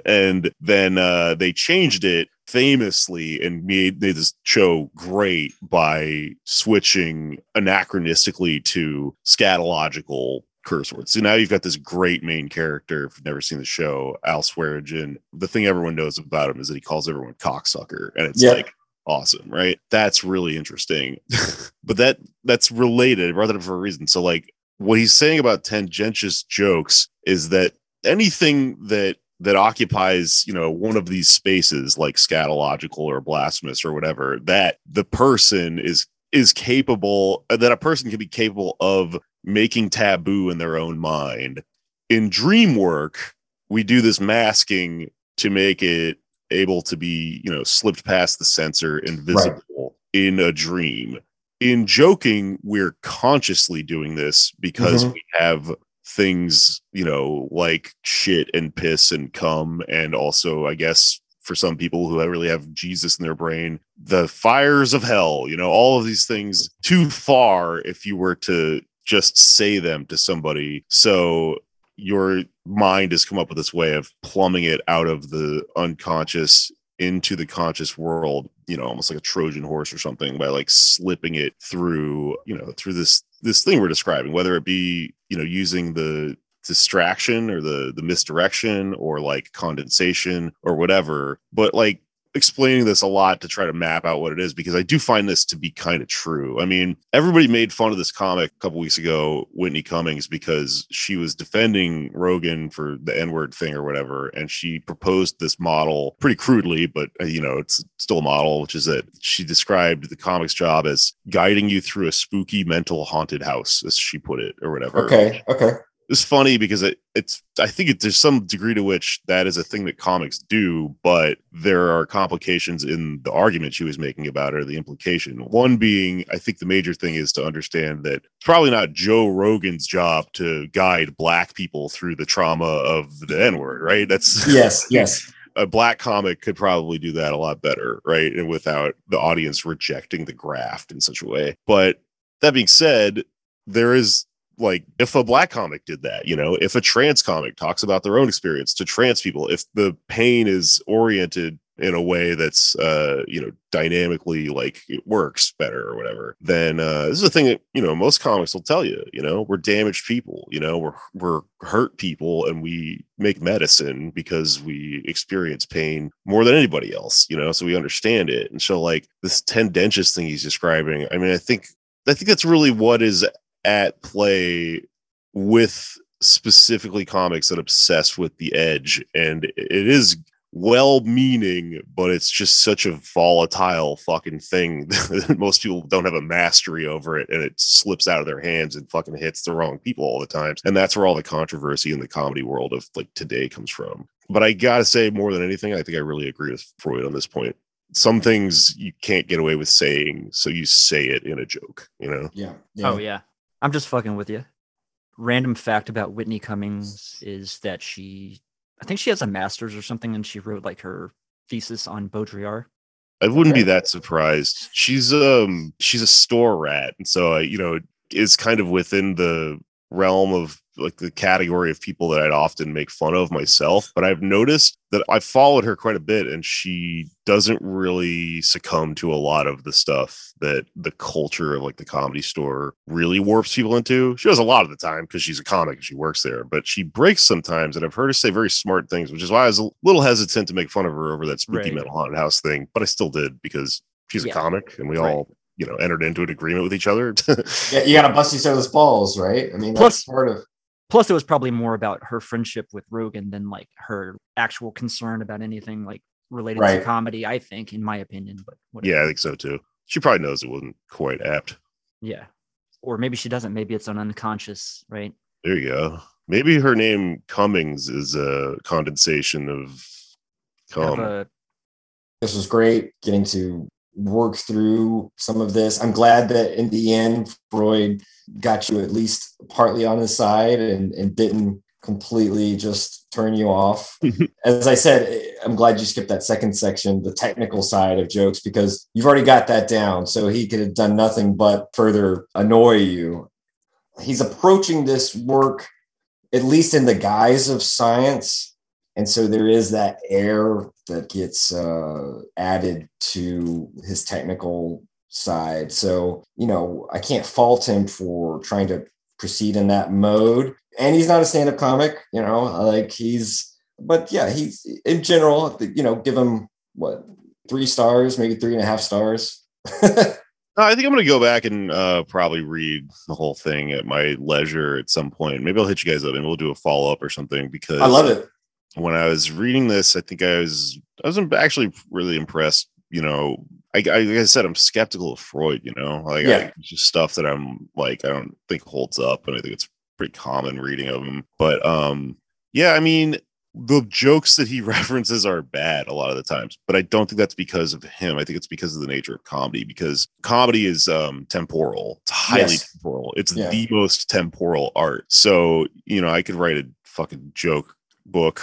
[SPEAKER 1] And then uh, they changed it famously and made, made this show great by switching anachronistically to scatological curse words. So now you've got this great main character. If you've never seen the show, Al Swearingen. The thing everyone knows about him is that he calls everyone cocksucker, and it's
[SPEAKER 5] Yeah.
[SPEAKER 1] like awesome, right? That's really interesting. (laughs) but that that's related. I brought that up for a reason. So like what he's saying about tendentious jokes is that anything that that occupies you know one of these spaces like scatological or blasphemous or whatever that the person is is capable that a person can be capable of making taboo in their own mind. In dream work we do this masking to make it able to be you know slipped past the censor and visible in a dream. In joking we're consciously doing this because
[SPEAKER 5] Mhm.
[SPEAKER 1] we have things you know like shit and piss and cum and also i guess for some people who really have jesus in their brain the fires of hell you know all of these things too far if you were to just say them to somebody. So your mind has come up with this way of plumbing it out of the unconscious into the conscious world you know almost like a trojan horse or something by like slipping it through you know through this this thing we're describing whether it be you know using the distraction or the the misdirection or like condensation or whatever but like explaining this a lot to try to map out what it is because I do find this to be kind of true. I mean, everybody made fun of this comic a couple weeks ago, Whitney Cummings, because she was defending Rogan for the N word thing or whatever. And she proposed this model pretty crudely, but uh, you know, it's still a model, which is that she described the comics job as guiding you through a spooky mental haunted house, as she put it, or whatever.
[SPEAKER 5] Okay. Okay.
[SPEAKER 1] It's funny because it, it's I think it, there's some degree to which that is a thing that comics do, but there are complications in the argument she was making about it or the implication. One being, I think the major thing is to understand that it's probably not Joe Rogan's job to guide black people through the trauma of the N word, right? That's (laughs)
[SPEAKER 5] Yes. Yes.
[SPEAKER 1] a black comic could probably do that a lot better, right? And without the audience rejecting the graft in such a way. But that being said, there is like if a black comic did that, you know, if a trans comic talks about their own experience to trans people, if the pain is oriented in a way that's uh you know dynamically like it works better or whatever then uh this is a thing that you know most comics will tell you you know we're damaged people you know we're we're hurt people and we make medicine because we experience pain more than anybody else you know so we understand it. And so like this tendentious thing he's describing i mean i think i think that's really what is at play with specifically comics that obsess with the edge and it is well meaning but it's just such a volatile fucking thing (laughs) that most people don't have a mastery over it and it slips out of their hands and fucking hits the wrong people all the times and that's where all the controversy in the comedy world of like today comes from but i gotta say more than anything i think i really agree with freud on this point some things you can't get away with saying so you say it in a joke you know
[SPEAKER 5] Yeah. yeah.
[SPEAKER 4] Oh yeah. I'm just fucking with you. Random fact about Whitney Cummings is that she I think she has a master's or something and she wrote like her thesis on Baudrillard.
[SPEAKER 1] I wouldn't be that surprised. She's um she's a store rat, and so uh, you know is kind of within the realm of like the category of people that I'd often make fun of myself. But I've noticed that I've followed her quite a bit, and she doesn't really succumb to a lot of the stuff that the culture of like the comedy store really warps people into. She does a lot of the time because she's a comic and she works there, but she breaks sometimes. And I've heard her say very smart things, which is why I was a little hesitant to make fun of her over that spooky
[SPEAKER 4] Right.
[SPEAKER 1] mental haunted house thing, but I still did because she's a comic and we
[SPEAKER 4] Right.
[SPEAKER 1] all, you know, entered into an agreement with each other. (laughs)
[SPEAKER 5] Yeah, you gotta bust each other's balls, right? I mean,
[SPEAKER 4] Plus-
[SPEAKER 5] that's part of
[SPEAKER 4] Plus, it was probably more about her friendship with Rogan than like her actual concern about anything like related
[SPEAKER 5] Right.
[SPEAKER 4] to comedy. I think, in my opinion, but whatever.
[SPEAKER 1] yeah, I think so too. She probably knows it wasn't quite apt.
[SPEAKER 4] yeah, or maybe she doesn't. Maybe it's an unconscious, right?
[SPEAKER 1] There you go. Maybe her name Cummings is a condensation of
[SPEAKER 4] Kind a-
[SPEAKER 5] this was great getting to work through some of this. I'm glad that in the end, Freud got you at least partly on his side and, and didn't completely just turn you off. (laughs) As I said, I'm glad you skipped that second section, the technical side of jokes, because you've already got that down. So he could have done nothing but further annoy you. He's approaching this work, at least in the guise of science. And so there is that air that gets uh, added to his technical side. So, you know, I can't fault him for trying to proceed in that mode. And he's not a stand up comic, you know, like he's, but yeah, he's in general, you know, give him what, three stars, maybe three and a half stars. (laughs)
[SPEAKER 1] I think I'm going to go back and uh, probably read the whole thing at my leisure at some point. Maybe I'll hit you guys up and we'll do a follow up or something because
[SPEAKER 5] I love it.
[SPEAKER 1] When I was reading this, I think I was I was actually really impressed. You know, I, I like I said, I'm skeptical of Freud. You know, like
[SPEAKER 5] Yeah.
[SPEAKER 1] I, it's just stuff that I'm like I don't think holds up, and I think it's pretty common reading of him. But um, yeah, I mean, the jokes that he (laughs) references are bad a lot of the times, but I don't think that's because of him. I think it's because of the nature of comedy. Because comedy is um temporal. It's highly
[SPEAKER 5] Yes.
[SPEAKER 1] temporal. It's
[SPEAKER 5] Yeah.
[SPEAKER 1] the most temporal art. So you know, I could write a fucking joke book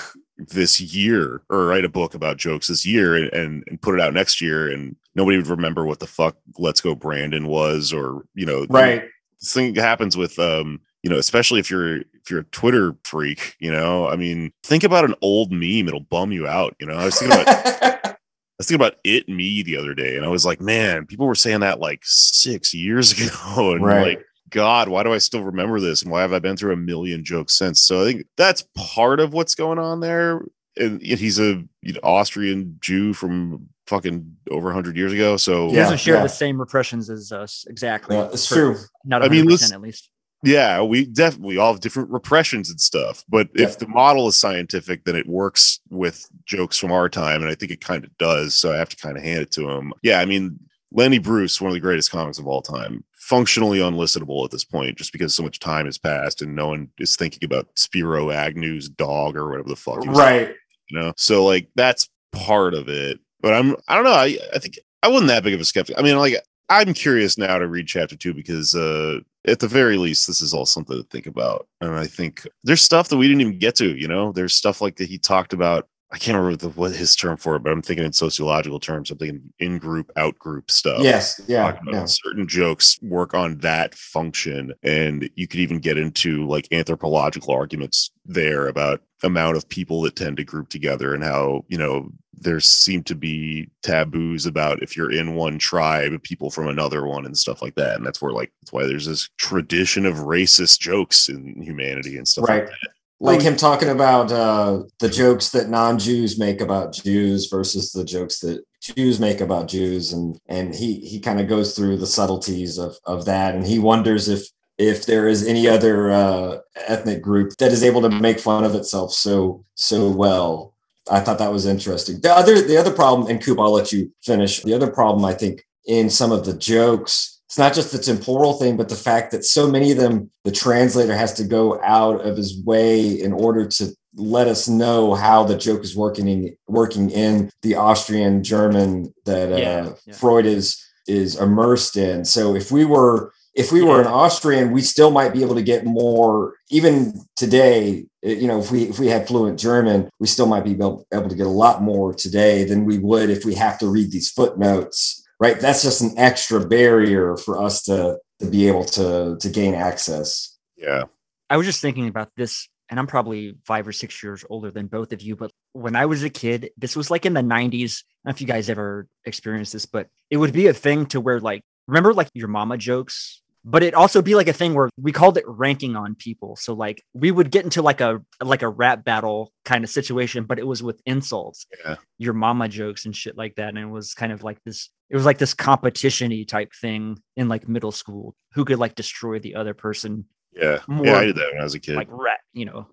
[SPEAKER 1] this year or write a book about jokes this year and, and, put it out next year and nobody would remember what the fuck let's go brandon was or you know
[SPEAKER 5] Right.
[SPEAKER 1] this thing happens with um you know especially if you're if you're a twitter freak you know i mean think about an old meme it'll bum you out you know i was thinking about (laughs) i was thinking about it me the other day and i was like man people were saying that like six years (laughs) ago and
[SPEAKER 5] Right.
[SPEAKER 1] like God, why do I still remember this? And why have I been through a million jokes since? So I think that's part of what's going on there. And he's a you know, Austrian Jew from fucking over 100 years ago. So
[SPEAKER 4] He
[SPEAKER 5] Yeah,
[SPEAKER 4] doesn't share
[SPEAKER 5] yeah.
[SPEAKER 4] the same repressions as us exactly.
[SPEAKER 5] Yeah, it's true.
[SPEAKER 4] Not
[SPEAKER 1] I
[SPEAKER 4] 100%
[SPEAKER 1] mean, let's-
[SPEAKER 4] at least.
[SPEAKER 1] Yeah, we definitely all have different repressions and stuff. But
[SPEAKER 5] Yeah.
[SPEAKER 1] if the model is scientific, then it works with jokes from our time, and I think it kind of does. So I have to kind of hand it to him. Yeah, I mean, Lenny Bruce, one of the greatest comics of all time, functionally unlistenable at this point, just because so much time has passed and no one is thinking about Spiro Agnew's dog or whatever the fuck.
[SPEAKER 5] Right.
[SPEAKER 1] you know? So like that's part of it. But i'm i don't know. I i think i wasn't that big of a skeptic. I mean like i'm curious now to read chapter two because uh at the very least this is all something to think about. And i think there's stuff that we didn't even get to you know? There's stuff like that he talked about i can't remember the, what his term for it but i'm thinking in sociological terms i'm thinking in group out group stuff
[SPEAKER 5] Yes. Yeah. yeah.
[SPEAKER 1] certain jokes work on that function and you could even get into like anthropological arguments there about amount of people that tend to group together and how you know there seem to be taboos about if you're in one tribe people from another one and stuff like that and that's where like that's why there's this tradition of racist jokes in humanity and stuff
[SPEAKER 5] Right.
[SPEAKER 1] like that
[SPEAKER 5] Like him talking about uh, the jokes that non-Jews make about Jews versus the jokes that Jews make about Jews, and and he he kind of goes through the subtleties of of that, and he wonders if if there is any other uh, ethnic group that is able to make fun of itself so so well. I thought that was interesting. The other the other problem, and Coop, I'll let you finish. The other problem I think in some of the jokes, it's not just the temporal thing, but the fact that so many of them, the translator has to go out of his way in order to let us know how the joke is working in working in the Austrian German that uh,
[SPEAKER 4] Yeah, yeah.
[SPEAKER 5] Freud is is immersed in. So if we were if we were an Austrian, we still might be able to get more. Even today, eh, you know, if we if we had fluent German, we still might be able, able to get a lot more today than we would if we have to read these footnotes. Right? That's just an extra barrier for us to to be able to to gain access.
[SPEAKER 1] yeah
[SPEAKER 4] I was just thinking about this, and I'm probably five or six years older than both of you. But when I was a kid, this was like in the 90s. I don't know if you guys ever experienced this, but it would be a thing to where, like, remember like your mama jokes? But it also be like a thing where we called it ranking on people. So like we would get into like a like a rap battle kind of situation, but it was with insults,
[SPEAKER 1] Yeah.
[SPEAKER 4] your mama jokes and shit like that. And it was kind of like this. It was like this competition-y type thing in like middle school. Who could like destroy the other person
[SPEAKER 1] yeah yeah
[SPEAKER 4] More
[SPEAKER 1] i did that when i was a kid
[SPEAKER 4] like rat, you know,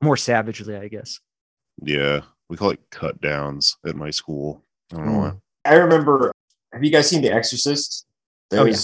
[SPEAKER 4] more savagely, I guess.
[SPEAKER 1] yeah we call it cut downs at my school i don't know hmm. why
[SPEAKER 5] I remember. Have you guys seen The Exorcist?
[SPEAKER 4] Oh, yeah.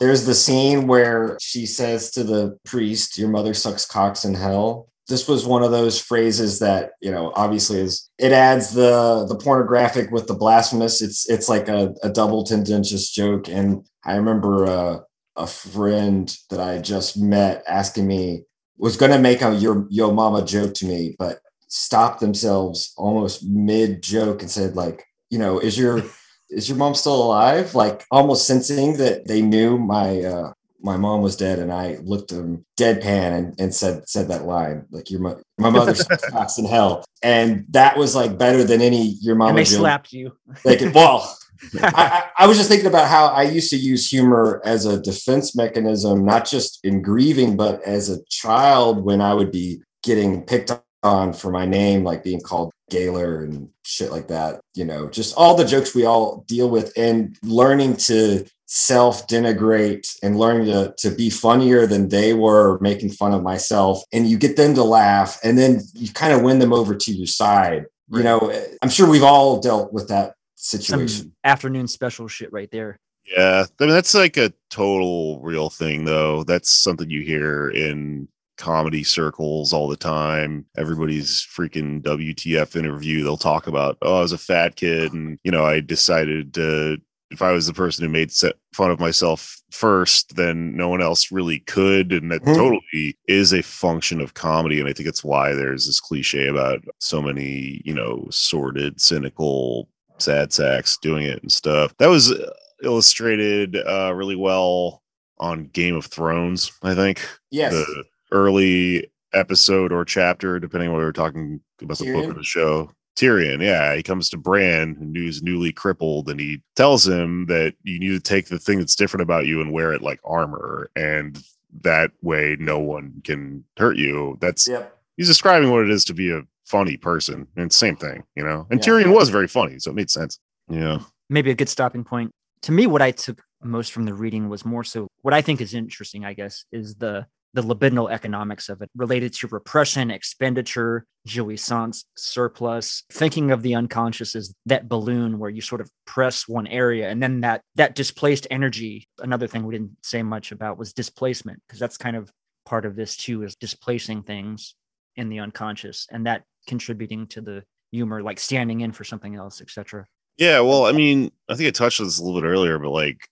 [SPEAKER 5] There's the scene where she says to the priest, "Your mother sucks cocks in hell." This was one of those phrases that you know, obviously, is it adds the the pornographic with the blasphemous. It's it's like a, a double tendentious joke. And I remember uh, a friend that I just met asking me was going to make a your yo mama joke to me, but stopped themselves almost mid joke and said like you know, is your is your mom still alive? Like almost sensing that they knew my uh my mom was dead, and I looked them deadpan and, and said said that line like your mo- my mother sucks (laughs) in hell, and that was like better than any your mom.
[SPEAKER 4] and they slapped you.
[SPEAKER 5] Could, well, (laughs) I, I I was just thinking about how I used to use humor as a defense mechanism, not just in grieving, but as a child when I would be getting picked on for my name, like being called Gaylor and shit like that. You know, just all the jokes we all deal with and learning to self denigrate and learning to, to be funnier than they were making fun of myself. And you get them to laugh and then you kind of win them over to your side. You know, I'm sure we've all dealt with that
[SPEAKER 4] Some
[SPEAKER 5] situation.
[SPEAKER 4] afternoon special shit right there.
[SPEAKER 1] Yeah, I mean that's like a total real thing though. That's something you hear in comedy circles all the time. Everybody's freaking WTF interview, they'll talk about, "Oh, I was a fat kid and, you know, I decided to if I was the person who made fun of myself first, then no one else really could. And that
[SPEAKER 5] Mhm.
[SPEAKER 1] totally is a function of comedy. And I think it's why there's this cliche about so many, you know, sordid, cynical sad sacks doing it and stuff. That was uh, illustrated uh, really well on Game of Thrones, I think.
[SPEAKER 5] Yes.
[SPEAKER 1] The early episode or chapter, depending on whether we're talking about the book or the show. Tyrion, yeah, he comes to Bran, who's newly crippled, and he tells him that you need to take the thing that's different about you and wear it like armor, and that way no one can hurt you. That's
[SPEAKER 5] Yep.
[SPEAKER 1] he's describing what it is to be a funny person, and same thing, you know. And
[SPEAKER 5] Yeah.
[SPEAKER 1] Tyrion was very funny, so it made sense. Yeah.
[SPEAKER 4] maybe a good stopping point. To me, what I took most from the reading was more so what I think is interesting, I guess, is the the libidinal economics of it related to repression, expenditure, jouissance, surplus, thinking of the unconscious as that balloon where you sort of press one area and then that that displaced energy. Another thing we didn't say much about was displacement, because that's kind of part of this too, is displacing things in the unconscious and that contributing to the humor, like standing in for something else, etc.
[SPEAKER 1] Yeah, well, I mean, I think I touched on this a little bit earlier, but like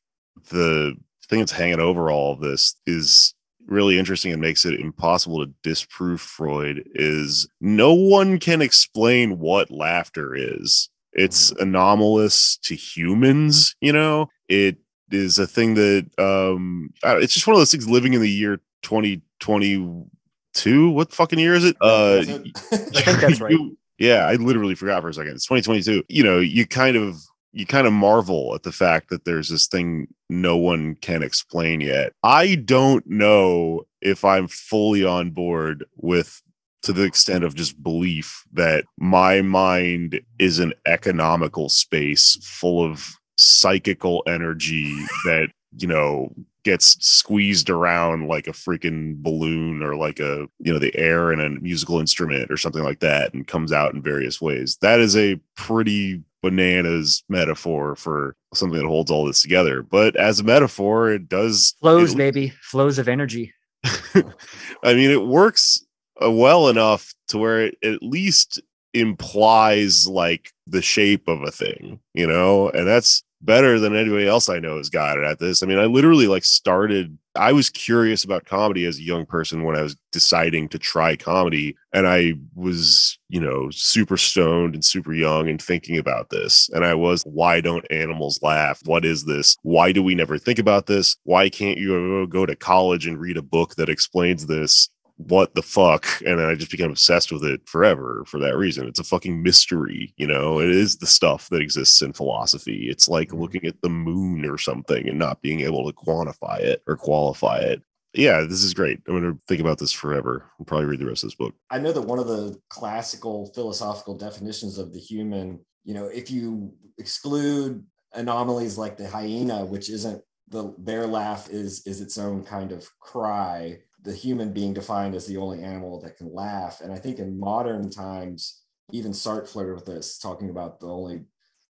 [SPEAKER 1] the thing that's hanging over all of this is really interesting and makes it impossible to disprove Freud is no one can explain what laughter is. It's anomalous to humans, you know. It is a thing that um I don't- it's just one of those things living in the year 2022. What fucking year is it? Uh (laughs)
[SPEAKER 4] I think that's (laughs) right.
[SPEAKER 1] you- yeah, I literally forgot for a second. It's 2022. You know, you kind of you kind of marvel at the fact that there's this thing no one can explain yet. I don't know if I'm fully on board with to the extent of just belief that my mind is an economical space full of psychical energy (laughs) that, you know, gets squeezed around like a freaking balloon or like a you know the air in a musical instrument or something like that and comes out in various ways that is a pretty bananas metaphor for something that holds all this together but as a metaphor it does
[SPEAKER 4] Flows,
[SPEAKER 1] it-
[SPEAKER 4] baby, flows of energy. (laughs)
[SPEAKER 1] I mean, it works uh, well enough to where it at least implies like the shape of a thing, you know, and that's better than anybody else I know has got it at this. I mean, I literally like started, I was curious about comedy as a young person when I was deciding to try comedy. And I was, you know, super stoned and super young and thinking about this. And I was, why don't animals laugh? What is this? Why do we never think about this? Why can't you go to college and read a book that explains this? What the fuck and then i just became obsessed with it forever for that reason. It's a fucking mystery you know? It is the stuff that exists in philosophy. It's like mm-hmm. looking at the moon or something and not being able to quantify it or qualify it. Yeah this is great. I'm going to think about this forever. I'll probably read the rest of this book.
[SPEAKER 5] I know that one of the classical philosophical definitions of the human, you know, if you exclude anomalies like the hyena, which isn't the their laugh is is its own kind of cry, the human being defined as the only animal that can laugh. And I think in modern times, even Sartre flirted with this, talking about the only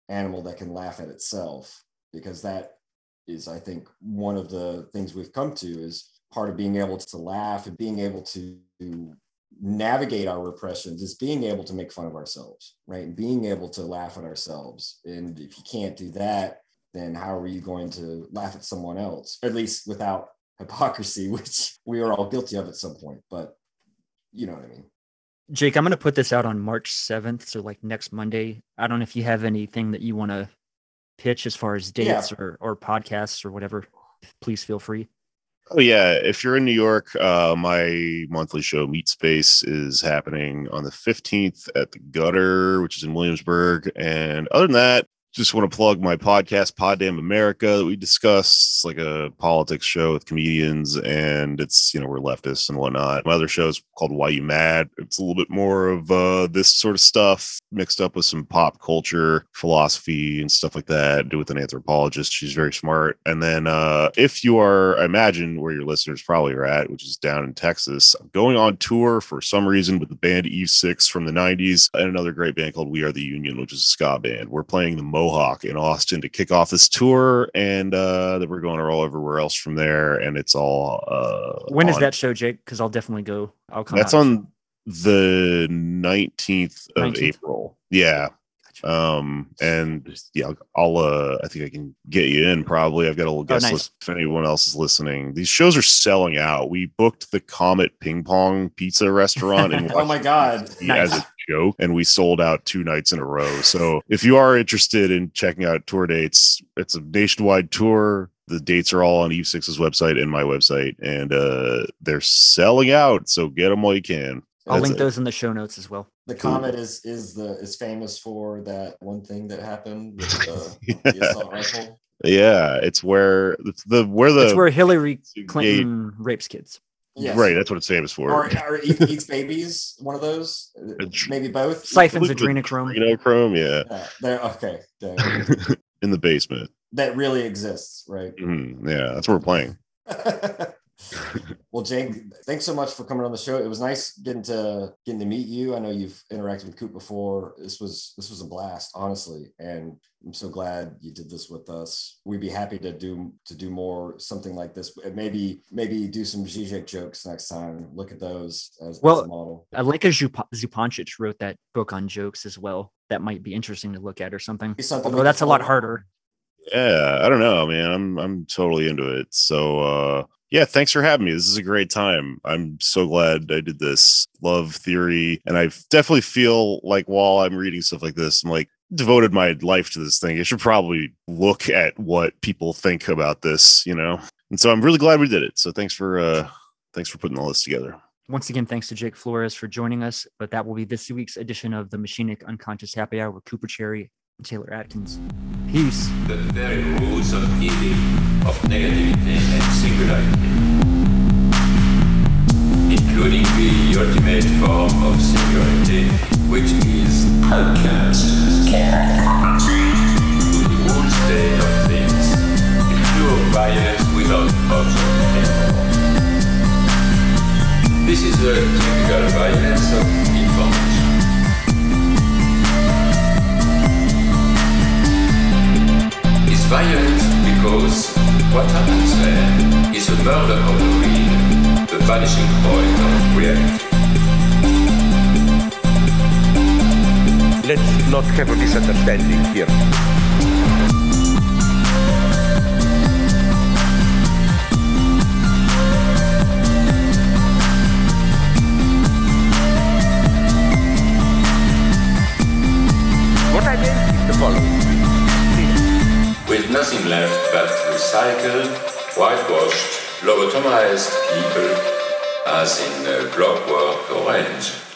[SPEAKER 5] animal that can laugh at itself, because that is, I think, one of the things we've come to is part of being able to laugh and being able to navigate our repressions is being able to make fun of ourselves, right? And being able to laugh at ourselves. And if you can't do that, then how are you going to laugh at someone else? At least without hypocrisy, (laughs) which we are all guilty of at some point. But you know what I mean.
[SPEAKER 4] Jake, I'm going to put this out on March 7th, so like next Monday. I don't know if you have anything that you want to pitch as far as
[SPEAKER 5] Yeah.
[SPEAKER 4] dates or or podcasts or whatever. Please feel free.
[SPEAKER 1] Oh yeah, if you're in New York, uh, my monthly show Meat Space is happening on the 15th at the Gutter, which is in Williamsburg. And other than that, just want to plug my podcast, Pod Damn America, we discuss. Like a politics show with comedians, and it's you know we're leftists and whatnot. My other show is called Why You Mad. It's a little bit more of uh, this sort of stuff mixed up with some pop culture, philosophy, and stuff like that. Do with an anthropologist. She's very smart. And then uh, if you are, I imagine where your listeners probably are at, which is down in Texas, I'm going on tour for some reason with the band Eve Six from the '90s and another great band called We Are the Union, which is a ska band. We're playing the Mohawk in Austin to kick off this tour, and uh, then we're going to roll everywhere else from there. And it's all uh,
[SPEAKER 4] When is
[SPEAKER 1] on-
[SPEAKER 4] that show, Jake? Because I'll definitely go. I'll come.
[SPEAKER 1] That's
[SPEAKER 4] out.
[SPEAKER 1] on the 19th of
[SPEAKER 4] 19th.
[SPEAKER 1] April. Yeah. Um, and yeah, I'll, uh, I think I can get you in probably. I've got a little guest
[SPEAKER 4] Oh, nice.
[SPEAKER 1] list if anyone else is listening. These shows are selling out. We booked the Comet Ping Pong Pizza Restaurant in (laughs)
[SPEAKER 5] Oh my God.
[SPEAKER 1] D.C. as a joke, and we sold out two nights in a row. So if you are interested in checking out tour dates, it's a nationwide tour. The dates are all on Eve Six's website and my website, and uh, they're selling out. So get them while you can.
[SPEAKER 4] I'll link
[SPEAKER 1] it.
[SPEAKER 4] those in the show notes as well.
[SPEAKER 5] The comet is is the is famous for that one thing that happened with the, (laughs) the assault rifle.
[SPEAKER 1] Yeah, it's where it's the where the
[SPEAKER 4] That's where Hillary
[SPEAKER 1] gate-
[SPEAKER 4] Clinton rapes kids.
[SPEAKER 5] Yes.
[SPEAKER 1] Right, that's what it's famous for.
[SPEAKER 5] Or, or eats babies, one of those, (laughs) maybe both.
[SPEAKER 4] Siphons adrenochrome.
[SPEAKER 1] Adrenochrome, yeah,
[SPEAKER 5] Yeah, they're okay. There. (laughs)
[SPEAKER 1] in the basement.
[SPEAKER 5] that really exists, right?
[SPEAKER 1] Mhm, Yeah, that's what we're playing. (laughs)
[SPEAKER 5] well, Jake, thanks so much for coming on the show. It was nice getting to getting to meet you. I know you've interacted with Coop before. This was this was a blast, honestly, and I'm so glad you did this with us. We'd be happy to do to do more something like this. Maybe maybe do some Zizek jokes next time. Look at those as,
[SPEAKER 4] Well,
[SPEAKER 5] as a model.
[SPEAKER 4] Alenka Zup- Zupancic wrote that book on jokes as well. That might be interesting to look at or something.
[SPEAKER 5] Something
[SPEAKER 4] Although that's a lot harder.
[SPEAKER 1] Yeah, I don't know, man. I'm I'm totally into it. So uh yeah, thanks for having me. This is a great time. I'm so glad I did this. Love theory. And I definitely feel like while I'm reading stuff like this, I'm like devoted my life to this thing. I should probably look at what people think about this, you know? And so I'm really glad we did it. So thanks for uh thanks for putting all this together.
[SPEAKER 4] Once again, thanks to Jake Flores for joining us. But that will be this week's edition of the Machinic Unconscious Happy Hour with Cooper Cherry Taylor Atkins. Peace.
[SPEAKER 2] the very roots of evil, of negativity and singularity, including the ultimate form of singularity, which is the whole state of things, the pure violence without object anymore. This is the typical violence of violent because what happens there is a murder of the real, the vanishing point of reality.
[SPEAKER 3] Let's not have a misunderstanding here. What I meant is the following.
[SPEAKER 2] With nothing left but recycled, whitewashed, lobotomized people, as in uh, Clockwork Orange.